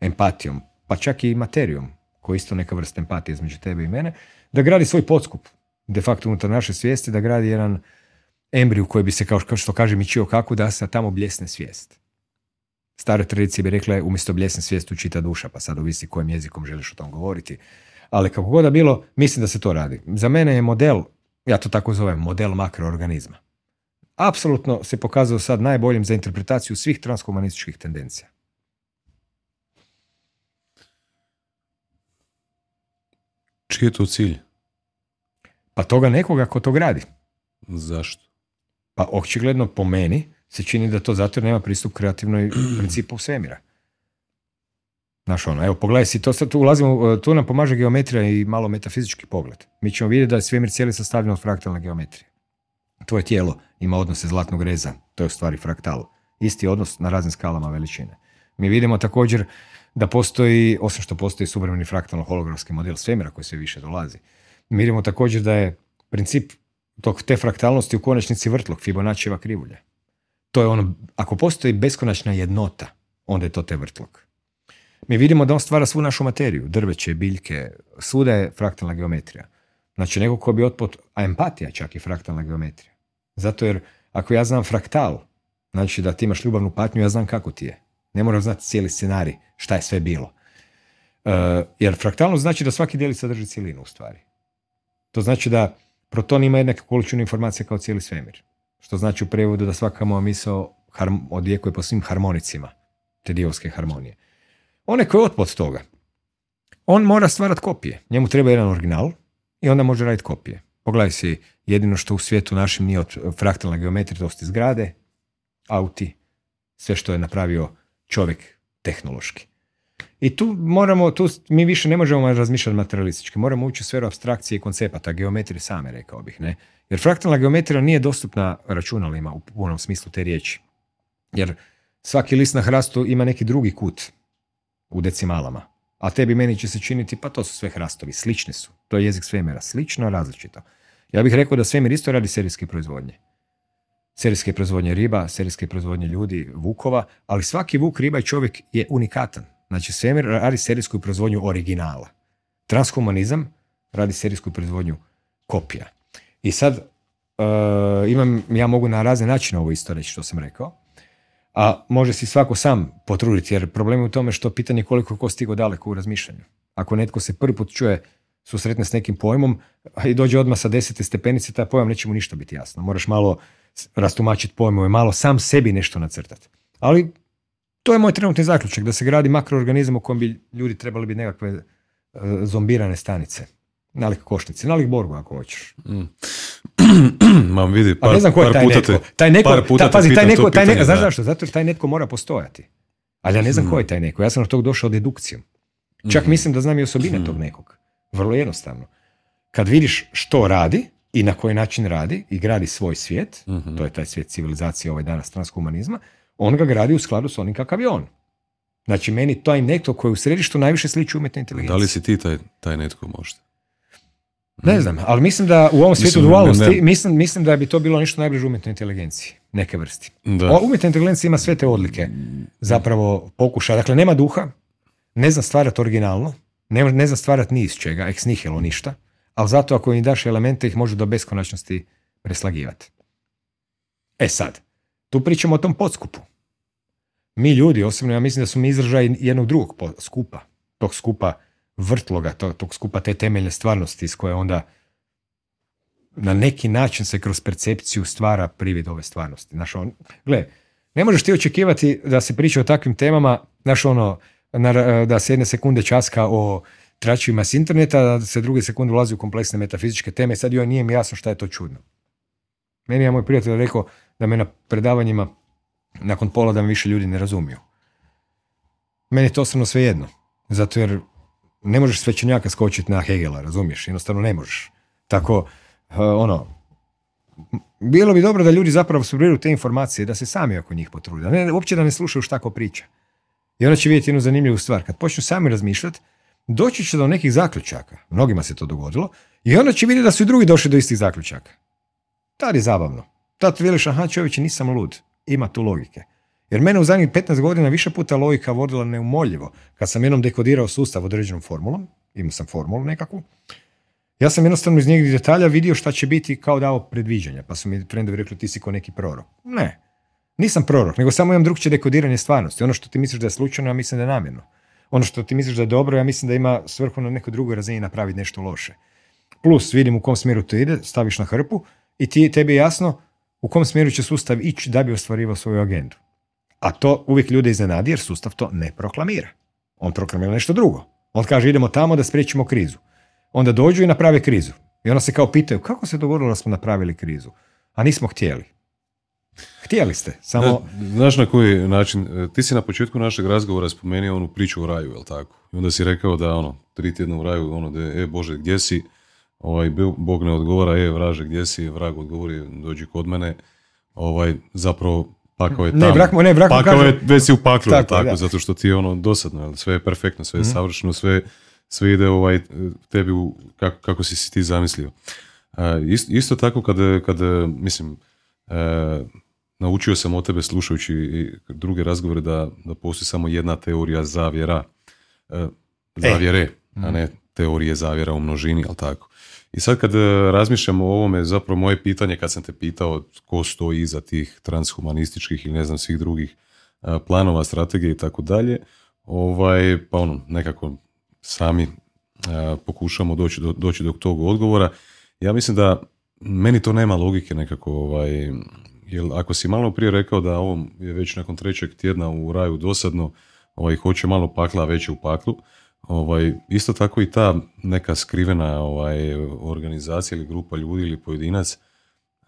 empatijom, pa čak i materijom, koja je isto neka vrsta empatije između tebe i mene, da gradi svoj podskup, de facto unutar naše svijesti, da gradi jedan embriju koji bi se, kao što kaže Michio Kaku, da se tamo bljesne svijest. Stare tradicije bi rekle, umjesto bljesne svijest učita duša, pa sad ovisi kojim jezikom želiš o tom govoriti. Ali kako god da bilo, mislim da se to radi. Za mene je model, ja to tako zovem, model makroorganizma. Apsolutno se pokazao sad najboljim za interpretaciju svih transhumanističkih tendencija. Čiji je to cilj? Pa toga nekoga ko to gradi. Zašto? Pa očigledno po meni se čini da to zato jer nema pristup kreativnoj principu svemira. Znaš ono, evo pogledaj si, to sad ulazimo, tu nam pomaže geometrija i malo metafizički pogled. Mi ćemo vidjeti da je svemir cijeli sastavljen od fraktalne geometrije. Tvoje tijelo ima odnose zlatnog reza, to je u stvari fraktal. Isti odnos na raznim skalama veličine. Mi vidimo također da postoji, osim što postoji suvremeni fraktalno holografski model svemira koji sve više dolazi, mi vidimo također da je princip tog, te fraktalnosti u konačnici vrtlog, Fibonaccieva krivulja. To je ono, ako postoji beskonačna jednota, onda je to te vrtlog. Mi vidimo da on stvara svu našu materiju, drveće, biljke, svuda je fraktalna geometrija. Znači, neko ko bi otput, a empatija čak i fraktalna geometrija. Zato jer, ako ja znam fraktal, znači da ti imaš ljubavnu patnju, ja znam kako ti je. Ne moram znati cijeli scenarij, šta je sve bilo. Uh, jer fraktalno znači da svaki dijelić sadrži cijelinu u stvari. To znači da proton ima jednake količinu informacija kao cijeli svemir. Što znači u prevodu da svaka moja misao odjekuje po svim harmonicima te divovske harmonije. Onaj koji je otpod toga, on mora stvarati kopije. Njemu treba jedan original i onda može raditi kopije. Pogledaj si, jedino što u svijetu našim nije od fraktalne geometrije, to zgrade, auti, sve što je napravio čovjek tehnološki. I tu moramo, tu mi više ne možemo razmišljati materialistički, moramo ući u sferu abstrakcije i koncepata, geometrije same, rekao bih, ne? Jer fraktalna geometrija nije dostupna računalima u punom smislu te riječi. Jer svaki list na hrastu ima neki drugi kut u decimalama. A tebi meni će se činiti, pa to su sve hrastovi, slični su. To je jezik svemira, slično, različito. Ja bih rekao da svemir isto radi serijske proizvodnje. Serijske proizvodnje riba, serijske proizvodnje ljudi, vukova, ali svaki vuk, riba i čovjek je unikatan. Znači svemir radi serijsku proizvodnju originala. Transhumanizam radi serijsku proizvodnju kopija. I sad, uh, imam, ja mogu na razne načine ovo isto reći što sam rekao, a može si svako sam potruditi, jer problem je u tome što pitanje koliko ko stigo daleko u razmišljanju. Ako netko se prvi put čuje susretne s nekim pojmom i dođe odmah sa desete stepenice, taj pojam neće mu ništa biti jasno. Moraš malo rastumačiti pojmove, malo sam sebi nešto nacrtati. Ali to je moj trenutni zaključak, da se gradi makroorganizam u kojem bi ljudi trebali biti nekakve e, zombirane stanice. Nalik košnice, nalik borgu ako hoćeš. Mm. Mam vidi, par, A ne znam ko je taj netko. te, taj neko, par puta ta, pazi, taj neko, taj neko, znaš zašto? Zato jer taj netko mora postojati. Ali ja ne znam ko je taj neko. Ja sam na tog došao dedukcijom. Čak mislim da znam i osobine tog nekog. Vrlo jednostavno. Kad vidiš što radi i na koji način radi i gradi svoj svijet, to je taj svijet civilizacije ovaj danas transhumanizma, on ga gradi u skladu s onim kakav je on. Znači, meni taj netko koji je u središtu najviše sliči umjetne inteligencije. Da li si ti taj, taj netko možda? Ne znam, ali mislim da u ovom svijetu dualnosti, mislim, mislim da bi to bilo nešto najbliže umjetnoj inteligenciji, neke vrsti. Da. Umjetna inteligencija ima sve te odlike, zapravo pokuša. Dakle, nema duha, ne zna stvarati originalno, ne, ne zna stvarati ni iz čega, ex nihilo ništa, ali zato ako im daš elemente, ih može do beskonačnosti preslagivati. E sad, tu pričamo o tom podskupu. Mi ljudi, osobno ja mislim da su mi izražaj jednog drugog skupa, tog skupa vrtloga, tog, tog skupa te temeljne stvarnosti iz koje onda na neki način se kroz percepciju stvara privid ove stvarnosti. Znaš, on, gle, ne možeš ti očekivati da se priča o takvim temama, znaš ono, na- da se jedne sekunde časka o tračivima s interneta, da se druge sekunde ulazi u kompleksne metafizičke teme i sad joj nije mi jasno šta je to čudno. Meni je moj prijatelj rekao da me na predavanjima nakon pola da me više ljudi ne razumiju. Meni je to osobno svejedno. Zato jer ne možeš svećenjaka skočiti na Hegela, razumiješ? Jednostavno ne možeš. Tako, uh, ono, bilo bi dobro da ljudi zapravo absorbiraju te informacije, da se sami oko njih potrude. Ne, uopće da ne slušaju šta ko priča. I onda će vidjeti jednu zanimljivu stvar. Kad počnu sami razmišljati, doći će do nekih zaključaka. Mnogima se to dogodilo. I onda će vidjeti da su i drugi došli do istih zaključaka. Tad je zabavno. Tad veliš, aha čovječe, nisam lud. Ima tu logike. Jer mene u zadnjih 15 godina više puta logika vodila neumoljivo. Kad sam jednom dekodirao sustav određenom formulom, imao sam formulu nekakvu, ja sam jednostavno iz njegih detalja vidio šta će biti kao dao predviđanja. Pa su mi frendovi rekli ti si ko neki prorok. Ne, nisam prorok, nego samo imam drugčije dekodiranje stvarnosti. Ono što ti misliš da je slučajno, ja mislim da je namjerno. Ono što ti misliš da je dobro, ja mislim da ima svrhu na nekoj drugoj razini napraviti nešto loše. Plus, vidim u kom smjeru to ide, staviš na hrpu i ti, tebi je jasno u kom smjeru će sustav ići da bi ostvarivao svoju agendu. A to uvijek ljude iznenadi jer sustav to ne proklamira. On proklamira nešto drugo. On kaže idemo tamo da spriječimo krizu. onda dođu i naprave krizu. I onda se kao pitaju kako se dogodilo da smo napravili krizu, a nismo htjeli. Htjeli ste, samo... znaš na koji način, e, ti si na početku našeg razgovora spomenuo onu priču o raju, jel tako? I onda si rekao da ono, tri tjedna u raju, ono da je, e Bože, gdje si? Ovaj, Bog ne odgovara, e vraže, gdje si? Vrag odgovori, dođi kod mene. Ovaj, zapravo, pakao je Ne, tamo. vrak mu- ne, vrak mu pakao je, već si u paklu, Tako, tako, da. zato što ti je ono dosadno, sve je perfektno, sve je savršeno, sve, sve ide ovaj, tebi u, kako, kako si si ti zamislio. E, isto, isto tako kad, kad mislim, e, naučio sam od tebe slušajući i druge razgovore da, da postoji samo jedna teorija zavjera, e, zavjere, a ne teorije zavjera u množini, jel tako? I sad kad e, razmišljam o ovome, zapravo moje pitanje kad sam te pitao ko stoji iza tih transhumanističkih i ne znam svih drugih e, planova, strategije i tako dalje, ovaj, pa ono, nekako sami e, pokušamo doći do, doći do tog odgovora. Ja mislim da meni to nema logike nekako, ovaj, jer ako si malo prije rekao da ovo je već nakon trećeg tjedna u raju dosadno, ovaj, hoće malo pakla, a već je u paklu, ovaj, isto tako i ta neka skrivena ovaj, organizacija ili grupa ljudi ili pojedinac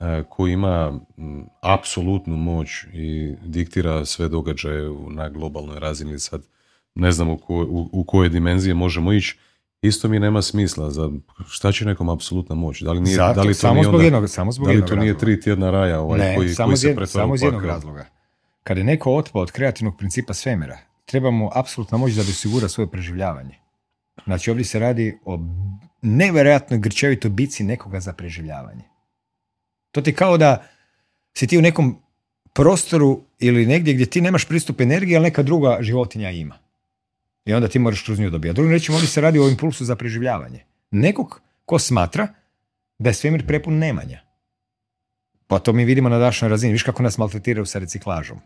e, koji ima m, apsolutnu moć i diktira sve događaje na globalnoj razini sad ne znam u, ko- u, u koje dimenzije možemo ići isto mi nema smisla za šta će nekom apsolutna moć? Da li nije Zato, da li to samo nije zbog onda- jednog, samo zbog da li to nije tri tjedna raja ovaj, ne, koji, samo, koji se samo iz jednog razloga. Kad je neko otpao od kreativnog principa svemira, treba mu apsolutna moć da bi osigura svoje preživljavanje. Znači ovdje se radi o nevjerojatnoj grčevitoj bici nekoga za preživljavanje. To ti kao da si ti u nekom prostoru ili negdje gdje ti nemaš pristup energiji, ali neka druga životinja ima. I onda ti moraš kroz nju dobijati. Drugim rečima, ovdje se radi o impulsu za preživljavanje. Nekog ko smatra da je svemir prepun nemanja. Pa to mi vidimo na današnjoj razini. Viš kako nas maltretiraju sa reciklažom.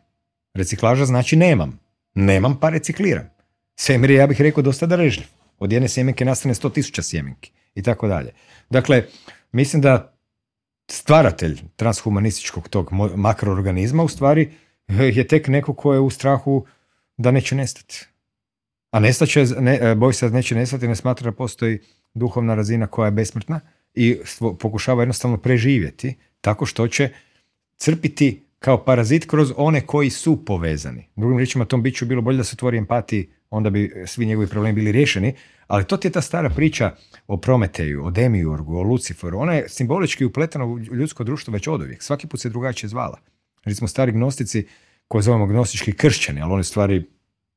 Reciklaža znači nemam. Nemam pa recikliram. Svemir je, ja bih rekao, dosta darežljiv. Od jedne sjemenke nastane 100.000 sjemenki i tako dalje. Dakle, mislim da stvaratelj transhumanističkog tog makroorganizma u stvari eh, je tek neko ko je u strahu da neće nestati. A nestaće, ne, e, boji se da neće nestati, ne smatra da postoji duhovna razina koja je besmrtna i pokušava jednostavno preživjeti tako što će crpiti kao parazit kroz one koji su povezani. Drugim riječima, tom biću bilo bolje da se otvori empatiji, onda bi svi njegovi problemi bili riješeni, ali to ti je ta stara priča o Prometeju, o Demiurgu, o Luciferu. Ona je simbolički upletena u ljudsko društvo već oduvijek. Svaki put se drugačije zvala. Recimo, stari gnostici, koje zovemo gnostički kršćani, ali oni stvari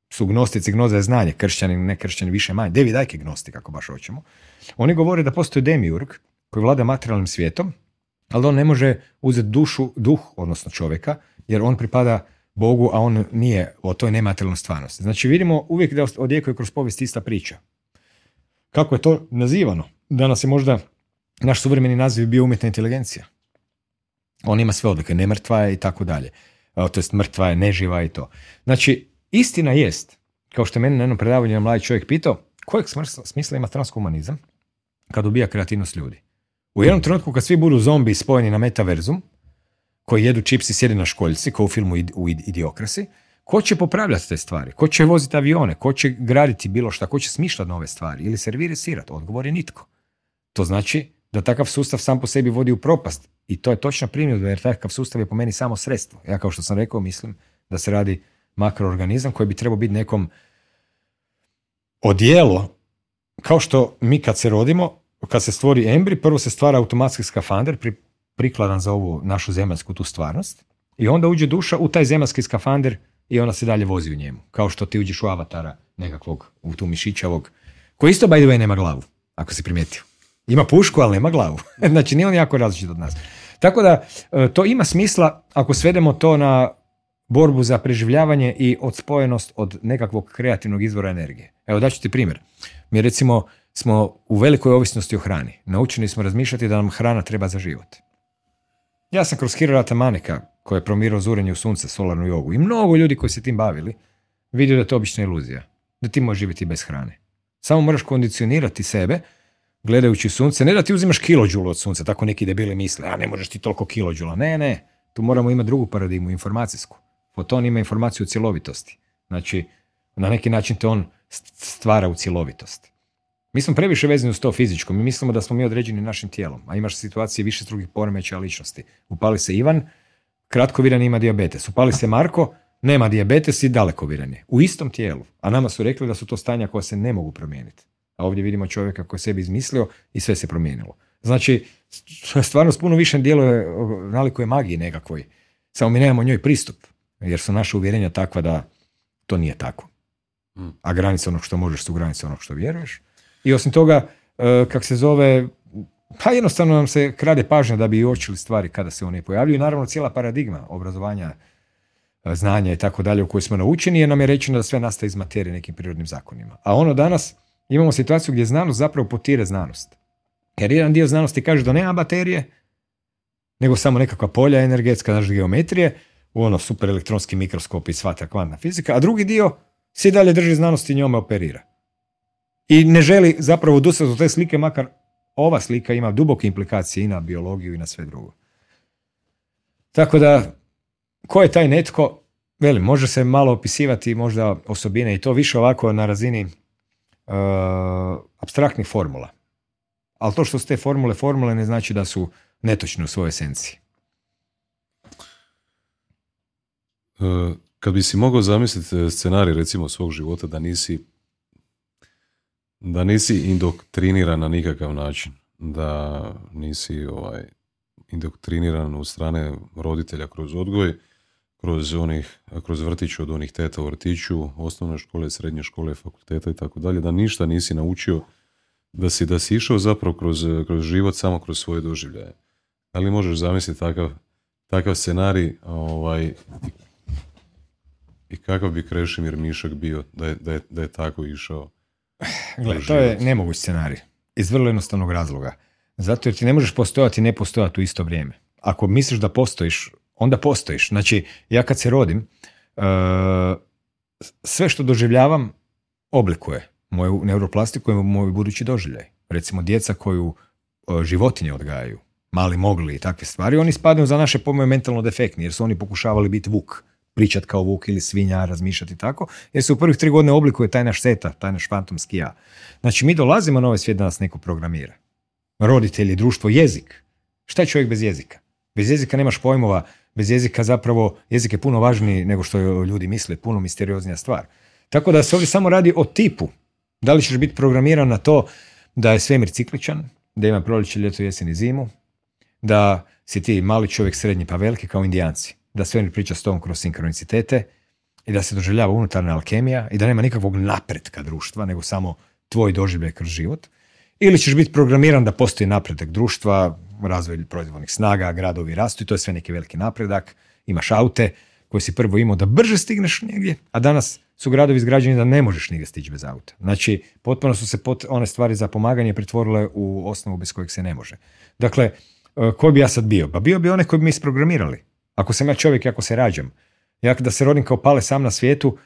su gnostici, gnoza je znanje, kršćani, ne kršćani, više manje. David je gnostik, ako baš hoćemo. Oni govore da postoji demiurg koji vlada materijalnim svijetom, ali on ne može uzeti dušu, duh, odnosno čovjeka, jer on pripada Bogu, a on nije o toj nematerijalnoj stvarnosti. Znači vidimo uvijek da odjekuje kroz povijest ista priča. Kako je to nazivano? Danas je možda naš suvremeni naziv bio umjetna inteligencija. On ima sve odlike, nemrtva je i tako dalje. To jest mrtva je, neživa i to. Znači, istina jest, kao što je meni na jednom predavanju mladi čovjek pitao, kojeg smisla ima transhumanizam kad ubija kreativnost ljudi? U jednom trenutku kad svi budu zombi spojeni na metaverzum, koji jedu čips i sjede na školjci, kao u filmu u Id- Idiokrasi, ko će popravljati te stvari? Ko će voziti avione? Ko će graditi bilo šta? Ko će smišljati nove stvari? Ili servisirati? Odgovor je nitko. To znači da takav sustav sam po sebi vodi u propast. I to je točna primjedba, jer takav sustav je po meni samo sredstvo. Ja kao što sam rekao, mislim da se radi makroorganizam koji bi trebao biti nekom odijelo, kao što mi kad se rodimo, kad se stvori embri, prvo se stvara automatski skafander pri, prikladan za ovu našu zemaljsku tu stvarnost i onda uđe duša u taj zemaljski skafander i ona se dalje vozi u njemu. Kao što ti uđeš u avatara nekakvog, u tu mišićavog, koji isto by the way nema glavu, ako si primijetio. Ima pušku, ali nema glavu. znači nije on jako različit od nas. Tako da e, to ima smisla ako svedemo to na borbu za preživljavanje i odspojenost od nekakvog kreativnog izvora energije. Evo daću ti primjer. Mi recimo smo u velikoj ovisnosti o hrani. Naučeni smo razmišljati da nam hrana treba za život. Ja sam kroz Hirata Maneka, koji je promirao zurenje u sunce, solarnu jogu, i mnogo ljudi koji se tim bavili, vidio da je to obična iluzija. Da ti možeš živjeti bez hrane. Samo moraš kondicionirati sebe, gledajući sunce, ne da ti uzimaš kilođulu od sunca, tako neki debili misle, a ne možeš ti toliko kilođula. Ne, ne, tu moramo imati drugu paradigmu, informacijsku. Foton ima informaciju o cjelovitosti. Znači, na neki način te on st- stvara u cjelovitost. Mi smo previše vezani uz to fizičko. Mi mislimo da smo mi određeni našim tijelom. A imaš situacije više drugih poremećaja ličnosti. Upali se Ivan, kratkoviran ima dijabetes. Upali se Marko, nema dijabetes i dalekoviran je. U istom tijelu. A nama su rekli da su to stanja koja se ne mogu promijeniti. A ovdje vidimo čovjeka koji je sebi izmislio i sve se promijenilo. Znači, stvarno s puno više djeluje nalikuje magiji nekakvoj. Samo mi nemamo njoj pristup. Jer su naše uvjerenja takva da to nije tako. Hmm. A granice onog što možeš su granice onog što vjeruješ. I osim toga, e, kak se zove, pa jednostavno nam se krade pažnja da bi uočili stvari kada se one pojavljuju. Naravno cijela paradigma obrazovanja, e, znanja i tako dalje u kojoj smo naučeni jer nam je rečeno da sve nastaje iz materije nekim prirodnim zakonima. A ono danas imamo situaciju gdje znanost zapravo potire znanost. Jer jedan dio znanosti kaže da nema baterije, nego samo nekakva polja energetska, znači geometrije, u ono super elektronski mikroskop i sva ta kvantna fizika, a drugi dio se dalje drži znanosti i njome operira. I ne želi zapravo odustati od te slike, makar ova slika ima duboke implikacije i na biologiju i na sve drugo. Tako da, ko je taj netko? Velim, može se malo opisivati možda osobine i to više ovako na razini uh, abstraktnih formula. Ali to što su te formule formule ne znači da su netočne u svojoj esenciji. Uh, kad bi si mogao zamisliti scenarij recimo svog života da nisi da nisi indoktriniran na nikakav način, da nisi ovaj, indoktriniran u strane roditelja kroz odgoj, kroz onih, kroz vrtić od onih teta u vrtiću, osnovne škole, srednje škole, fakulteta i tako dalje, da ništa nisi naučio, da si, da si išao zapravo kroz, kroz život samo kroz svoje doživljaje. Ali možeš zamisliti takav, takav scenarij ovaj, i kakav bi Krešimir Mišak bio da je, da je, da je tako išao Gle, to je nemoguć scenarij. Iz vrlo jednostavnog razloga. Zato jer ti ne možeš postojati i ne postojati u isto vrijeme. Ako misliš da postojiš, onda postojiš. Znači, ja kad se rodim, uh, sve što doživljavam oblikuje moju neuroplastiku i moj budući doživljaj. Recimo, djeca koju uh, životinje odgajaju, mali mogli i takve stvari, oni spadaju za naše pojmove mentalno defektni, jer su oni pokušavali biti vuk pričat kao vuk ili svinja, razmišljati tako, jer se u prvih tri godine oblikuje taj naš seta, taj naš fantomski ja. Znači, mi dolazimo na ovaj svijet da nas neko programira. Roditelji, društvo, jezik. Šta je čovjek bez jezika? Bez jezika nemaš pojmova, bez jezika zapravo, jezik je puno važniji nego što ljudi misle, puno misterioznija stvar. Tako da se ovdje samo radi o tipu. Da li ćeš biti programiran na to da je svemir cikličan, da ima proljeće, ljeto, jesen i zimu, da si ti mali čovjek, srednji pa veliki kao indijanci da sve priča s tom kroz sinkronicitete i da se doživljava unutarnja alkemija i da nema nikakvog napretka društva, nego samo tvoj doživljaj kroz život. Ili ćeš biti programiran da postoji napredak društva, razvoj proizvodnih snaga, gradovi rastu i to je sve neki veliki napredak. Imaš aute koje si prvo imao da brže stigneš negdje, a danas su gradovi izgrađeni da ne možeš nigdje stići bez auta. Znači, potpuno su se pot, one stvari za pomaganje pretvorile u osnovu bez kojeg se ne može. Dakle, e, koji bi ja sad bio? Pa bio bi one koji bi mi isprogramirali. Ako sam ja čovjek ako se rađam, ja da se rodim kao pale sam na svijetu,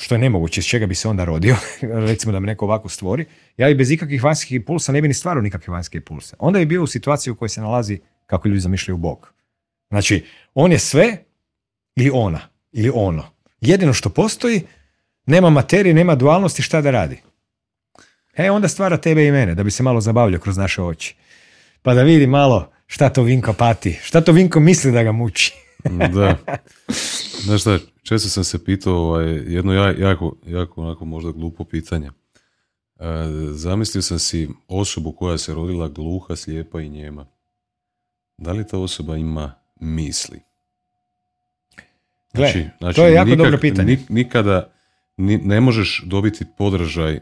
što je nemoguće, iz čega bi se onda rodio, recimo da me neko ovako stvori, ja i bez ikakvih vanjskih impulsa ne bi ni stvarao nikakve vanjske impulse. Onda je bio u situaciji u kojoj se nalazi kako ljudi zamišljaju Bog. Znači, on je sve ili ona, ili ono. Jedino što postoji, nema materije, nema dualnosti, šta da radi? E, onda stvara tebe i mene, da bi se malo zabavljao kroz naše oči. Pa da vidi malo šta to Vinko pati, šta to Vinko misli da ga muči. da. Znaš šta, često sam se pitao ovaj, jedno jako, jako onako možda glupo pitanje. E, zamislio sam si osobu koja se rodila gluha, slijepa i njema. Da li ta osoba ima misli? Gle, znači, znači, to je jako dobro pitanje. Nikada ne možeš dobiti podržaj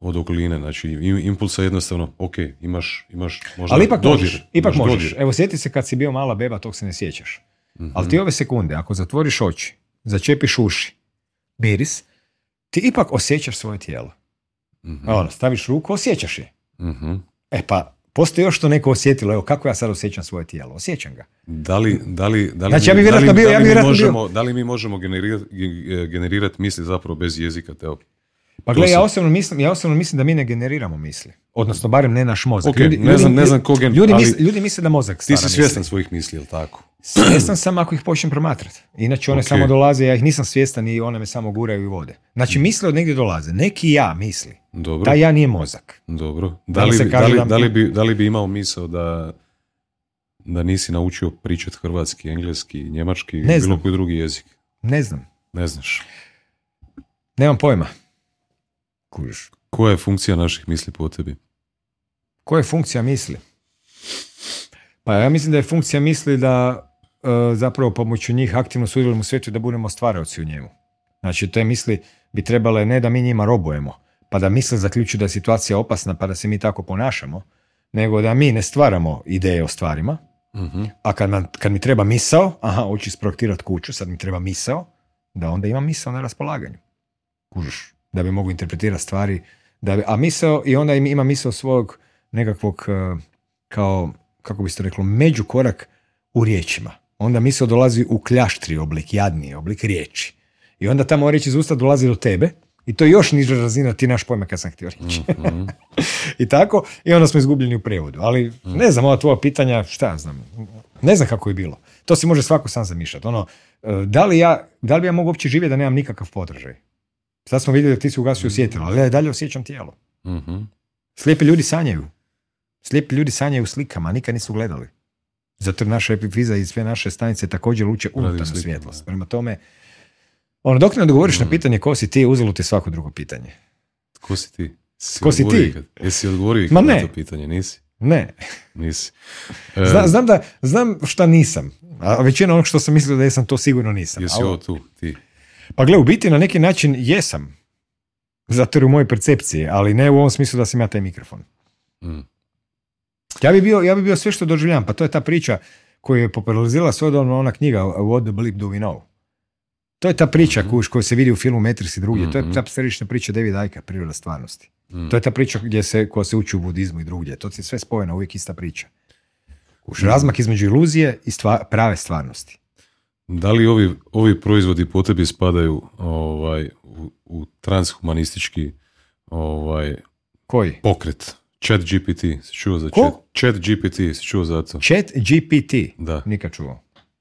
od okoline, znači impulsa jednostavno, ok, imaš, imaš možda Ali ipak možeš, ipak možeš. Evo sjeti se kad si bio mala beba, tog se ne sjećaš. mm Ali ti ove sekunde, ako zatvoriš oči, začepiš uši, miris, ti ipak osjećaš svoje tijelo. mm Ono, staviš ruku, osjećaš je. mm E pa, postoji još što neko osjetilo, evo kako ja sad osjećam svoje tijelo, osjećam ga. Da li, da li, da li, znači, ja bi vjerojatno bio, ja bi možemo, Da li mi možemo generirati generirati misli zapravo bez jezika, teo? Pa gle, ja osobno, mislim, ja osobno mislim da mi ne generiramo misli. Odnosno, barem ne naš mozak. Okay, ljudi, ne, znam, ne znam ko ljudi, ali... misle, ljudi misle da mozak Ti si svjestan svojih misli, jel tako? Svjestan sam ako ih počnem promatrati. Inače one Ok. samo dolaze, ja ih nisam svjestan i one me samo guraju i vode. Znači misle od negdje dolaze. Neki ja misli. Dobro, Taj ja nije mozak. dobro. Da li, da, li, da- da, li bi, da li bi imao misao da da nisi naučio pričati hrvatski, engleski, njemački, Ne znam. bilo koji drugi jezik? Ne znam. Ne znaš. Nemam pojma. Kužiš. Koja je funkcija naših misli po tebi? Koja je funkcija misli? Pa ja mislim da je funkcija misli da e, zapravo pomoću njih aktivno sudjelujemo u svijetu i da budemo stvaraoci u njemu. Znači te misli bi trebale ne da mi njima robujemo, pa da misle zaključuju da je situacija opasna pa da se mi tako ponašamo, nego da mi ne stvaramo ideje o stvarima, Mhm. a kad, nam- kad mi treba misao, aha, hoću isprojektirati kuću, sad mi treba misao, da onda imam misao na raspolaganju. Kužiš, da bi mogu interpretirati stvari, da bi, a misao, i onda im- ima misao svog nekakvog, eh, kao, kako bi se to reklo, međukorak u riječima. Onda misao dolazi u kljaštri oblik, jadniji oblik riječi. I onda ta moja riječ iz usta dolazi do tebe, i to je još niža razina, ti naš pojma kad sam htio reći. Mhm. I tako, i onda smo izgubljeni u prevodu. Ali ne znam, ova tvoja pitanja, šta ja znam, ne znam kako je bilo. To si može svako sam zamišljati. Ono, e, da li, ja, da li bi ja mogu uopće živjeti da nemam nikakav podražaj? Sad smo vidjeli da ti si ugasio osjetilo, ali ja dalje osjećam tijelo. Mhm. Slijepi ljudi sanjaju. Slijepi ljudi sanjaju slikama, nikad nisu gledali. Zato naša epifiza i sve naše stanice također luče unutarnju svjetlost. Prema tome, ono, dok ne odgovoriš Mm. na pitanje ko si ti, uzelo ti svako drugo pitanje. Ko si ti? Si Ko si ti? Jesi odgovorio Ma ikad na to pitanje? Nisi? Ne, Nisi. E, Zna, znam da, znam šta nisam, a većina onog što sam mislio da jesam, to sigurno nisam. Jesi ovo tu, ti? Pa gle, u biti na neki način jesam. Zato jer u mojoj percepciji, ali ne u ovom smislu da sam ja taj mikrofon. Mm. Ja bi bio, ja bi bio sve što doživljavam, pa to je ta priča koju je popularizirala svojedobno ona knjiga What the bleep do we know. To je ta priča Mhm. kuš, koju se vidi u filmu Matrix i drugdje. To je Mhm. ta središnja priča David Icke, priroda stvarnosti. Mm. To je ta priča gdje se, koja se uči u budizmu i drugdje. To je sve spojeno, uvijek ista priča. Kuš, Mhm. razmak između iluzije i stva- prave stvarnosti. Da li ovi, ovi proizvodi po tebi spadaju ovaj, u, u transhumanistički ovaj, Koji? pokret? Chat GPT, si čuo za chat? Chat GPT, si čuo za to? Chat GPT. Da, Nikad čuo.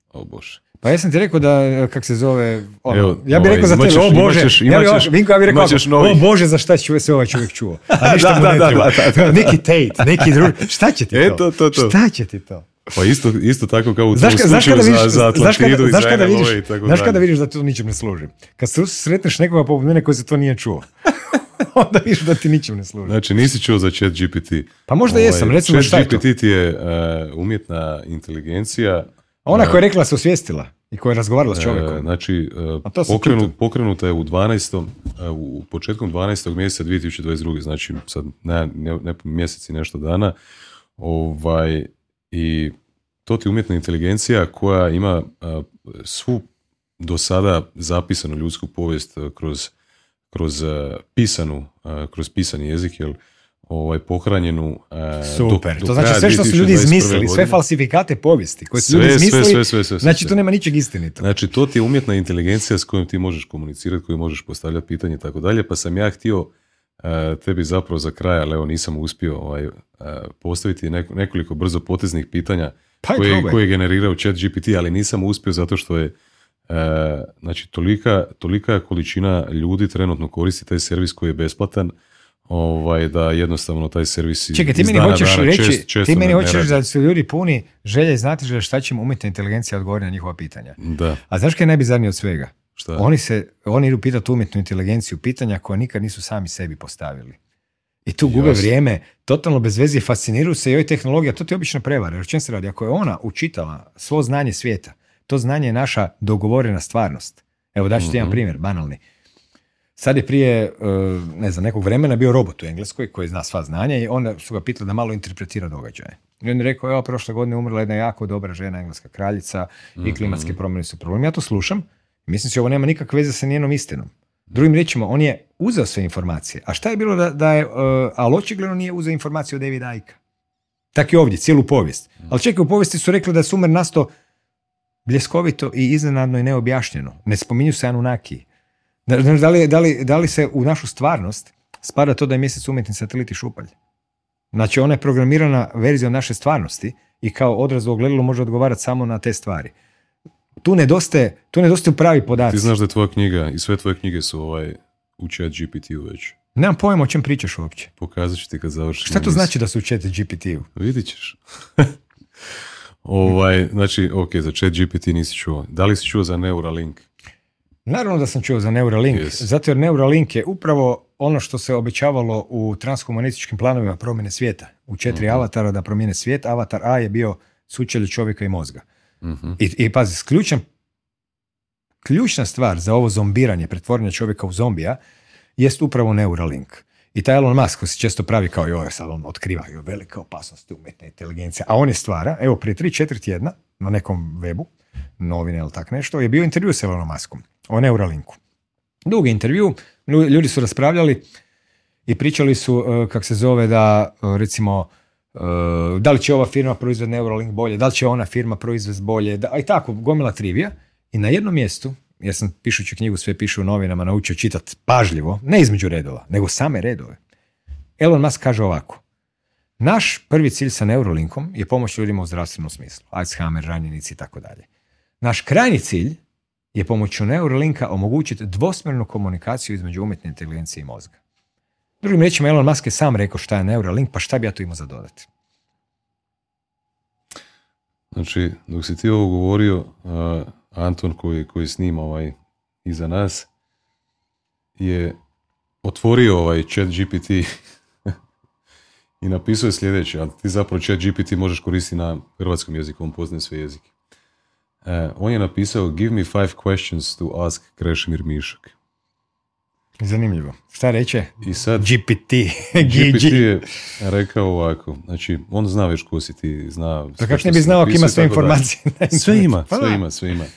o bože. Pa ja sam ti rekao da, kak se zove, ono, Evo, ja bih ovaj, rekao za tebe, o Bože, imat ćeš- ja imat bi, ćeš- Vinko, ja bih rekao, ovako, o Bože, za šta će se ovaj čovjek čuo? A ništa Da, mu ne da, treba. da. Neki Tate, neki drugi, šta će ti to? E, to, to, to. Šta će ti to? Pa isto, isto tako kao u Znaš, tvom ka- znaš kada vidiš, za, za znaš kada, znaš kada vidiš, i tako znaš kada vidiš da ti to ničem ne služi? Kad se sretneš nekoga poput mene koji se to nije čuo, onda vidiš da ti ničem ne služi. Znači, nisi čuo za chat GPT. Pa možda jesam, recimo chat šta je to? GPT ti je e, umjetna inteligencija. Ona koja je rekla se osvijestila i koja je razgovarala s E, čovjekom. znači, A sam pokrenut, čuto. pokrenuta je u 12. e, u početkom 12. mjeseca 2022. Znači, sad ne, ne, ne mjesec i nešto dana. Ovaj, I to ti je umjetna inteligencija koja ima svu do sada zapisanu ljudsku povijest kroz, kroz pisanu, kroz pisani jezik, jel, ovaj, pohranjenu Super, do- do to znači sve što su ljudi 2021. izmislili, sve falsifikate povijesti koje su Sve, ljudi izmislili, sve, sve, sve, znači tu nema ničeg istinito. Znači, to ti je umjetna inteligencija s kojom ti možeš komunicirati, koju možeš postavljati pitanje i tako dalje, pa sam ja htio tebi zapravo za kraj, ali evo nisam uspio ovaj, e, postaviti neko- nekoliko brzo poteznih pitanja Pa i koje, koje generiraju chat GPT, ali nisam uspio zato što je e, znači, tolika, tolika količina ljudi trenutno koristi taj servis koji je besplatan, ovaj, da jednostavno taj servis iz- Čekaj, ti meni hoćeš dana reći, čest- ti meni hoćeš reći da su ljudi puni želje znati šta će im umjetna inteligencija odgovoriti na njihova pitanja. Da, A znaš kaj je najbizarnije od svega? Šta? Oni, se, oni idu pitati umjetnu inteligenciju pitanja koja nikad nisu sami sebi postavili. I tu gube Jasno. vrijeme, totalno bez veze, fasciniraju se i ovoj tehnologija, to ti je obična prevara. Jer čem se radi? Ako je ona učitala svo znanje svijeta, to znanje je naša dogovorena stvarnost. Evo daću ti jedan Mhm. primjer, banalni. Sad je prije, e, ne znam, nekog vremena bio robot u Engleskoj koji zna sva znanja i onda su ga pitali da malo interpretira događaje. I on je rekao, evo, prošle godine umrla jedna jako dobra žena, engleska kraljica i klimatske promjene su problem. Ja to slušam mislim si ovo nema nikakve veze sa njenom istinom. Drugim riječima, on je uzeo sve informacije. A šta je bilo da, da je, e, ali očigledno nije uzeo informacije od Davida Icke. Tak i ovdje, cijelu povijest. Ali čekaj, u povijesti su rekli da je sumer nasto bljeskovito i iznenadno i neobjašnjeno. Ne spominju se Anunnaki. Da, da, li, da, li, da li se u našu stvarnost spada to da je mjesec umjetni satelit i šupalj? Znači, ona je programirana verzija naše stvarnosti i kao odraz u ogledalu može odgovarati samo na te stvari. Tu nedostaje, tu nedostaju pravi podaci. Ti znaš da je tvoja knjiga i sve tvoje knjige su ovaj, u chat GPT-u već. Nemam pojma o čem pričaš uopće. Pokazat ću ti kad završim. Šta to znači da su u chat GPT-u? Vidit ćeš. ovaj, znači, ok, za chat GPT nisi čuo. Da li si čuo za Neuralink? Naravno da sam čuo za Neuralink, Yes. zato jer Neuralink je upravo ono što se obećavalo u transhumanističkim planovima promjene svijeta. U četiri Mhm. avatara da promijene svijet. Avatar A je bio sučelje čovjeka i mozga. Mhm. I, i pazi, ključan, ključna stvar za ovo zombiranje, pretvorenje čovjeka u zombija, jest upravo Neuralink. I taj Elon Musk koji se često pravi kao joj, sad on otkriva joj velike opasnosti umjetne inteligencije, a on je stvara, evo prije 3-4 tjedna na nekom webu, novine ili tak nešto, je bio intervju s Elonom Muskom o Neuralinku. Dugi intervju, lju- ljudi su raspravljali i pričali su, e, kak se zove, da e, recimo da li će ova firma proizvesti Neuralink bolje, da li će ona firma proizvesti bolje, da, i tako, gomila trivija. I na jednom mjestu, ja sam pišući knjigu, sve piše u novinama, naučio čitati pažljivo, ne između redova, nego same redove. Elon Musk kaže ovako, naš prvi cilj sa Neuralinkom je pomoć ljudima u zdravstvenom smislu, Alzheimer, ranjenici i tako dalje. Naš krajnji cilj je pomoću Neuralinka omogućiti dvosmjernu komunikaciju između umjetne inteligencije i mozga. Drugim riječima, Elon Musk je sam rekao šta je Neuralink, pa šta bi ja tu imao za dodati? Znači, dok si ti ovo govorio, uh, Anton koji, koji snima ovaj iza nas je otvorio ovaj chat GPT i napisao je sljedeće, ali ti zapravo chat GPT možeš koristiti na hrvatskom jeziku, on poznaje sve jezike. E, on je napisao Give me five questions to ask Krešimir Mišak. Zanimljivo. Šta reče? I sad GPT. GPT je rekao ovako, znači on zna već ko si ti, zna... Pa kako ne bi znao ako ima sve informacije Sve ima, Pa sve ima, sve ima. E,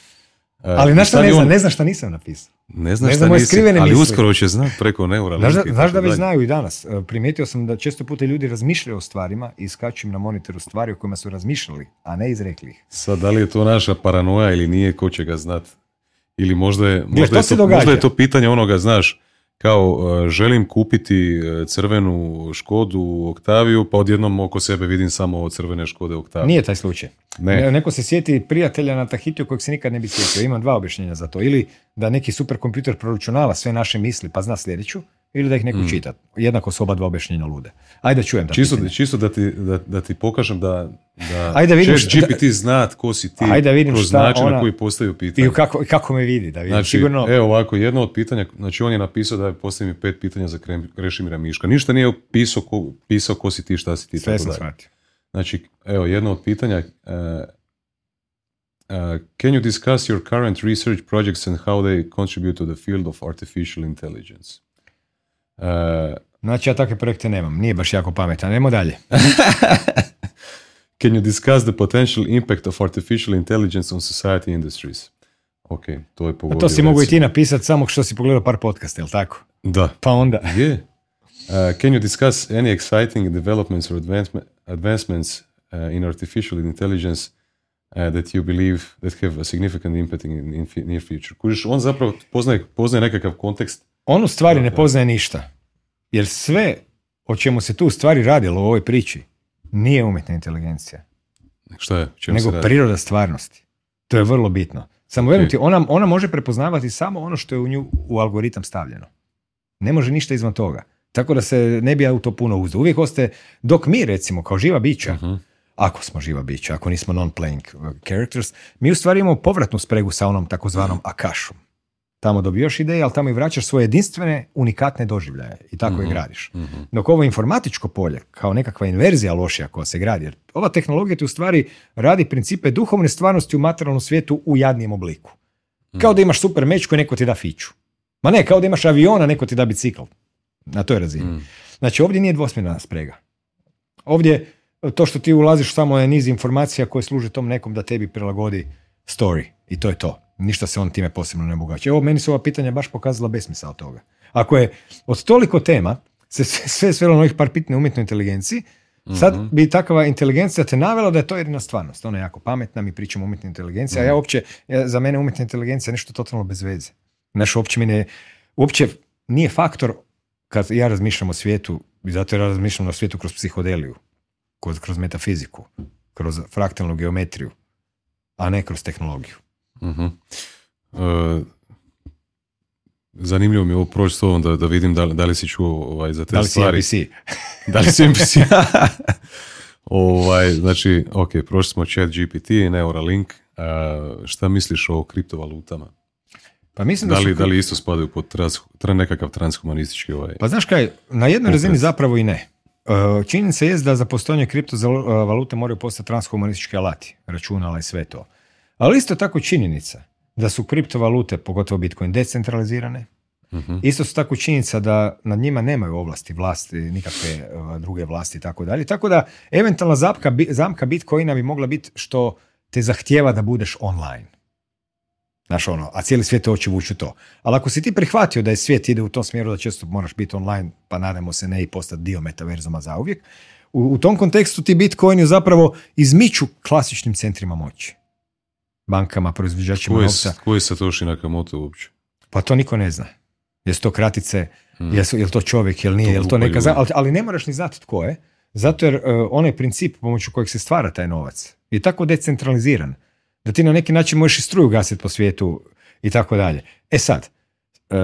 Ali znaš šta ne zna? on- Ne zna šta nisam napisao. Ne šta zna nisi, skrivene ali misli. uskoro će znat preko Neuralinka. Znaš da, znaš već znaju i danas. E, Primijetio sam da često puta ljudi razmišljaju o stvarima i skaču im na monitoru stvari o kojima su razmišljali, a ne izrekli ih. Sad, da li je to naša paranoja ili nije, ko će ga znat? Ili možda je, možda je, to, možda je to pitanje onoga, znaš, kao uh, želim kupiti uh, crvenu Škodu Oktaviju, pa odjednom oko sebe vidim samo crvene Škode Oktavije. Nije taj slučaj. Ne, Neko se sjeti prijatelja na Tahitiju kojeg se nikad ne bi sjetio. Imam dva objašnjenja za to. Ili da neki superkompjuter proračunava sve naše misli pa zna sljedeću, ili da ih neko čita. Jednako su oba dva objašnjenja lude. Ajde da čujem. Mm. Čisto, pitanja. čisto da, ti, da, da ti pokažem da, da Ajde da vidim šta- GPT zna tko si ti Ajde da vidim kroz šta način na koji postaju pitanje. I kako, kako me vidi, da vidim. Znači, Sigurno, evo ovako, jedno od pitanja, znači on je napisao da je postavio mi pet pitanja za Krešimira Miška. Ništa nije pisao ko, pisao ko si ti, šta si ti, sve sam shvatio. Znači, evo, jedno od pitanja, uh, uh, can you discuss your current research projects and how they contribute to the field of artificial intelligence? Uh, Znači, ja takve projekte nemam. Nije baš jako pametan. Nemo dalje. can you discuss the potential impact of artificial intelligence on society industries? Ok, to je A pogodio. to si mogu i ti napisati samo što si pogledao par podcasta, jel tako? Da. Pa onda. Je. Uh, can you discuss any exciting developments or advancement, advancements uh, in artificial intelligence uh, that you believe that have a significant impact in, in near future? Kužiš, on zapravo poznaje, poznaje nekakav kontekst. On u stvari ne poznaje ništa. Jer sve o čemu se tu u stvari radilo u ovoj priči nije umjetna inteligencija, Šta je? čemu se nego radi? priroda stvarnosti. To je vrlo bitno. Samo verujem ti, ona, ona može prepoznavati samo ono što je u nju u algoritam stavljeno. Ne može ništa izvan toga. Tako da se ne bi ja u to puno uzdao. Uvijek ostaje, dok mi recimo kao živa bića, Mhm. ako smo živa bića, ako nismo non-playing characters, mi u stvari imamo povratnu spregu sa onom takozvanom akašom. Tamo dobijaš ideje, ali tamo i vraćaš svoje jedinstvene, unikatne doživljaje i tako i gradiš. Mhm. Dok ovo informatičko polje, kao nekakva inverzija lošija koja se gradi, jer ova tehnologija ti u stvari radi principe duhovne stvarnosti u materijalnom svijetu u jadnijem obliku. Kao da imaš super meč koji neko ti da fiću. Ma ne, kao da imaš aviona, neko ti da bicikl. Na toj razini. Mm. Znači ovdje nije dvosmjerna sprega. Ovdje to što ti ulaziš samo je niz informacija koje služe tom nekom da tebi prilagodi story. I to je to. Ništa se on time posebno ne obogaća. Evo, meni su ova pitanja baš pokazala besmisao toga. Ako je od toliko tema se sve sve svelo na ovih par pitanja umjetnoj inteligenciji, sad bi takva inteligencija te navela da je to jedina stvarnost. Ona je jako pametna, mi pričamo o umjetnoj inteligenciji, a ja uopće, ja- za mene umjetna inteligencija je nešto totalno bez veze. Znaš, uopće mi ne, uopće nije faktor kad ja razmišljam o svijetu, i zato ja razmišljam o svijetu kroz psihodeliju, kroz, kroz metafiziku. kroz fraktalnu geometriju, a ne kroz tehnologiju. Mhm. E, zanimljivo mi je ovo proći s tobom da, da vidim da, li- da li si čuo ovaj, za te Da li si stvari. NPC? Da li si NPC? ovaj, znači, ok, prošli smo chat GPT, Neuralink. A, šta misliš o kriptovalutama? Pa mislim da, Da li, su... da li isto spadaju pod trans, tra, nekakav transhumanistički ovaj... Pa znaš kaj, na jednoj razini zapravo i ne. E, Činjenica je da za postojanje kriptovalute moraju postati transhumanistički alati, računala i sve to. Ali isto tako činjenica da su kriptovalute, pogotovo Bitcoin, decentralizirane. Mhm. Isto su tako činjenica da nad njima nemaju ovlasti vlasti, nikakve e, druge vlasti i tako dalje. Tako da eventualna zapka, bi- zamka Bitcoina bi mogla biti što te zahtjeva da budeš online. Znaš ono, a cijeli svijet te hoće vući u to. Ali ako si ti prihvatio da je svijet ide u tom smjeru da često moraš biti online, pa nadamo se ne i postati dio metaverzuma zauvijek, u, u tom kontekstu ti Bitcoini zapravo izmiču klasičnim centrima moći. Bankama, proizvođačima novca. ko je Satoshi Nakamoto uopće? Pa to niko ne zna. Jesu to kratice, Mm. jesu, je li to čovjek, jel nije, To je li to neka... ljudi. Ali, ali ne moraš ni znati tko je, zato jer uh, onaj princip pomoću kojeg se stvara taj novac je tako decentraliziran da ti na neki način možeš i struju gasiti po svijetu i tako dalje. E sad, uh,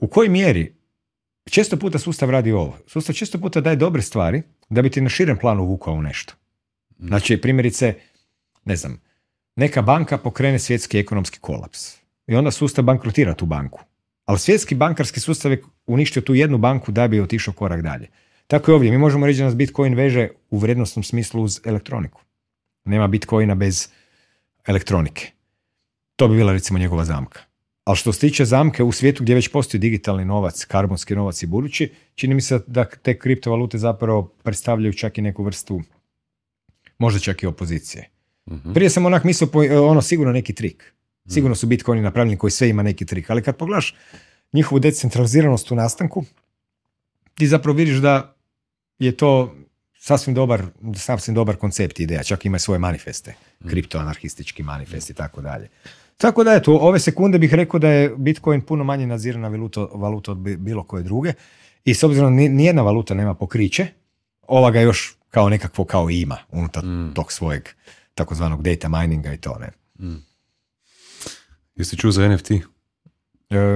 u kojoj mjeri često puta sustav radi ovo? Sustav često puta daje dobre stvari da bi ti na širem planu vukao u nešto. Znači, primjerice, ne znam, neka banka pokrene svjetski ekonomski kolaps i onda sustav bankrotira tu banku. Ali svjetski bankarski sustav je uništio tu jednu banku da bi otišao korak dalje. Tako je ovdje. Mi možemo reći da nas Bitcoin veže u vrijednostnom smislu uz elektroniku. Nema Bitcoina bez elektronike. To bi bila recimo njegova zamka. Ali što se tiče zamke u svijetu gdje već postoji digitalni novac, karbonski novac i budući, čini mi se da te kriptovalute zapravo predstavljaju čak i neku vrstu, možda čak i opozicije. Mhm. Prije sam onak mislio, po- ono, sigurno neki trik. Sigurno su Bitcoini napravljeni koji sve ima neki trik, ali kad pogledaš njihovu decentraliziranost u nastanku, ti zapravo vidiš da je to sasvim dobar, sasvim dobar koncept i ideja, čak ima svoje manifeste, kriptoanarhistički manifest i tako dalje. Tako da eto, ove sekunde bih rekao da je Bitcoin puno manje nadzirana valuta, valuta od bi- bilo koje druge i s obzirom da ni- nijedna valuta nema pokriće, ova ga još kao nekakvo kao ima unutar Mm. tog svojeg takozvanog data mininga i to ne. Jesi čuo za NFT? E,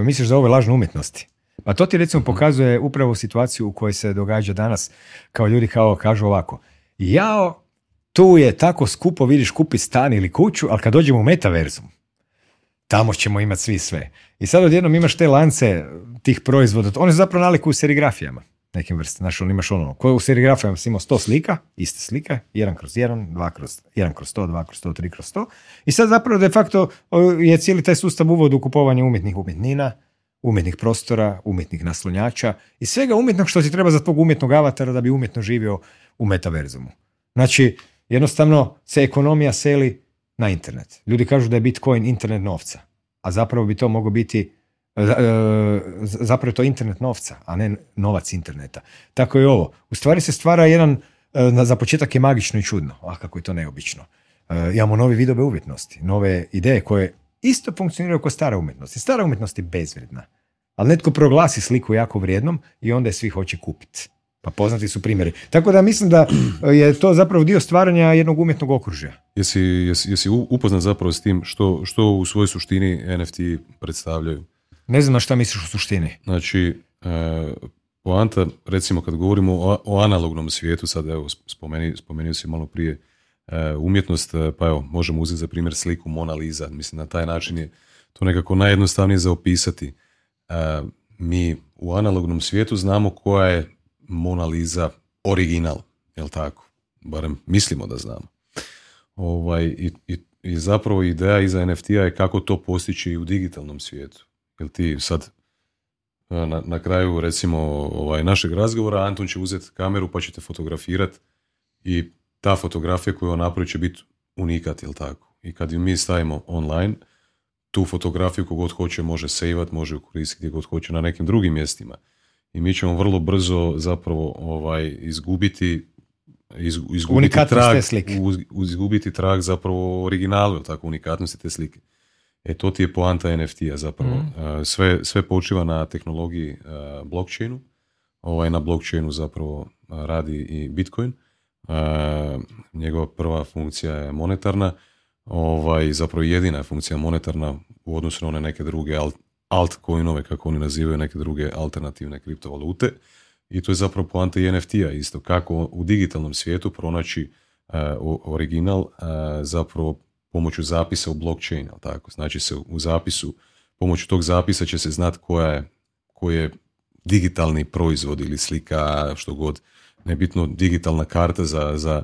misliš za ove lažne umjetnosti? Pa to ti recimo pokazuje upravo situaciju u kojoj se događa danas, kao ljudi kao kažu ovako, jao, tu je tako skupo, vidiš kupi stan ili kuću, ali kad dođemo u metaverzum, tamo ćemo imati svi sve. I sad odjednom imaš te lance tih proizvoda, oni su zapravo nalikuju serigrafijama nekim vrstama. Znaš, on imaš ono, ko u serigrafijama si imao 100 slika, iste slike, 1 kroz 1, 2 kroz 1 kroz 100, 2 kroz 100, 3 kroz 100. I sad zapravo de facto je cijeli taj sustav uvod u kupovanje umjetnih umjetnina, umjetnih prostora, umjetnih naslonjača i svega umjetnog što ti treba za tog umjetnog avatara da bi umjetno živio u metaverzumu. Znači, jednostavno se ekonomija seli na internet. Ljudi kažu da je Bitcoin internet novca, a zapravo bi to moglo biti zapravo je to internet novca, a ne novac interneta. Tako je ovo. U stvari se stvara jedan, e, za početak je magično i čudno, a kako je to neobično. E, Imamo nove vidove umjetnosti, nove ideje koje isto funkcioniraju kao stara umjetnost. Stara umjetnost je bezvrijedna. Ali netko proglasi sliku jako vrijednom i onda je svi hoće kupiti. Pa poznati su primjeri. Tako da mislim da je to zapravo dio stvaranja jednog umjetnog okružja. Jesi, jesi, jesi upoznat zapravo s tim što, što u svojoj suštini NFT predstavljaju? Ne znam na šta misliš u suštini. Znači, e, poanta, recimo kad govorimo o, o analognom svijetu, sad evo spomeni, spomenuo si malo prije e, umjetnost, e, pa evo, možemo uzeti za primjer sliku Mona Lisa, mislim na taj način je to nekako najjednostavnije za opisati. E, mi u analognom svijetu znamo koja je Mona Lisa original, jel tako? Barem mislimo da znamo. Ovaj, i, i, I zapravo ideja iza NFT-a je kako to postići i u digitalnom svijetu. Jel ti sad na, na kraju recimo ovaj, našeg razgovora Anton će uzeti kameru pa ćete fotografirati i ta fotografija koju on napravi će biti unikat, jel tako? I kad ju mi stavimo online, tu fotografiju kogod hoće može sejvat, može ju koristiti gdje god hoće na nekim drugim mjestima. I mi ćemo vrlo brzo zapravo ovaj, izgubiti iz, izgubiti trag, te slike. uz- izgubiti trag zapravo originalu, jel tako, unikatnosti te slike. E to ti je poanta NFT-a zapravo. Mhm. E, sve, sve počiva na tehnologiji e, blockchainu. Ovaj, na blockchainu zapravo e, radi i Bitcoin. njegova prva funkcija je monetarna, ovaj, zapravo jedina je funkcija monetarna u odnosu na one neke druge alt, altcoinove, kako oni nazivaju, neke druge alternativne kriptovalute. I to je zapravo poanta i NFT-a isto, kako u digitalnom svijetu pronaći original zapravo pomoću zapisa u blockchain, tako? Znači se u zapisu, pomoću tog zapisa će se znati koja je, koji je digitalni proizvod ili slika, što god, nebitno digitalna karta za, za,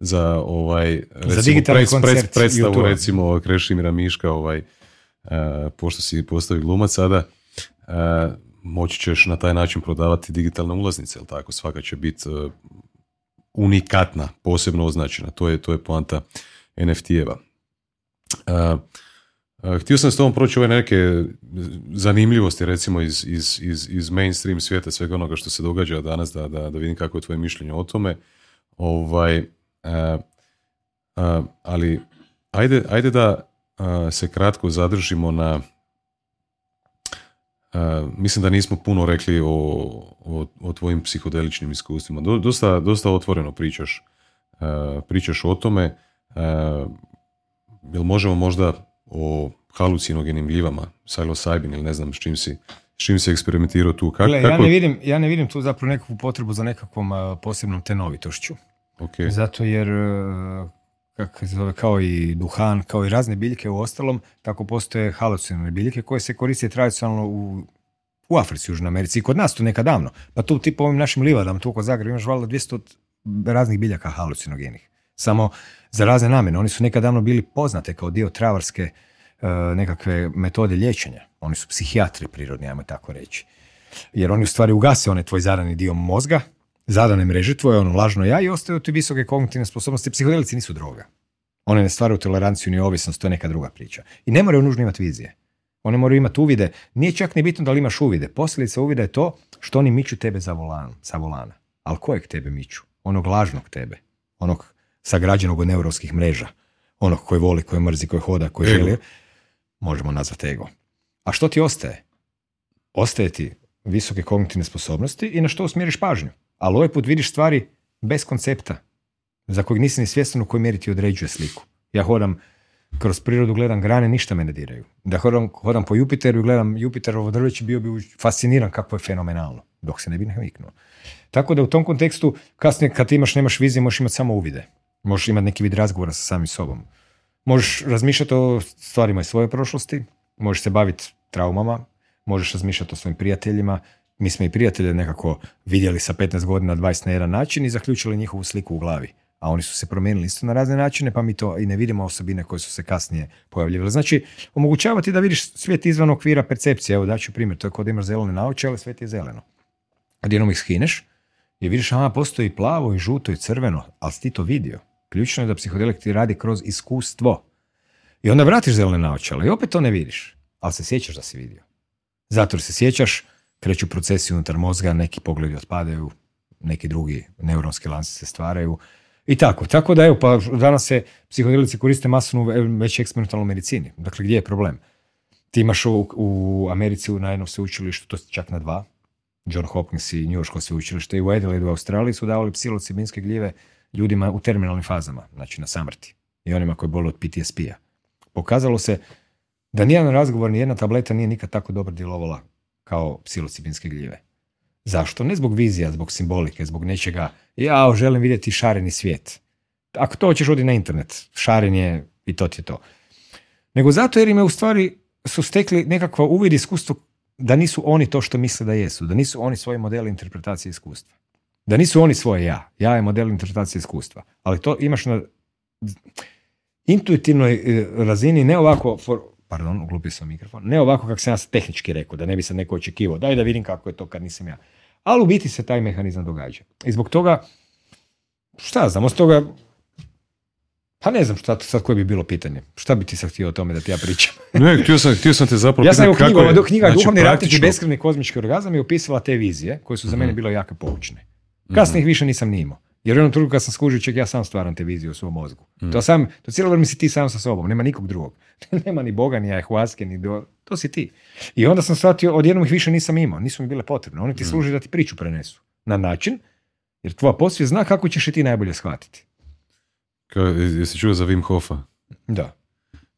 za ovaj, recimo, za digitalni koncert predstavu YouTube. recimo Krešimira Miška, ovaj, uh, pošto si postavi glumac sada, uh, moći ćeš na taj način prodavati digitalne ulaznice, jel tako? Svaka će biti uh, unikatna, posebno označena. To je, to je poanta NFT-eva. Htio sam s tobom proći ove neke zanimljivosti recimo iz, iz, iz, iz mainstream svijeta, svega onoga što se događa danas, da, da, da vidim kako je tvoje mišljenje o tome. Ovaj, ali ajde, ajde da se kratko zadržimo na mislim da nismo puno rekli o, o, o tvojim psihodeličnim iskustvima. Dosta, dosta otvoreno pričaš, pričaš o tome. Jel možemo možda o halucinogenim gljivama, psilocybin ili ne znam s čim si, s čim si eksperimentirao tu. Kako, ja, ne vidim, ja ne vidim tu zapravo nekakvu potrebu za nekakvom posebnom tenovitošću. Okay. Zato jer kako se zove, kao i duhan, kao i razne biljke u ostalom, tako postoje halucinogene biljke koje se koriste tradicionalno u, u Africi, Južnoj Americi i kod nas tu nekad davno. Pa tu tipa ovim našim livadama, tu kod Zagreba imaš valjda 200 raznih biljaka halucinogenih. Samo za razne namjene. Oni su nekad davno bili poznate kao dio travarske e, nekakve metode liječenja. Oni su psihijatri prirodni, ajmo tako reći. Jer oni u stvari ugase onaj tvoj zadani dio mozga, zadane mreže tvoje, ono lažno ja i ostaju ti visoke kognitivne sposobnosti. Psihodelici nisu droga. One ne stvaraju toleranciju ni ovisnost, to je neka druga priča. I ne moraju nužno imati vizije. One moraju imati uvide. Nije čak ni bitno da li imaš uvide. Posljedica uvida je to što oni miču tebe za volan, sa volana. Ali kojeg tebe miču? Onog lažnog tebe. Onog sagrađenog od neurovskih mreža. Onog koji voli, koji mrzi, koji hoda, koji želi. Možemo nazvati ego. A što ti ostaje? Ostaje ti visoke kognitivne sposobnosti i na što usmjeriš pažnju. Ali ovaj put vidiš stvari bez koncepta, za kojeg nisi ni svjestan u kojoj mjeri ti određuje sliku. Ja hodam kroz prirodu, gledam grane, ništa me ne diraju. Da hodam, hodam po Jupiteru i gledam Jupiterovo drveće, bio bi fasciniran kako je fenomenalno, dok se ne bi naviknuo. Tako da u tom kontekstu, kasnije kad imaš, nemaš vizije, možeš imati samo uvide. Možeš imati neki vid razgovora sa samim sobom. Možeš razmišljati o stvarima iz svoje prošlosti, možeš se baviti traumama, možeš razmišljati o svojim prijateljima, mi smo i prijatelje nekako vidjeli sa 15 godina, 20 na jedan način i zaključili njihovu sliku u glavi. A oni su se promijenili isto na razne načine, pa mi to i ne vidimo osobine koje su se kasnije pojavljivale. Znači, omogućavati da vidiš svijet izvan okvira percepcije. Evo daću primjer, to je kod imaš zelene naoče, ali svijet je zeleno. Kad jednom ih skineš i vidiš, aha, postoji plavo i žuto i crveno, ali si ti to vidio. Ključno je da psihodelik ti radi kroz iskustvo. I onda vratiš zelene naočale i opet to ne vidiš, ali se sjećaš da si vidio. Zato se sjećaš kreću procesi unutar mozga, neki pogledi otpadaju, neki drugi neuronski lanci se stvaraju i tako. Tako da evo, pa danas se psihodelici koriste masovno već eksperimentalnoj medicini. Dakle, gdje je problem? Ti imaš u, u Americi na jednom sveučilištu, to čak na dva, John Hopkins i New Yorksko sveučilište i u Adelaide u Australiji su davali psilocibinske gljive ljudima u terminalnim fazama, znači na samrti i onima koji bolu od PTSP-a. Pokazalo se da nijedan razgovor, nijedna tableta nije nikad tako dobro djelovala kao psilocibinske gljive. Zašto? Ne zbog vizija, zbog simbolike, zbog nečega. Ja želim vidjeti šareni svijet. Ako to hoćeš odi na internet, šarenje i to ti je to. Nego zato jer im je u stvari su stekli nekakva uvid iskustvo da nisu oni to što misle da jesu, da nisu oni svoji modeli interpretacije iskustva. Da nisu oni svoje ja. Ja je model interpretacije iskustva. Ali to imaš na intuitivnoj eh, razini, ne ovako for, pardon, uglupio sam mikrofon, ne ovako kako sam ja tehnički rekao, da ne bi se neko očekivao, daj da vidim kako je to kad nisam ja. Ali u biti se taj mehanizam događa. I zbog toga, šta znam, od toga, pa ne znam šta, sad koje bi bilo pitanje. Šta bi ti sad htio o tome da ti ja pričam? ne, htio sam, htio sam te zapravo Ja sam knjigu, je, knjiga znači, Duhovni praktično... i beskreni kozmički orgazam je opisala te vizije koje su za mene mhm. bile jako poučne. Kasnije ih više nisam ni imao. Jer u jednom trenutku kad sam skužio, ček, ja sam stvaram te vizije u svom mozgu. Mm. To, sam, to cijelo vrijeme si ti sam sa sobom, nema nikog drugog. nema ni Boga, ni ajhuaske, ni do... To si ti. I onda sam shvatio, odjednom ih više nisam imao, nisu mi bile potrebne. Oni ti mm. služe da ti priču prenesu. Na način Jer tvoja posvijest zna kako ćeš i ti najbolje shvatiti. Ka, jesi čuo za Wim Hofa? Da,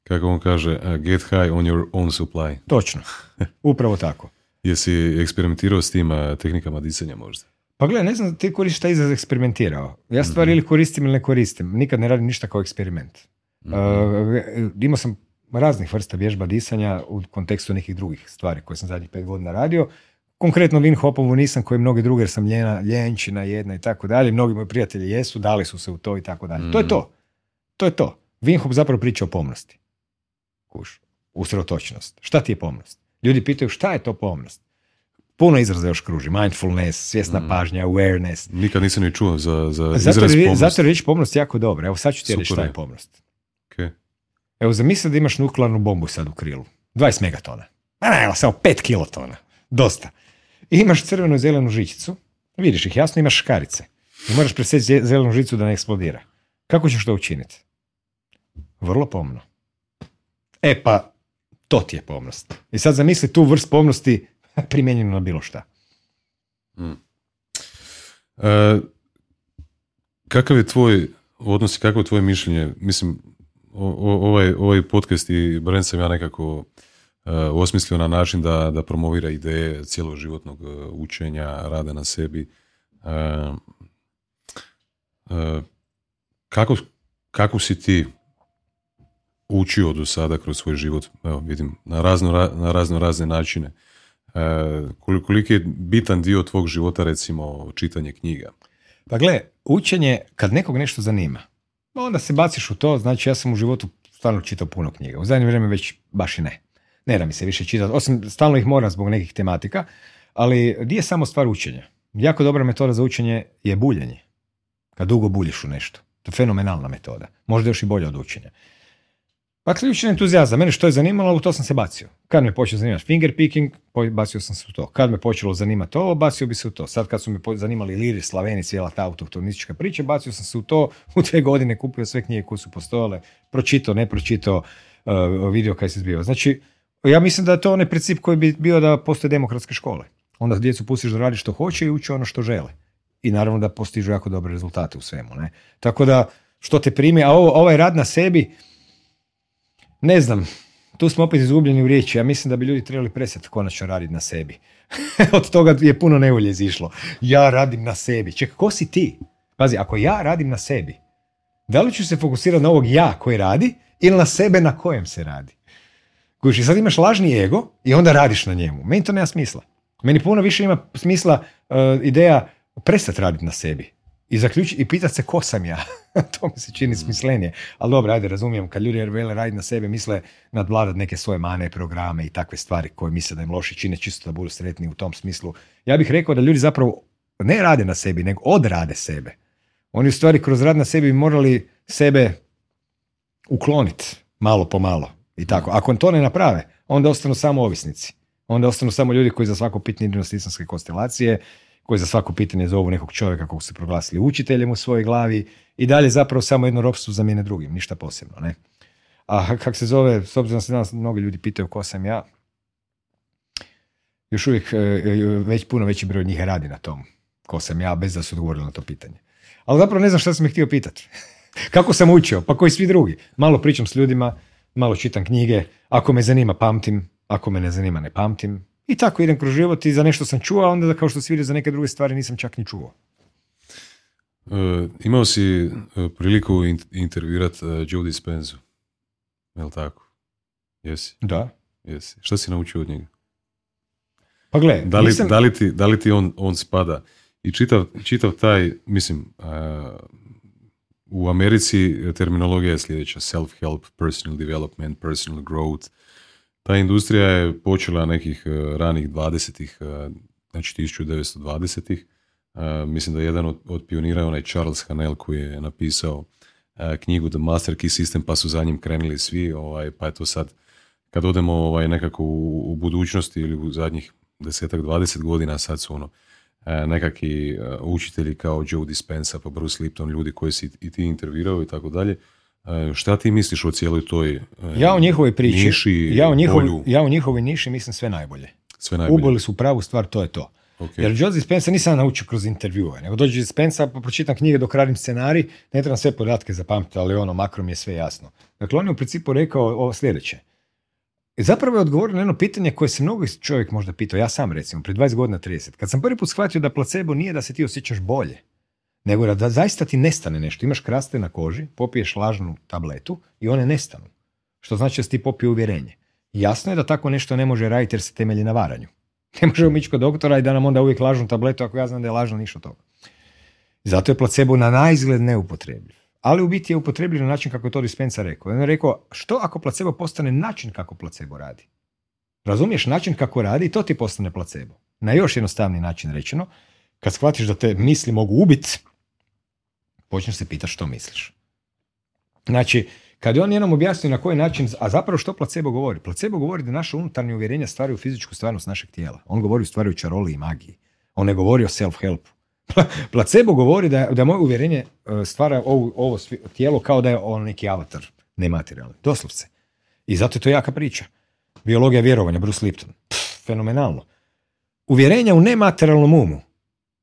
Kako on kaže, uh, get high on your own supply. točno. Upravo tako. Jesi eksperimentirao s tim uh, tehnikama disanja možda? Pa gledaj, ne znam, ti koristiš taj izraz eksperimentirao. Ja stvar ili koristim ili ne koristim. Nikad ne radim ništa kao eksperiment. Uh, imao sam raznih vrsta vježba disanja u kontekstu nekih drugih stvari koje sam zadnjih pet godina radio. Konkretno Wim Hopovu nisam koji mnogi druge jer sam ljena, ljenčina jedna i tako dalje. Mnogi moji prijatelji jesu, dali su se u to i tako dalje. To je to. To je to. Wim Hof zapravo priča o pomnosti. Kuš. Usredotočenost. Šta ti je pomnost? Ljudi pitaju šta je to pomnost? Puno izraza još kruži. Mindfulness, svjesna pažnja, awareness. Nikad nisam ni čuo za, za Zato izraz je, pomnost. zato je riječ pomnost jako dobra. Evo sad ću ti reći šta je. pomnost. Ok. Evo zamisli da imaš nuklearnu bombu sad u krilu. 20 megatona. Ma ne, evo, samo 5 kilotona. Dosta. I imaš crvenu i zelenu žičicu. Vidiš ih, jasno imaš škarice. I moraš presjeći ze- zelenu žicu da ne eksplodira. Kako ćeš to učiniti? Vrlo pomno. E pa, to ti je pomnost. I sad zamisli tu vrst pomnosti primjenjenu na bilo šta. E, kakav je tvoj odnos i kakvo je tvoje mišljenje? Mislim, o- o- ovaj, ovaj podcast i brand sam ja nekako e, osmislio na način da, da promovira ideje cijeloživotnog e, učenja, rada na sebi. E, e, kako, kako si ti učio do sada kroz svoj život? Evo, vidim, na razno, ra- na razno razne načine. Koliko, je bitan dio tvog života, recimo, čitanje knjiga? Pa gle, učenje, kad nekog nešto zanima, onda se baciš u to, znači ja sam u životu stvarno čitao puno knjiga. U zadnje vrijeme već baš i ne. Ne da mi se više čitati, osim stalno ih moram zbog nekih tematika, ali nije samo stvar učenja. Jako dobra metoda za učenje je buljenje. Kad dugo buljiš u nešto. To je fenomenalna metoda. Možda još i bolja od učenja. Pa ključni entuzijazam. Mene što je zanimalo, u to sam se bacio. Kad me počeo zanimati finger picking, bacio sam se u to. Kad me počelo zanimati ovo, bacio bi se u to. Sad kad su me zanimali Liri, Slaveni, cijela ta autohtonistička priča, bacio sam se u to. U dve godine kupio sve knjige koje su postojale, pročitao, ne pročitao, uh, vidio kaj se zbiva. Znači, ja mislim da je to onaj princip koji bi bio da postoje demokratske škole. Onda djecu pustiš da radi što hoće i uče ono što žele. I naravno da postižu jako dobre rezultate u svemu. Ne? Tako da, što te primi, a ovo, ovaj rad na sebi, ne znam, tu smo opet izgubljeni u riječi. Ja mislim da bi ljudi trebali prestati konačno raditi na sebi. Od toga je puno nevolje izišlo. Ja radim na sebi. Čekaj, ko si ti? Pazi, ako ja radim na sebi, da li ću se fokusirati na ovog ja koji radi ili na sebe na kojem se radi? Kužiš, i sad imaš lažni ego i onda radiš na njemu. Meni to nema smisla. Meni puno više ima smisla uh, ideja prestati raditi na sebi. I zaključiti i pitati se ko sam ja. to mi se čini smislenije. Ali dobro, ajde, razumijem, kad ljudi vele raditi na sebi, misle nadvladat neke svoje mane, programe i takve stvari koje misle da im loši čine čisto da budu sretni u tom smislu. Ja bih rekao da ljudi zapravo ne rade na sebi, nego odrade sebe. Oni u stvari kroz rad na sebi bi morali sebe ukloniti malo po malo. I tako. Ako to ne naprave, onda ostanu samo ovisnici. Onda ostanu samo ljudi koji za svako pitanje idu na konstelacije, koji za svako pitanje zovu nekog čovjeka kog su proglasili učiteljem u svojoj glavi i dalje zapravo samo jedno ropstvo zamijene drugim, ništa posebno. Ne? A kak se zove, s obzirom se danas mnogi ljudi pitaju ko sam ja, još uvijek e, već puno veći broj njih radi na tom ko sam ja, bez da su odgovorili na to pitanje. Ali zapravo ne znam šta sam ih htio pitati. Kako sam učio? Pa koji svi drugi. Malo pričam s ljudima, malo čitam knjige, ako me zanima pamtim, ako me ne zanima ne pamtim. I tako idem kroz život i za nešto sam čuo, a onda kao što se vidi za neke druge stvari nisam čak ni čuo. E, imao si e, priliku in, intervjuirati uh, Joe Dispenzu. Je li tako? Jesi, Da. jesi. Šta si naučio od njega? Pa gle, Da li, nisam... da li ti, da li ti on, on spada? I čitav, čitav taj, mislim, uh, u Americi terminologija je sljedeća. Self-help, personal development, personal growth. Ta industrija je počela nekih uh, ranih 20-ih, uh, znači 1920-ih. Uh, mislim da je jedan od, od pionira je onaj Charles Hanel koji je napisao uh, knjigu The Master Key System, pa su za njim krenuli svi, ovaj, pa je to sad kad odemo ovaj, nekako u, u budućnosti ili u zadnjih desetak, dvadeset godina, sad su ono e, nekakvi e, učitelji kao Joe Dispenza pa Bruce Lipton, ljudi koji si i ti intervjuirao i tako dalje. E, Šta ti misliš o cijeloj toj e, Ja u njihovoj priči, niši, ja, u njihovoj, polju, ja u njihovoj niši mislim sve najbolje. sve najbolje? Ubili su pravu stvar, to je to. Okay. Jer Joe Dispenza nisam naučio kroz intervjue, nego dođe Dispenza pa pročitam knjige dok radim scenarij, ne trebam sve podatke zapamtiti, ali ono, makro mi je sve jasno. Dakle, on je u principu rekao ovo sljedeće. Zapravo je odgovorio na jedno pitanje koje se mnogo čovjek možda pitao, ja sam recimo, prije 20 godina 30. Kad sam prvi put shvatio da placebo nije da se ti osjećaš bolje, nego da zaista ti nestane nešto. Imaš kraste na koži, popiješ lažnu tabletu i one nestanu. Što znači da si ti popio uvjerenje. Jasno je da tako nešto ne može raditi jer se temelji na varanju. Ne možemo ići kod doktora i da nam onda uvijek lažnu tabletu ako ja znam da je lažno ništa toga. Zato je placebo na najizgled neupotrebljiv. Ali u biti je upotrebljiv na način kako je to Dispensa rekao. On je rekao, što ako placebo postane način kako placebo radi? Razumiješ način kako radi i to ti postane placebo. Na još jednostavni način rečeno, kad shvatiš da te misli mogu ubiti, počneš se pitati što misliš. Znači, kad je on jednom objasnio na koji način, a zapravo što placebo govori? Placebo govori da naše unutarnje uvjerenja stvaraju fizičku stvarnost našeg tijela. On govori u stvari o čaroli i magiji. On ne govori o self-helpu. placebo govori da, da moje uvjerenje e, stvara ovo, ovo tijelo kao da je on neki avatar nematerijalni. Doslovce. I zato je to jaka priča. Biologija vjerovanja, Bruce Lipton. Pff, fenomenalno. Uvjerenja u nematerijalnom umu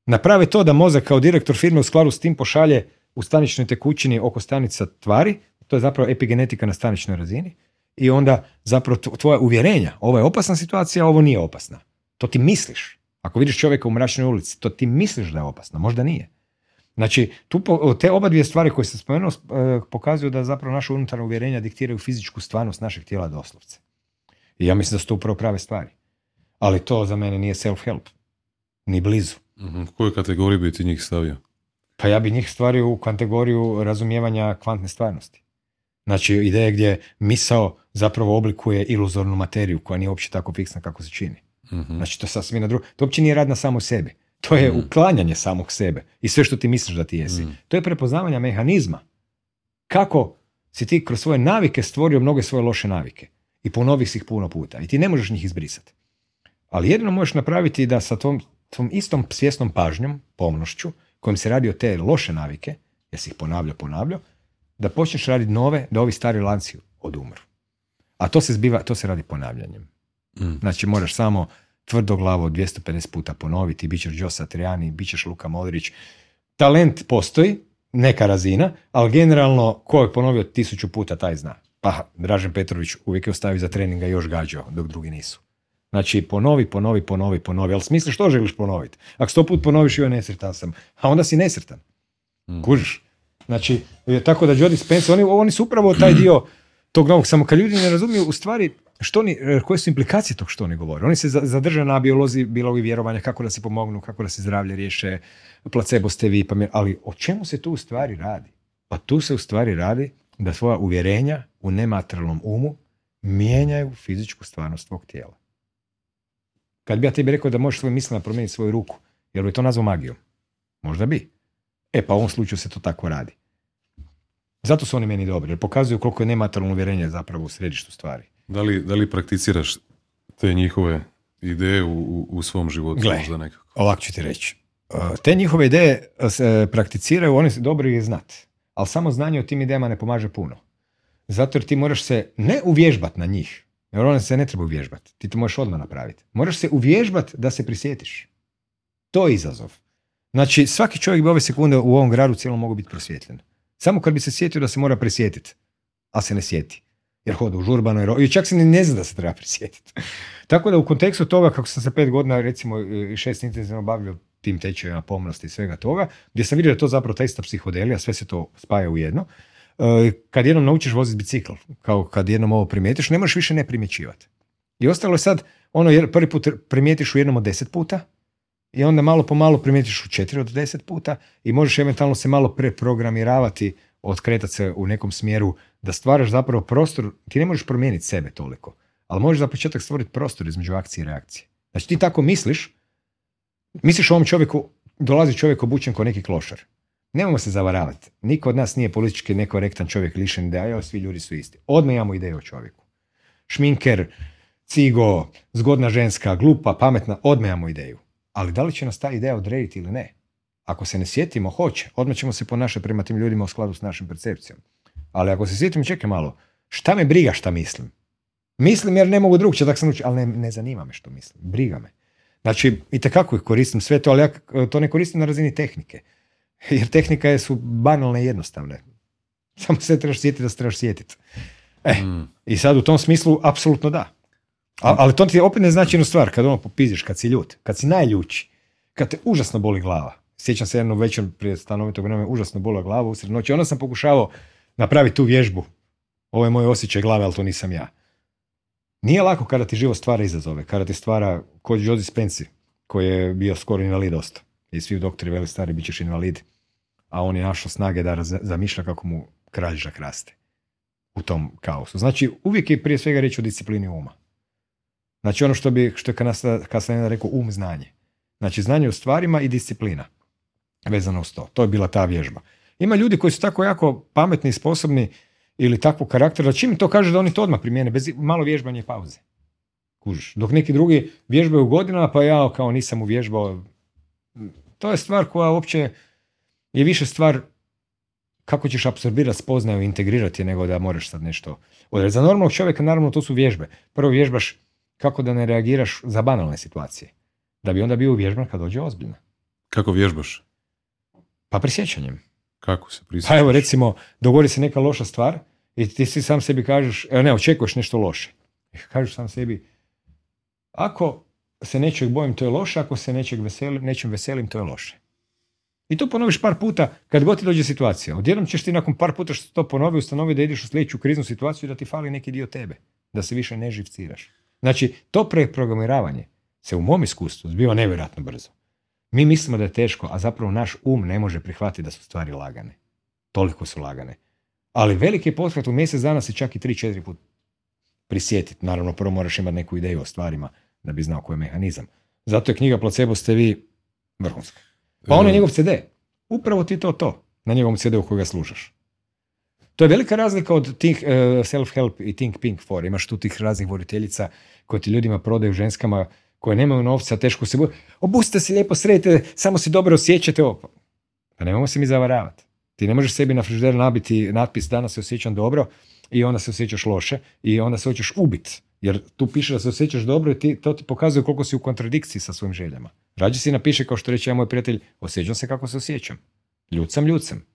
naprave to da mozak kao direktor firme u skladu s tim pošalje u staničnoj tekućini oko stanica tvari, to je zapravo epigenetika na staničnoj razini, i onda zapravo tvoja uvjerenja, ovo je opasna situacija, ovo nije opasna. To ti misliš. Ako vidiš čovjeka u mračnoj ulici, to ti misliš da je opasno, možda nije. Znači, tu, te oba dvije stvari koje sam spomenuo e, pokazuju da zapravo naše unutarnje uvjerenja diktiraju fizičku stvarnost našeg tijela doslovce. I ja mislim da su to upravo prave stvari. Ali to za mene nije self-help. Ni blizu. U koju kategoriju bi ti njih stavio? Pa ja bi njih stvario u kategoriju razumijevanja kvantne stvarnosti. Znači, ideje gdje misao zapravo oblikuje iluzornu materiju koja nije uopće tako fiksna kako se čini. mm Znači, to sasvim na drugo. To uopće nije rad na samo sebi. To je mm uklanjanje samog sebe i sve što ti misliš da ti jesi. mm To je prepoznavanje mehanizma. Kako si ti kroz svoje navike stvorio mnoge svoje loše navike i ponoviš ih puno puta i ti ne možeš njih izbrisati. Ali jedino možeš napraviti da sa tom, tom istom svjesnom pažnjom, pomnošću, kojim se radi o te loše navike, jesi ih ponavljao, ponavljao, da počneš raditi nove, da ovi stari lanci odumru. A to se zbiva, to se radi ponavljanjem. Mm. Znači moraš samo tvrdo glavo 250 puta ponoviti, bit ćeš Joe Satriani, bit ćeš Luka Modrić. Talent postoji, neka razina, ali generalno ko je ponovio tisuću puta, taj zna. Pa, Dražen Petrović uvijek je ostavio za treninga još gađao, dok drugi nisu. Znači, ponovi, ponovi, ponovi, ponovi. Ali smisli što želiš ponoviti? Ako sto put ponoviš, joj nesretan sam. A onda si nesretan. Mm. Kužiš? Znači, tako da Jody Spence, oni, oni su upravo taj dio tog novog, samo kad ljudi ne razumiju u stvari što oni, e, koje su implikacije tog što oni govore. Oni se zadrže na biolozi, biologi vjerovanja, kako da se pomognu, kako da se zdravlje riješe, placebo ste vi, pa ali o čemu se tu u stvari radi? Pa tu se u stvari radi da svoja uvjerenja u nematerijalnom umu mijenjaju fizičku stvarnost svog tijela. Kad bi ja tebi rekao da možeš svojim mislima promijeniti svoju ruku, jel bi to nazvao magijom? Možda bi. E pa u ovom slučaju se to tako radi. Zato su oni meni dobri, jer pokazuju koliko je nematerijalno uvjerenje zapravo u središtu stvari. Da li, da li prakticiraš te njihove ideje u, u svom životu? Gle, možda nekako? ovako ću ti reći. E, te njihove ideje se prakticiraju, oni su dobri je znat. Ali samo znanje o tim idejama ne pomaže puno. Zato jer ti moraš se ne uvježbati na njih, jer one se ne treba uvježbati. Ti to možeš odmah napraviti. Moraš se uvježbati da se prisjetiš. To je izazov. Znači, svaki čovjek bi ove sekunde u ovom gradu cijelom mogu biti prosvjetljen. Samo kad bi se sjetio da se mora prisjetiti, a se ne sjeti. Jer hoda u žurbanoj ro... I čak se ni ne zna da se treba prisjetiti. Tako da u kontekstu toga, kako sam se pet godina, recimo šest intenzivno bavio tim tečajima pomnosti i svega toga, gdje sam vidio da to zapravo ta ista psihodelija, sve se to spaja u jedno. E, kad jednom naučiš voziti bicikl, kao kad jednom ovo primijetiš, ne možeš više ne primjećivati. I ostalo je sad, ono, prvi put primijetiš u jednom od deset puta, i onda malo po malo primijetiš u četiri od deset puta i možeš eventualno se malo preprogramiravati, otkretati se u nekom smjeru da stvaraš zapravo prostor, ti ne možeš promijeniti sebe toliko, ali možeš za početak stvoriti prostor između akcije i reakcije. Znači ti tako misliš, misliš o ovom čovjeku, dolazi čovjek obučen kao neki klošar. Nemojmo se zavaravati. Niko od nas nije politički nekorektan čovjek lišen ideja, svi ljudi su isti. Odmah imamo ideju o čovjeku. Šminker, cigo, zgodna ženska, glupa, pametna, odmah imamo ideju. Ali da li će nas ta ideja odrediti ili ne? Ako se ne sjetimo, hoće. Odmah ćemo se ponašati prema tim ljudima u skladu s našim percepcijom. Ali ako se sjetimo, čekaj malo, šta me briga šta mislim? Mislim jer ne mogu drugče, tako sam učio, ali ne, ne zanima me što mislim. Briga me. Znači, i tekako ih koristim sve to, ali ja to ne koristim na razini tehnike. Jer tehnika su banalne i jednostavne. Samo se trebaš sjetiti da se trebaš sjetiti. E, mm. i sad u tom smislu, apsolutno da. A, ali to ti opet ne znači stvar, kad ono popiziš, kad si ljut, kad si najljući, kad te užasno boli glava. Sjećam se jednom večer prije stanovitog vremena, užasno bola glava usred noći. Onda sam pokušavao napraviti tu vježbu. Ovo je moj osjećaj glave, ali to nisam ja. Nije lako kada ti živo stvara izazove, kada ti stvara kod Jozi Spenci, koji je bio skoro invalid dosta. I svi doktori veli stari, bit ćeš invalid. A on je našao snage da zamišlja kako mu kralježak raste u tom kaosu. Znači, uvijek je prije svega reći o disciplini uma. Znači, ono što bi, što je kasnije rekao, um znanje. Znači, znanje o stvarima i disciplina vezano uz to. To je bila ta vježba. Ima ljudi koji su tako jako pametni i sposobni ili takvog karaktera, čim to kaže da oni to odmah primijene, bez malo vježbanja i pauze. Kužiš. Dok neki drugi vježbaju godinama, pa ja kao nisam uvježbao. To je stvar koja uopće je više stvar kako ćeš apsorbirati spoznaju i integrirati nego da moraš sad nešto odrediti. Za normalnog čovjeka naravno to su vježbe. Prvo vježbaš kako da ne reagiraš za banalne situacije. Da bi onda bio uvježban kad dođe ozbiljno. Kako vježbaš? Pa prisjećanjem. Kako se prisjećaš? Pa evo recimo, dogodi se neka loša stvar i ti si sam sebi kažeš, evo ne, očekuješ nešto loše. I kažeš sam sebi, ako se nečeg bojim, to je loše, ako se nečeg veselim, nečem veselim, to je loše. I to ponoviš par puta kad god ti dođe situacija. Odjednom ćeš ti nakon par puta što to ponovi ustanovi da ideš u sljedeću kriznu situaciju da ti fali neki dio tebe. Da se više ne živciraš. Znači, to preprogramiravanje se u mom iskustvu zbiva nevjerojatno brzo. Mi mislimo da je teško, a zapravo naš um ne može prihvatiti da su stvari lagane. Toliko su lagane. Ali veliki pothvat u mjesec dana se čak i 3-4 put prisjetiti. Naravno, prvo moraš imati neku ideju o stvarima da bi znao koji je mehanizam. Zato je knjiga Placebo ste vi vrhunska. Pa on je njegov CD. Upravo ti to to na njegovom CD-u kojega slušaš. To je velika razlika od tih uh, self-help i think pink for. Imaš tu tih raznih voditeljica koje ti ljudima prodaju ženskama koje nemaju novca, teško se boju. Obustite se lijepo, sredite, samo se dobro osjećate. Ovo. Pa nemojmo se mi zavaravati. Ti ne možeš sebi na frižider nabiti natpis danas se osjećam dobro i onda se osjećaš loše i onda se hoćeš ubiti. Jer tu piše da se osjećaš dobro i ti, to ti pokazuje koliko si u kontradikciji sa svojim željama. Rađe si napiše kao što reče ja moj prijatelj, osjećam se kako se osjećam. Ljud sam, ljud sam.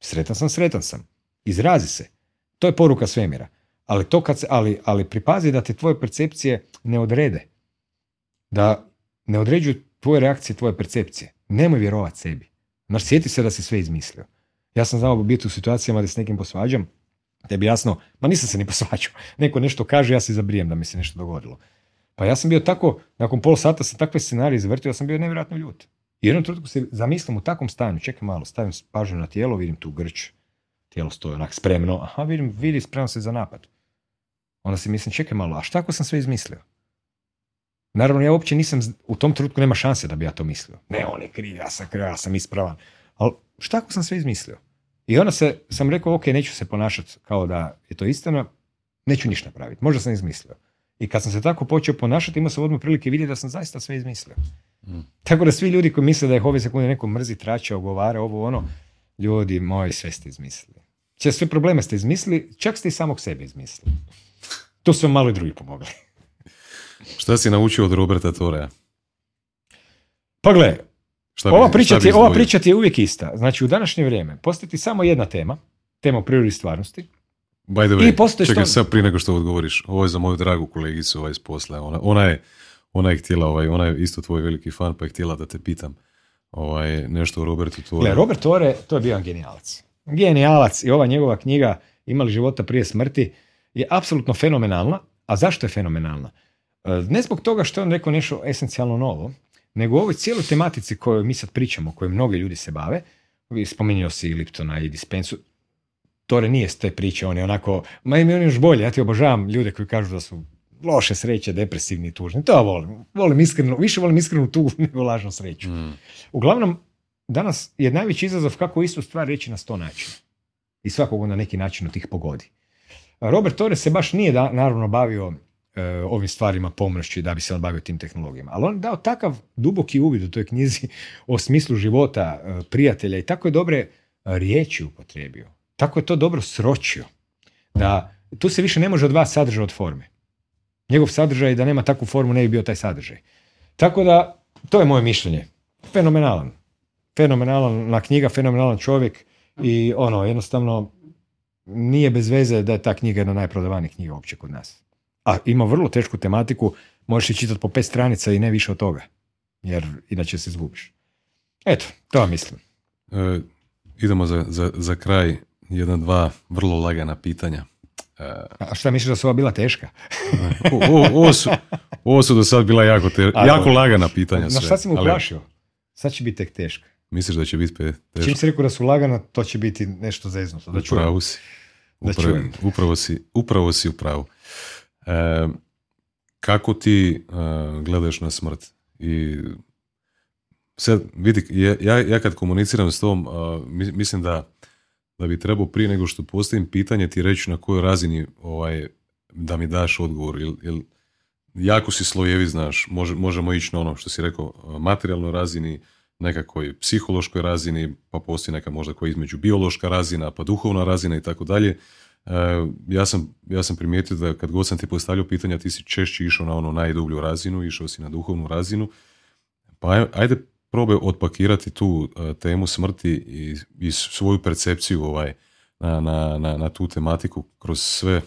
Sretan sam, sretan sam. Izrazi se. To je poruka svemira. Ali, to kad se, ali, ali pripazi da te tvoje percepcije ne odrede. Da ne određuju tvoje reakcije, tvoje percepcije. Nemoj vjerovati sebi. Znaš, sjeti se da si sve izmislio. Ja sam znao biti u situacijama da s nekim posvađam, tebi jasno, ma nisam se ni posvađao. Neko nešto kaže, ja se zabrijem da mi se nešto dogodilo. Pa ja sam bio tako, nakon pol sata sam takve scenarije izvrtio, ja sam bio nevjerojatno ljut. I jednom trenutku se zamislim u takvom stanju, čekaj malo, stavim pažnju na tijelo, vidim tu grč, tijelo stoji onak spremno, aha, vidim, vidi, spremno se za napad. Onda si mislim, čekaj malo, a šta ako sam sve izmislio? Naravno, ja uopće nisam, u tom trenutku nema šanse da bi ja to mislio. Ne, on je kriv, ja sam kriv, ja sam ispravan. Ali šta ako sam sve izmislio? I onda se, sam rekao, ok, neću se ponašati kao da je to istina, neću ništa napraviti, možda sam izmislio. I kad sam se tako počeo ponašati, imao sam odmah prilike vidjeti da sam zaista sve izmislio. Mm. Tako da svi ljudi koji misle da je ove sekunde neko mrzi, traća, ogovara, ovo ono, ljudi moji, sve ste izmislili. Če sve probleme ste izmislili, čak ste i samog sebe izmislili. Tu su vam malo i drugi pomogli. Šta si naučio od Roberta Torea? Pa gle, ova, priča ti, ova priča ti je uvijek ista. Znači, u današnje vrijeme postoji samo jedna tema, tema o prirodi stvarnosti, By the way, čekaj sad prije nego što odgovoriš, ovo je za moju dragu kolegicu ovaj iz posla. Ona, ona, je, ona je htjela, ovaj, ona je isto tvoj veliki fan, pa je htjela da te pitam ovaj, nešto o Robertu Tore. Gle, Robert Tore, to je bio genijalac. Genijalac i ova njegova knjiga Imali života prije smrti je apsolutno fenomenalna. A zašto je fenomenalna? E, ne zbog toga što je on rekao nešto esencijalno novo, nego u ovoj cijeloj tematici koju mi sad pričamo, koju mnogi ljudi se bave, spominjao si i Liptona i Dispensu, Tore nije s te priče, on je onako, ma im on još bolje, ja ti obožavam ljude koji kažu da su loše sreće, depresivni i tužni. To ja volim. Volim iskreno, više volim iskrenu tugu nego lažnu sreću. Mm. Uglavnom, danas je najveći izazov kako istu stvar reći na sto načina. I svakog na neki način od tih pogodi. Robert Torres se baš nije da, naravno bavio e, ovim stvarima pomoći da bi se on bavio tim tehnologijama. Ali on dao takav duboki uvid u toj knjizi o smislu života, e, prijatelja i tako je dobre riječi upotrijebio tako je to dobro sročio. Da tu se više ne može od vas sadržaj od forme. Njegov sadržaj da nema takvu formu ne bi bio taj sadržaj. Tako da, to je moje mišljenje. Fenomenalan. Fenomenalan knjiga, fenomenalan čovjek i ono, jednostavno nije bez veze da je ta knjiga jedna najprodavanijih knjiga uopće kod nas. A ima vrlo tešku tematiku, možeš i čitati po pet stranica i ne više od toga. Jer inače se izgubiš. Eto, to vam mislim. E, idemo za, za, za kraj jedna, dva vrlo lagana pitanja. E, A šta misliš da su ova bila teška? o, ovo, su, ovo su do sad bila jako, te, jako lagana pitanja. Na šta si mu uplašio? Sad će biti tek teška. Misliš da će biti teška? Čim si rekao da su lagana, to će biti nešto zeznuto. Da upravo si. Upravo, upravo, si, upravo si u pravu. E, kako ti uh, gledaš na smrt? I sad, vidi, ja, ja kad komuniciram s tom, uh, mislim da, da bi trebao prije nego što postavim pitanje ti reći na kojoj razini ovaj, da mi daš odgovor. Jel, jako si slojevi, znaš, Može, možemo ići na ono što si rekao, materijalnoj razini, nekakvoj psihološkoj razini, pa postoji neka možda koja između biološka razina, pa duhovna razina i tako dalje. E, ja sam, ja sam primijetio da kad god sam ti postavljao pitanja, ti si češće išao na ono najdublju razinu, išao si na duhovnu razinu. Pa ajde probaj otpakirati tu e, temu smrti i, i svoju percepciju ovaj, na, na, na, na tu tematiku kroz sve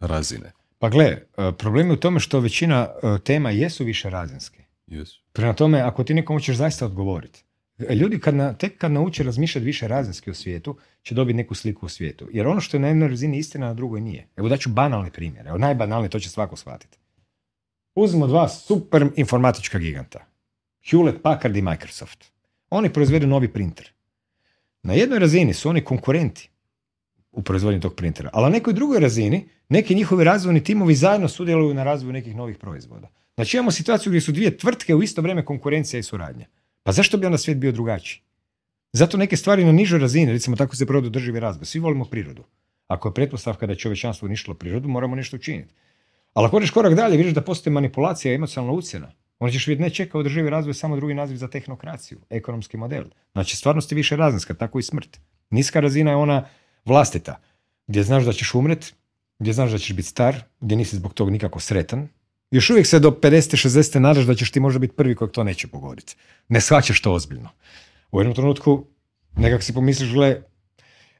razine. Pa gle, e, problem je u tome što većina tema jesu više razinske. Yes. Prema tome, ako ti nekom hoćeš zaista odgovoriti, ljudi kad na, tek kad nauče razmišljati više razinski u svijetu, će dobiti neku sliku u svijetu. Jer ono što je na jednoj razini istina, na drugoj nije. Evo daću banalni primjer. Evo najbanalniji, to će svako shvatiti. Uzmimo dva super informatička giganta. Hewlett Packard i Microsoft. Oni proizvedu novi printer. Na jednoj razini su oni konkurenti u proizvodnji tog printera, ali na nekoj drugoj razini neki njihovi razvojni timovi zajedno sudjeluju na razvoju nekih novih proizvoda. Znači imamo situaciju gdje su dvije tvrtke u isto vrijeme konkurencija i suradnja. Pa zašto bi onda svijet bio drugačiji? Zato neke stvari na nižoj razini, recimo tako se provodi drživi razvoj. Svi volimo prirodu. Ako je pretpostavka da je čovječanstvo uništilo prirodu, moramo nešto učiniti. Ali ako odeš korak dalje, vidiš da postoji manipulacija i emocionalna ucjena. Onda ćeš vidjeti ne čeka održivi razvoj samo drugi naziv za tehnokraciju, ekonomski model. Znači stvarnost je više razinska, tako i smrt. Niska razina je ona vlastita, gdje znaš da ćeš umret, gdje znaš da ćeš biti star, gdje nisi zbog toga nikako sretan, još uvijek se do 50. 60. nadaš da ćeš ti možda biti prvi kojeg to neće pogoditi. Ne shvaćaš to ozbiljno. U jednom trenutku nekak si pomisliš, gle,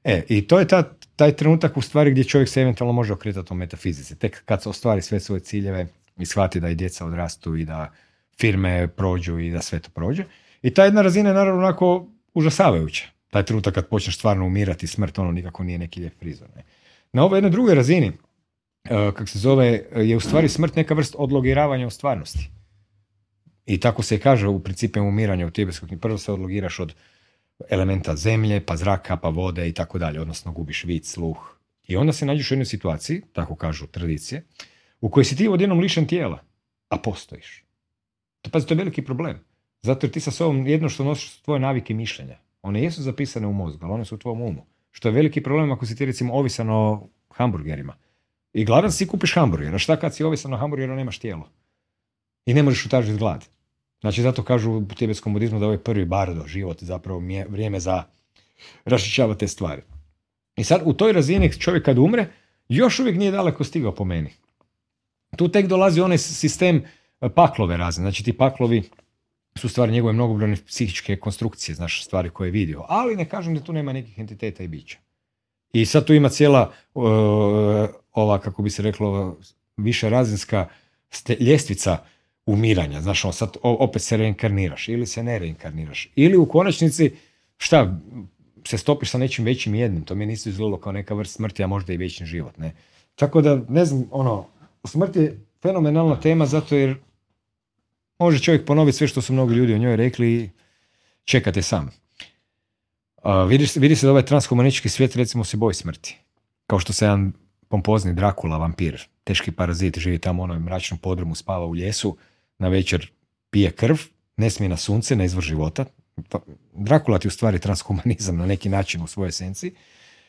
e, i to je ta, taj trenutak u stvari gdje čovjek se eventualno može okretati u metafizici. Tek kad se ostvari sve svoje ciljeve i shvati da i djeca odrastu i da firme prođu i da sve to prođe. I ta jedna razina je naravno onako užasavajuća. Taj trenutak kad počneš stvarno umirati, smrt, ono nikako nije neki lijep prizor. Ne? Na ovoj jednoj drugoj razini, E, kak se zove, je u stvari smrt neka vrst odlogiravanja u stvarnosti. I tako se kaže u principu umiranja u tibetskog. Prvo se odlogiraš od elementa zemlje, pa zraka, pa vode i tako dalje, odnosno gubiš vid, sluh. I onda se nađeš u jednoj situaciji, tako kažu tradicije, u kojoj si ti odjednom lišen tijela, a postojiš. To, pazi, to je veliki problem. Zato jer ti sa sobom jedno što nosiš tvoje navike mišljenja. One jesu zapisane u mozgu, ali one su u tvom umu. Što je veliki problem ako si ti recimo ovisan o hamburgerima. I gladan si kupiš hamburger, a šta kad si ovisan o hamburgeru, nemaš tijelo. I ne možeš utažiti glad. Znači zato kažu u tibetskom budizmu da je ovaj prvi bardo, život, zapravo vrijeme za rašićavati te stvari. I sad u toj razini čovjek kad umre, još uvijek nije daleko stigao po meni. Tu tek dolazi onaj sistem e, paklove razne. Znači ti paklovi su stvari njegove mnogobrojne psihičke konstrukcije, znaš, stvari koje je vidio. Ali ne kažem da tu nema nekih entiteta i bića. I sad tu ima cijela ova, kako bi se reklo, više razinska ljestvica umiranja. Znaš, on sad opet se reinkarniraš ili se ne reinkarniraš. Ili u konačnici, šta, se stopiš sa nečim većim jednim. To mi nisu izgledalo kao neka vrst smrti, a možda i vječni život. Ne? Tako da, ne znam, ono, smrt je fenomenalna tema zato jer može čovjek ponoviti sve što su mnogi ljudi o njoj rekli i čekate sam. Uh, vidi, vidi se da ovaj transhumanistički svijet recimo se boji smrti. Kao što se jedan pompozni Drakula, vampir, teški parazit, živi tamo u onom mračnom podrumu, spava u ljesu, na večer pije krv, ne smije na sunce, na izvor života. Pa, Drakula ti u stvari transhumanizam na neki način u svojoj esenciji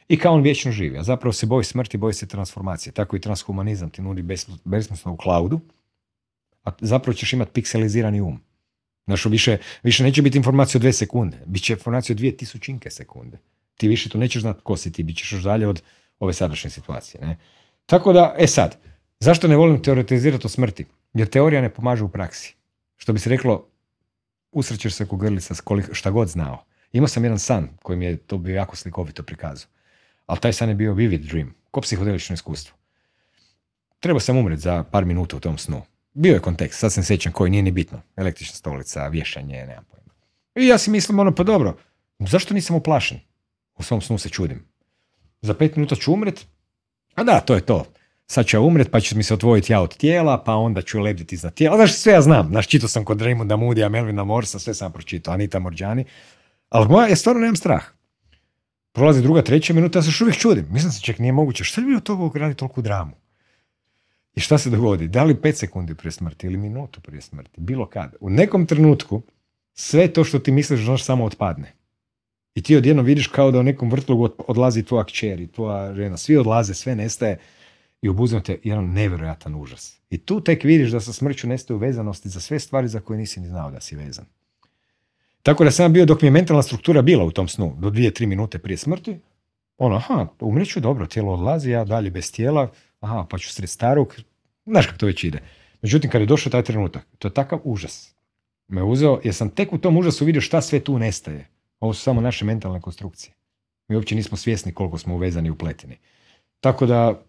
i kao on vječno živi. A zapravo se boji smrti, boji se transformacije. Tako i transhumanizam ti nudi besmisno u cloudu, a zapravo ćeš imati pikselizirani um. Znaš, više, više neće biti informacija od dve sekunde, bit će informacija od dvije tisućinke sekunde. Ti više tu nećeš znati ko si ti, bit ćeš još dalje od ove sadašnje situacije. Ne? Tako da, e sad, zašto ne volim teoretizirati o smrti? Jer teorija ne pomaže u praksi. Što bi se reklo, usrećeš se ko grlica koliko, šta god znao. Imao sam jedan san koji mi je to bio jako slikovito prikazao. Ali taj san je bio vivid dream, ko psihodelično iskustvo. Trebao sam umret za par minuta u tom snu. Bio je kontekst, sad se sjećam koji, nije ni bitno. Električna stolica, vješanje, nemam pojma. I ja si mislim, ono, pa dobro, zašto nisam uplašen? U svom snu se čudim. Za pet minuta ću umret, a da, to je to. Sad ću umret, pa će mi se otvojiti ja od tijela, pa onda ću lebditi iznad tijela. Znaš, sve ja znam. Znaš, čitao sam kod Raymonda Moodya, Melvina Morsa, sve sam pročitao, Anita Morđani. Ali moja, ja stvarno nemam strah. Prolazi druga, treća minuta, ja se još uvijek čudim. Mislim se ček, nije moguće. Šta bi od toga radi toliko dramu? I šta se dogodi? Da li pet sekundi prije smrti ili minutu prije smrti? Bilo kad. U nekom trenutku sve to što ti misliš znaš samo otpadne. I ti odjedno vidiš kao da u nekom vrtlogu odlazi tvoja kćer i tvoja žena. Svi odlaze, sve nestaje i obuzme te jedan nevjerojatan užas. I tu tek vidiš da sa smrću nestaju vezanosti za sve stvari za koje nisi ni znao da si vezan. Tako da sam bio dok mi je mentalna struktura bila u tom snu, do dvije, tri minute prije smrti, ono, aha, umreću dobro, tijelo odlazi, ja dalje bez tijela, aha, pa ću sred starog, znaš kako to već ide. Međutim, kad je došao taj trenutak, to je takav užas. Me uzeo, jer sam tek u tom užasu vidio šta sve tu nestaje. Ovo su samo naše mentalne konstrukcije. Mi uopće nismo svjesni koliko smo uvezani i upleteni. Tako da,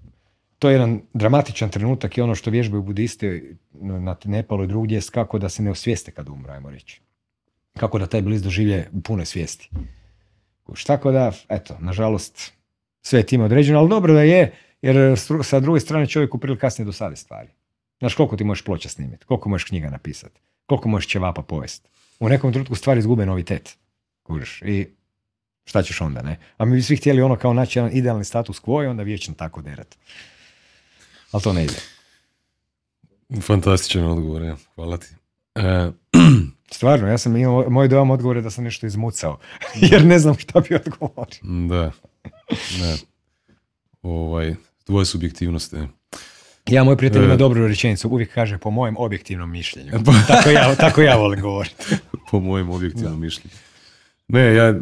to je jedan dramatičan trenutak i ono što vježbaju budisti na Nepalu i drugdje kako da se ne osvijeste kad umru, ajmo reći. Kako da taj bliz doživlje u punoj svijesti. Tako da, eto, nažalost, sve je time određeno, ali dobro da je, jer sa druge strane čovjek u priliku kasnije dosadi stvari. Znaš koliko ti možeš ploča snimiti, koliko možeš knjiga napisati, koliko možeš ćevapa povesti. U nekom trenutku stvari izgube novitet. Kužiš. I šta ćeš onda, ne? A mi bi svi htjeli ono kao naći jedan idealni status quo i onda vječno tako derat. Ali to ne ide. Fantastičan odgovor, ja. Hvala ti. E... Stvarno, ja sam imao, moj dojam odgovor je da sam nešto izmucao, jer ne znam šta bi odgovorio. Da, ne. Ovaj, tvoje subjektivnosti. Ja, moj prijatelj ima e. dobru rečenicu, uvijek kaže po mojem objektivnom mišljenju. tako, ja, tako ja volim govoriti. po mojem objektivnom mišljenju. Ne, ja,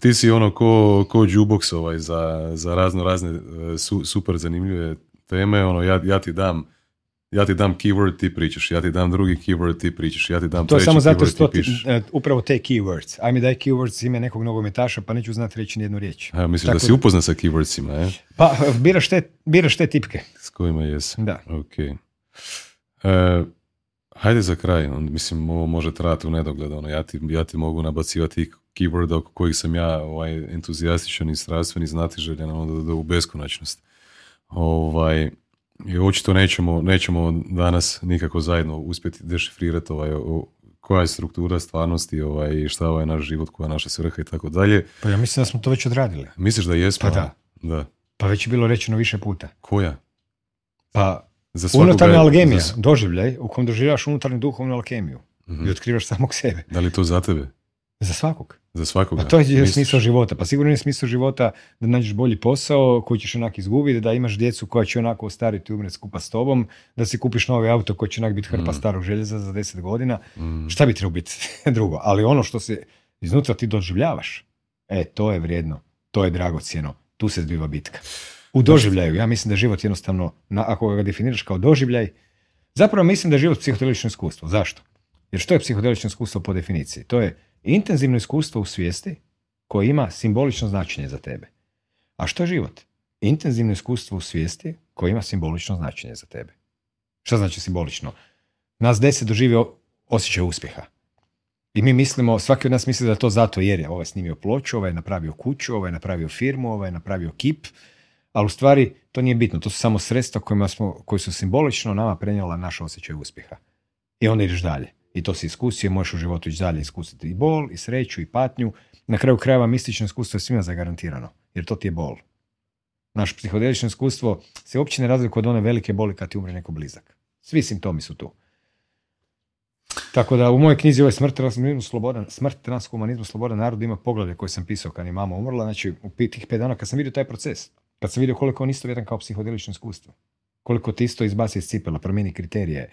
ti si ono ko, ko jukebox ovaj za, za razno razne e, su, super zanimljive teme, ono, ja, ja ti dam ja ti dam keyword, ti pričaš, ja ti dam drugi keyword, ti pričaš, ja ti dam to treći samo zato što ti e, upravo te keywords. Ajme daj keywords ime nekog nogometaša, pa neću znati reći nijednu riječ. A, misliš da si upoznat sa keywordsima, je? Pa, biraš te, biraš te tipke. S kojima jes. Da. Ok. E, hajde za kraj, on, mislim, ovo može trajati u nedogled, ono, ja, ti, ja ti mogu nabacivati keyworda oko kojih sam ja ovaj, entuzijastičan i strastven i znatiželjan ono, da, u beskonačnost. Ovaj, i očito nećemo, nećemo danas nikako zajedno uspjeti dešifrirati ovaj, koja je struktura stvarnosti ovaj, šta je naš život, koja je naša svrha i tako dalje. Pa ja mislim da smo to već odradili. Misliš da jesmo? Pa da. da. Pa već je bilo rečeno više puta. Koja? Pa za unutarnja algemija, za... doživljaj u kojem doživljaš unutarnju duhovnu alkemiju uh i otkrivaš samog sebe. Da li to za tebe? Za svakog. Za svakoga. A to je Misliš? smisao života. Pa sigurno je smisao života da nađeš bolji posao koji ćeš onak izgubiti, da imaš djecu koja će onako ostariti i umreti skupa s tobom, da si kupiš novi auto koji će onak biti hrpa mm. starog željeza za deset godina. Mm. Šta bi trebalo biti drugo? Ali ono što se iznutra ti doživljavaš, e, to je vrijedno, to je dragocjeno, tu se zbiva bitka. U doživljaju, ja mislim da život jednostavno, ako ga definiraš kao doživljaj, zapravo mislim da je život psihodelično iskustvo. Zašto? Jer što je psihodelično iskustvo po definiciji? To je intenzivno iskustvo u svijesti koje ima simbolično značenje za tebe. A što je život? Intenzivno iskustvo u svijesti koje ima simbolično značenje za tebe. Što znači simbolično? Nas deset doživi osjećaj uspjeha. I mi mislimo, svaki od nas misli da to zato jer je ovaj snimio ploču, ovaj je napravio kuću, ovaj je napravio firmu, ovaj je napravio kip, ali u stvari to nije bitno, to su samo sredstva kojima smo, koji su simbolično nama prenijela naš osjećaj uspjeha. I onda ideš dalje i to si iskusio, možeš u životu ići dalje iskusiti i bol, i sreću, i patnju. Na kraju krajeva mistično iskustvo je svima zagarantirano, jer to ti je bol. Naš psihodelično iskustvo se uopće ne razlikuje od one velike boli kad ti umre neko blizak. Svi simptomi su tu. Tako da u mojoj knjizi ovaj smrt, transhumanizmu, slobodan, smrt, transhumanizmu, slobodan narod ima poglavlje koje sam pisao kad je mama umrla. Znači, u tih pet dana kad sam vidio taj proces, kad sam vidio koliko on isto vjetan kao psihodelično iskustvo, koliko ti isto izbaci iz cipela, promijeni kriterije,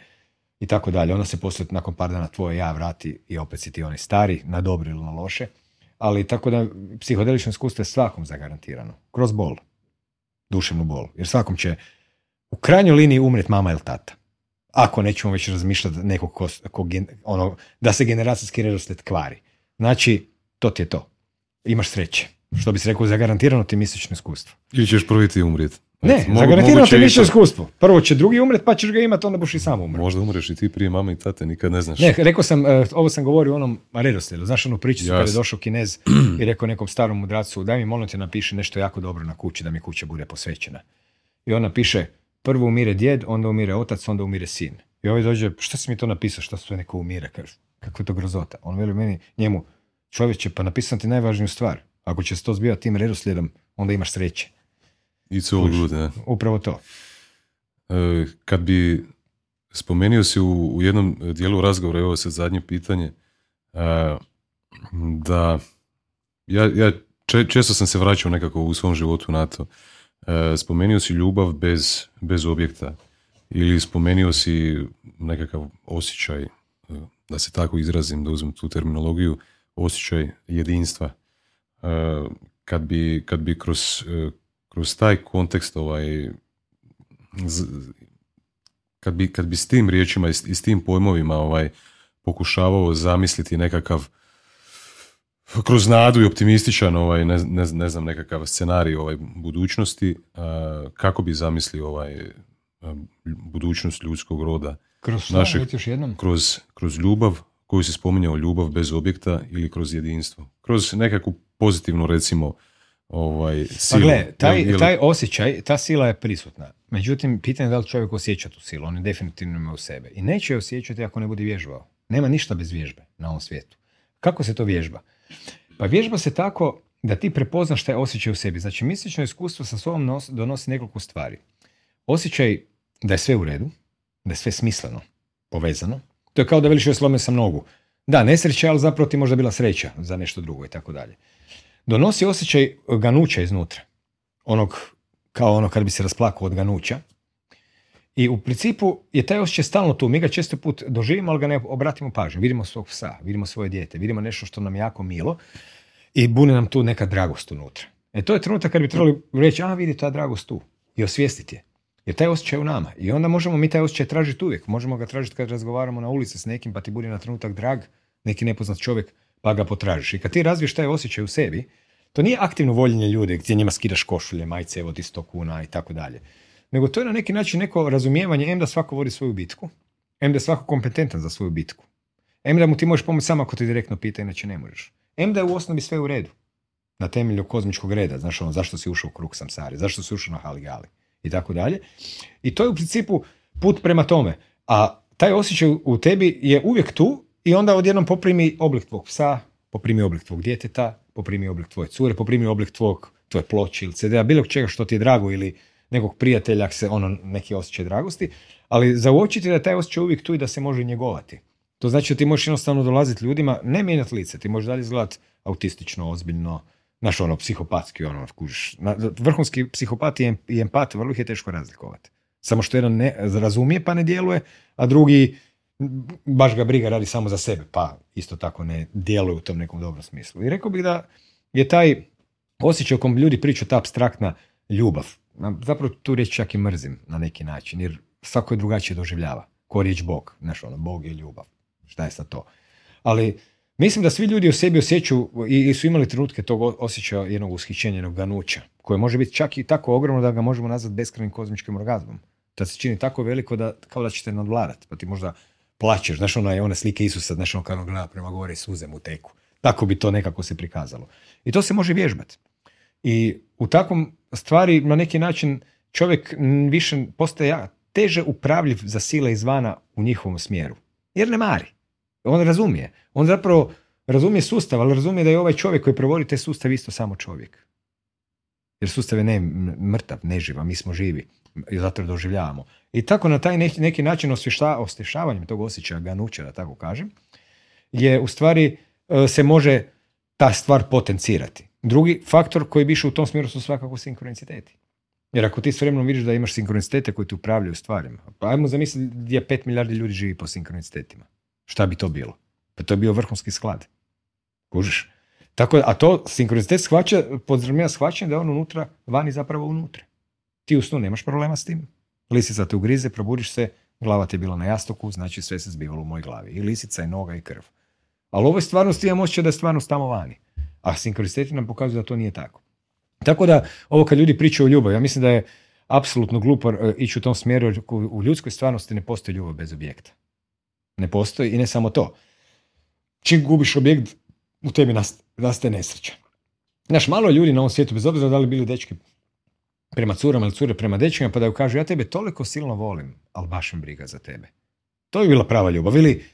i tako dalje. Onda se poslije nakon par dana tvoje ja vrati i opet si ti onaj stari, na dobro ili na loše. Ali tako da psihodelično iskustvo je svakom zagarantirano. Kroz bol. Duševnu bol. Jer svakom će u krajnjoj liniji umret mama ili tata. Ako nećemo već razmišljati nekog ko, ko ono, da se generacijski redoslijed kvari. Znači, to ti je to. Imaš sreće. Što bi se rekao, zagarantirano ti mistično iskustvo. Ili ćeš prvi ti umrijeti. Ne, mogu- zagarantirano ti mistično iskustvo. Prvo će drugi umret, pa ćeš ga imati, onda buš i sam umret. Možda umreš i ti prije mame i tate, nikad ne znaš. Ne, rekao sam, e, ovo sam govorio o onom redoslijedu. Znaš onu priču kada je došao kinez i rekao nekom starom mudracu, daj mi molim te napiši nešto jako dobro na kući, da mi kuća bude posvećena. I on napiše, prvo umire djed, onda umire otac, onda umire sin. I ovaj dođe, šta si mi to napisao, šta sve neko umire, kaže, kako je to grozota. On veli meni, njemu, čovječe, pa napisam ti najvažniju stvar. Ako će se to zbivati tim redoslijedom, onda imaš sreće. It's all good, ne? Upravo to. E, Kad bi spomenuo si u, u jednom dijelu razgovora, evo sad zadnje pitanje, e, da ja, ja če- često sam se vraćao nekako u svom životu na to. E, Spomenuo si ljubav bez, bez objekta ili spomenuo si nekakav osjećaj, e, da se tako izrazim, da uzmem tu terminologiju, osjećaj jedinstva. E, Kad bi, kad bi kroz, e, kroz taj kontekst ovaj, z- kad bi, kad bi s tim riječima i s, i s tim pojmovima ovaj, pokušavao zamisliti nekakav kroz nadu i optimističan ovaj, ne, ne, ne znam, nekakav scenarij ovaj, budućnosti, a, kako bi zamislio ovaj, a, budućnost ljudskog roda Kroz šta, Našeg- još jednom? kroz, kroz ljubav koju si spominjao, ljubav bez objekta ili kroz jedinstvo. Kroz nekakvu pozitivnu, recimo, ovaj, Pa silu. gle, taj, jel- taj osjećaj, ta sila je prisutna. Međutim, pitanje je da li čovjek osjeća tu silu, on je definitivno ima u sebe. I neće je osjećati ako ne bude vježbao. Nema ništa bez vježbe na ovom svijetu. Kako se to vježba? Pa vježba se tako da ti prepoznaš taj osjećaj u sebi. Znači, mistično iskustvo sa sobom nos- donosi nekoliko stvari. Osjećaj da je sve u redu, da je sve smisleno, povezano. To je kao da veliš joj slomio sam nogu. Da, nesreća, ali zapravo ti možda bila sreća za nešto drugo i tako dalje. Donosi osjećaj ganuća iznutra. Onog, kao ono kad bi se rasplakao od ganuća. I u principu je taj osjećaj stalno tu. Mi ga često put doživimo, ali ga ne obratimo pažnju. Vidimo svog psa, vidimo svoje dijete, vidimo nešto što nam je jako milo i bune nam tu neka dragost unutra. E to je trenutak kad bi trebali reći, a vidi ta dragost tu i osvijestiti je. Jer taj osjećaj je u nama. I onda možemo mi taj osjećaj tražiti uvijek. Možemo ga tražiti kad razgovaramo na ulici s nekim, pa ti bude na trenutak drag, neki nepoznat čovjek, pa ga potražiš. I kad ti razviješ taj osjećaj u sebi, to nije aktivno voljenje ljude gdje njima skidaš košulje, majice, evo ti 100 kuna i tako dalje. Nego to je na neki način neko razumijevanje, em da svako vodi svoju bitku, em da je svako kompetentan za svoju bitku. Em da mu ti možeš pomoći samo ako te direktno pita, inače ne možeš. Em da je u osnovi sve u redu. Na temelju kozmičkog reda, znaš ono, zašto si ušao u krug samsari, zašto si ušao na haligali i tako dalje. I to je u principu put prema tome. A taj osjećaj u tebi je uvijek tu i onda odjednom poprimi oblik tvog psa, poprimi oblik tvog djeteta, poprimi oblik tvoje cure, poprimi oblik tvog, tvoje ploče ili CD-a, bilo čega što ti je drago ili nekog prijatelja, ak se ono neki osjećaj dragosti, ali zauočiti da taj osjećaj uvijek tu i da se može njegovati. To znači da ti možeš jednostavno dolaziti ljudima, ne mijenjati lice, ti možeš dalje izgledati autistično, ozbiljno, znaš ono, psihopatski, ono, kužiš. Vrhunski psihopat i em- i empat, vrlo ih je teško razlikovati. Samo što jedan ne razumije pa ne djeluje, a drugi baš ga briga radi samo za sebe, pa isto tako ne djeluje u tom nekom dobrom smislu. I rekao bih da je taj osjećaj o kom ljudi pričaju, ta abstraktna ljubav, zapravo tu riječ čak i mrzim na neki način, jer svako je drugačije doživljava. Ko riječ Bog, znaš ono, Bog je ljubav. Šta je sad to? Ali mislim da svi ljudi u sebi osjećaju i, su imali trenutke tog osjećaja jednog ushićenja, jednog ganuća, koje može biti čak i tako ogromno da ga možemo nazvati beskrajnim kozmičkim orgazmom. Da se čini tako veliko da kao da ćete nadvladati, pa ti možda plaćeš, znaš ona, one slike Isusa, znaš kada gleda prema gore suze mu teku. Tako bi to nekako se prikazalo. I to se može vježbati. I u takvom stvari na neki način čovjek više postaje teže upravljiv za sile izvana u njihovom smjeru. Jer ne mari. On razumije. On zapravo razumije sustav, ali razumije da je ovaj čovjek koji provodi taj sustav isto samo čovjek. Jer sustav je ne, mrtav, neživ, a mi smo živi. I zato doživljavamo. I tako na taj neki, neki način osvješta, osvještavanjem tog osjećaja ganuća, da tako kažem, je u stvari e, se može ta stvar potencirati. Drugi faktor koji bi išao u tom smjeru su svakako sinkroniciteti. Jer ako ti s vremenom vidiš da imaš sinkronicitete koji ti upravljaju stvarima, pa ajmo zamisliti gdje 5 milijardi ljudi živi po sinkronicitetima. Šta bi to bilo? Pa to je bio vrhunski sklad. Kužiš? Tako, a to sinkronicitet shvaća, podrazumijeva shvaćanje da je on unutra, vani zapravo unutra. Ti u snu nemaš problema s tim. Lisica te ugrize, probudiš se, glava ti je bila na jastoku, znači sve se zbivalo u mojoj glavi. I lisica, i noga, i krv. Ali u ovoj stvarnosti imam osjećaj da je stvarnost tamo vani. A sinkronisteti nam pokazuju da to nije tako. Tako da, ovo kad ljudi pričaju o ljubavi, ja mislim da je apsolutno glupo e, ići u tom smjeru, jer u ljudskoj stvarnosti ne postoji ljubav bez objekta. Ne postoji i ne samo to. Čim gubiš objekt, u tebi nastaje nesreća. Znaš, malo ljudi na ovom svijetu, bez obzira da li bili dečki prema curama ili cure prema dečkima, pa da ju kažu ja tebe toliko silno volim, ali baš mi briga za tebe. To bi bila prava ljubav. Ili,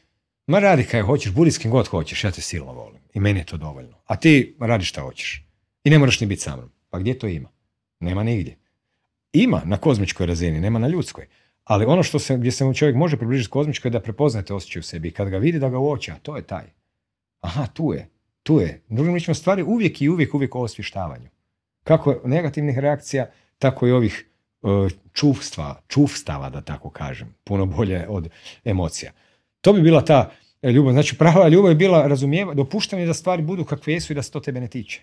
ma radi kaj hoćeš, budi s kim god hoćeš, ja te silno volim. I meni je to dovoljno. A ti radi šta hoćeš. I ne moraš ni biti sa mnom. Pa gdje to ima? Nema nigdje. Ima na kozmičkoj razini, nema na ljudskoj. Ali ono što se, gdje se čovjek može približiti kozmičkoj je da prepoznate osjećaj u sebi. Kad ga vidi da ga uoči, a to je taj. Aha, tu je. Tu je. Drugim riječima stvari uvijek i uvijek uvijek o osvještavanju. Kako negativnih reakcija, tako i ovih e, čuvstva, čuvstava da tako kažem. Puno bolje od emocija. To bi bila ta ljubav. Znači prava ljubav je bila razumijeva, dopuštanje da stvari budu kakve jesu i da se to tebe ne tiče.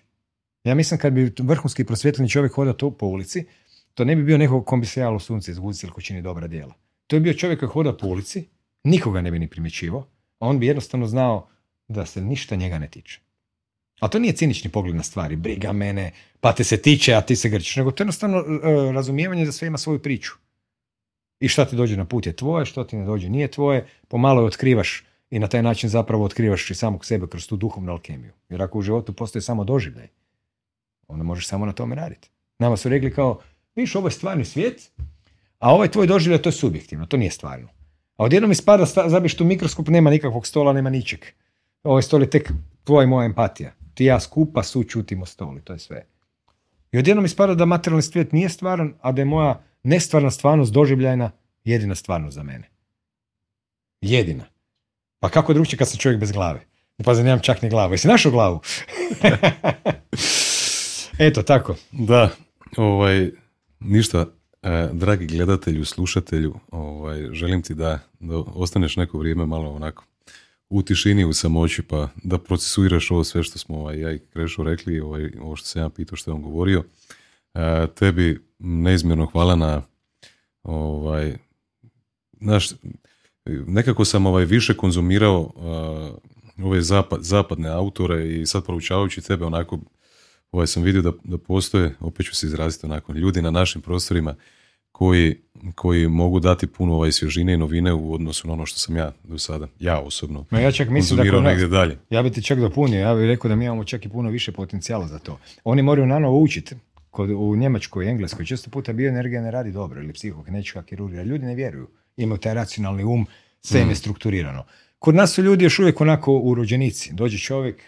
Ja mislim kad bi vrhunski prosvjetljeni čovjek hodao tu po ulici, to ne bi bio nekog kom bi se javilo sunce ili ko čini dobra djela. To je bio čovjek koji hoda po ulici, nikoga ne bi ni primjećivao, a on bi jednostavno znao da se ništa njega ne tiče. A to nije cinični pogled na stvari, briga mene, pa te se tiče, a ti se grčiš, nego to je jednostavno uh, razumijevanje da sve ima svoju priču. I šta ti dođe na put je tvoje, što ti ne dođe nije tvoje, pomalo je otkrivaš i na taj način zapravo otkrivaš i samog sebe kroz tu duhovnu alkemiju. Jer ako u životu postoji samo doživljaj, onda možeš samo na tome raditi. Nama su rekli kao, viš, ovo je stvarni svijet, a ovaj tvoj doživljaj to je subjektivno, to nije stvarno. A odjednom ispada, zabiš tu mikroskop, nema nikakvog stola, nema ničeg. Ovaj stol je tek tvoja i moja empatija. Ti ja skupa sučutimo stoli, to je sve. I odjednom ispada da materijalni svijet nije stvaran, a da je moja nestvarna stvarnost doživljajna jedina stvarnost za mene. Jedina. Pa kako drugčije kad sam čovjek bez glave? Pa nemam čak ni glavu. Jesi našao glavu? Eto, tako. Da, ovaj, ništa, e, dragi gledatelju, slušatelju, ovaj, želim ti da, da ostaneš neko vrijeme malo onako u tišini, u samoći, pa da procesuiraš ovo sve što smo ovaj, ja i Krešo rekli, ovaj, ovo što sam ja pitao, što je on govorio. E, tebi neizmjerno hvala na ovaj, naš, nekako sam ovaj više konzumirao ove zapad, zapadne autore i sad proučavajući tebe onako ovaj sam vidio da, da postoje, opet ću se izraziti onako, ljudi na našim prostorima koji, koji mogu dati puno ovaj svježine i novine u odnosu na ono što sam ja do sada, ja osobno, Ma ja čak mislim da negdje dalje. Ja bi ti čak dopunio, ja bih rekao da mi imamo čak i puno više potencijala za to. Oni moraju nanovo učiti. Kod, u Njemačkoj i Engleskoj često puta bioenergija ne radi dobro ili psihokinetička kirurgija. Ljudi ne vjeruju. Imaju taj racionalni um, sve im je mm. strukturirano. Kod nas su ljudi još uvijek onako urođenici. Dođe čovjek,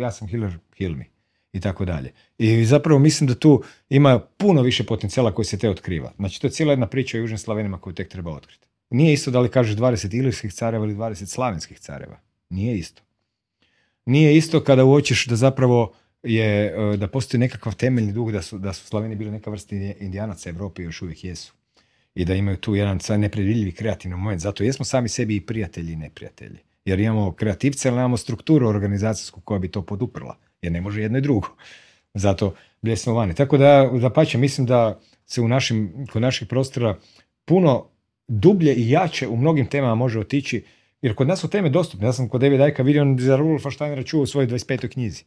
ja sam healer, heal me i tako dalje. I zapravo mislim da tu ima puno više potencijala koji se te otkriva. Znači to je cijela jedna priča o Južnim Slavenima koju tek treba otkriti. Nije isto da li kažeš 20 ilirskih careva ili 20 slavenskih careva. Nije isto. Nije isto kada uočiš da zapravo je, e, da postoji nekakav temeljni duh da su, da su Slaveni bili neka vrsta indijanaca Europi još uvijek jesu. I da imaju tu jedan nepredvidljivi kreativni moment. Zato jesmo sami sebi i prijatelji i neprijatelji. Jer imamo kreativce, ali nemamo strukturu organizacijsku koja bi to poduprla jer ne može jedno i drugo. Zato bljesno vani. Tako da, da pače, mislim da se u našim, kod naših prostora puno dublje i jače u mnogim temama može otići, jer kod nas su teme dostupne. Ja sam kod David Ajka vidio za Rudolfa Steinera čuo u svojoj 25. knjizi.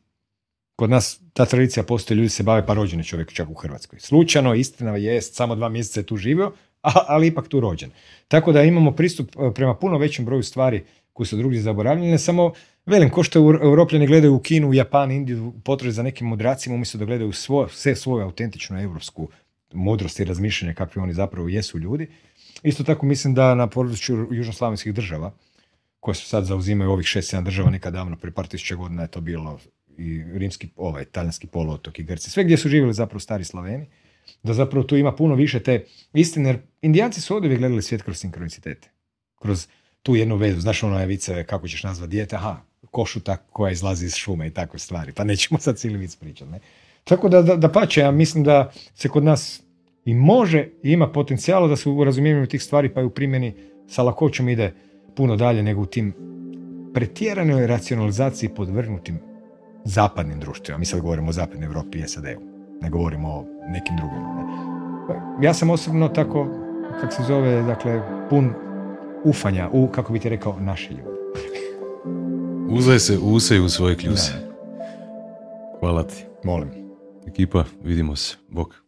Kod nas ta tradicija postoji, ljudi se bave pa rođen čovjek čak u Hrvatskoj. Slučajno, istina jest, samo dva mjeseca je tu živio, ali ipak tu rođen. Tako da imamo pristup e, prema puno većem broju stvari koji su drugdje zaboravljene, samo velim, ko što europljani gledaju u Kinu, u Japan, Indiju, potrebe za nekim mudracima, umjesto da gledaju sve svoju autentičnu europsku mudrost i razmišljanje kakvi oni zapravo jesu ljudi. Isto tako mislim da na području južnoslavenskih država, koje su sad zauzimaju ovih šest, sedam država, nekad davno, prije par tisuća godina je to bilo i rimski, ovaj, talijanski poluotok i Grci, sve gdje su živjeli zapravo stari Slaveni, da zapravo tu ima puno više te istine, jer indijanci su oduvijek gledali svijet kroz sinkronicitete, kroz tu jednu vezu, znaš ono je vice kako ćeš nazvat dijete, aha, košuta koja izlazi iz šume i takve stvari, pa nećemo sad cijeli vic pričati. Tako da, da, da pače, ja mislim da se kod nas i može i ima potencijala da se u razumijevanju tih stvari pa i u primjeni sa lakoćom ide puno dalje nego u tim pretjeranoj racionalizaciji podvrgnutim zapadnim društvima. Mi sad govorimo o zapadnoj Europi i SAD-u, ne govorimo o nekim drugim. Ne? Ja sam osobno tako kak se zove, dakle, pun ufanja u, kako bi ti rekao, naši ljudi. Uzaj se use u svoje kljuse. Hvala ti. Molim. Ekipa, vidimo se. Bok.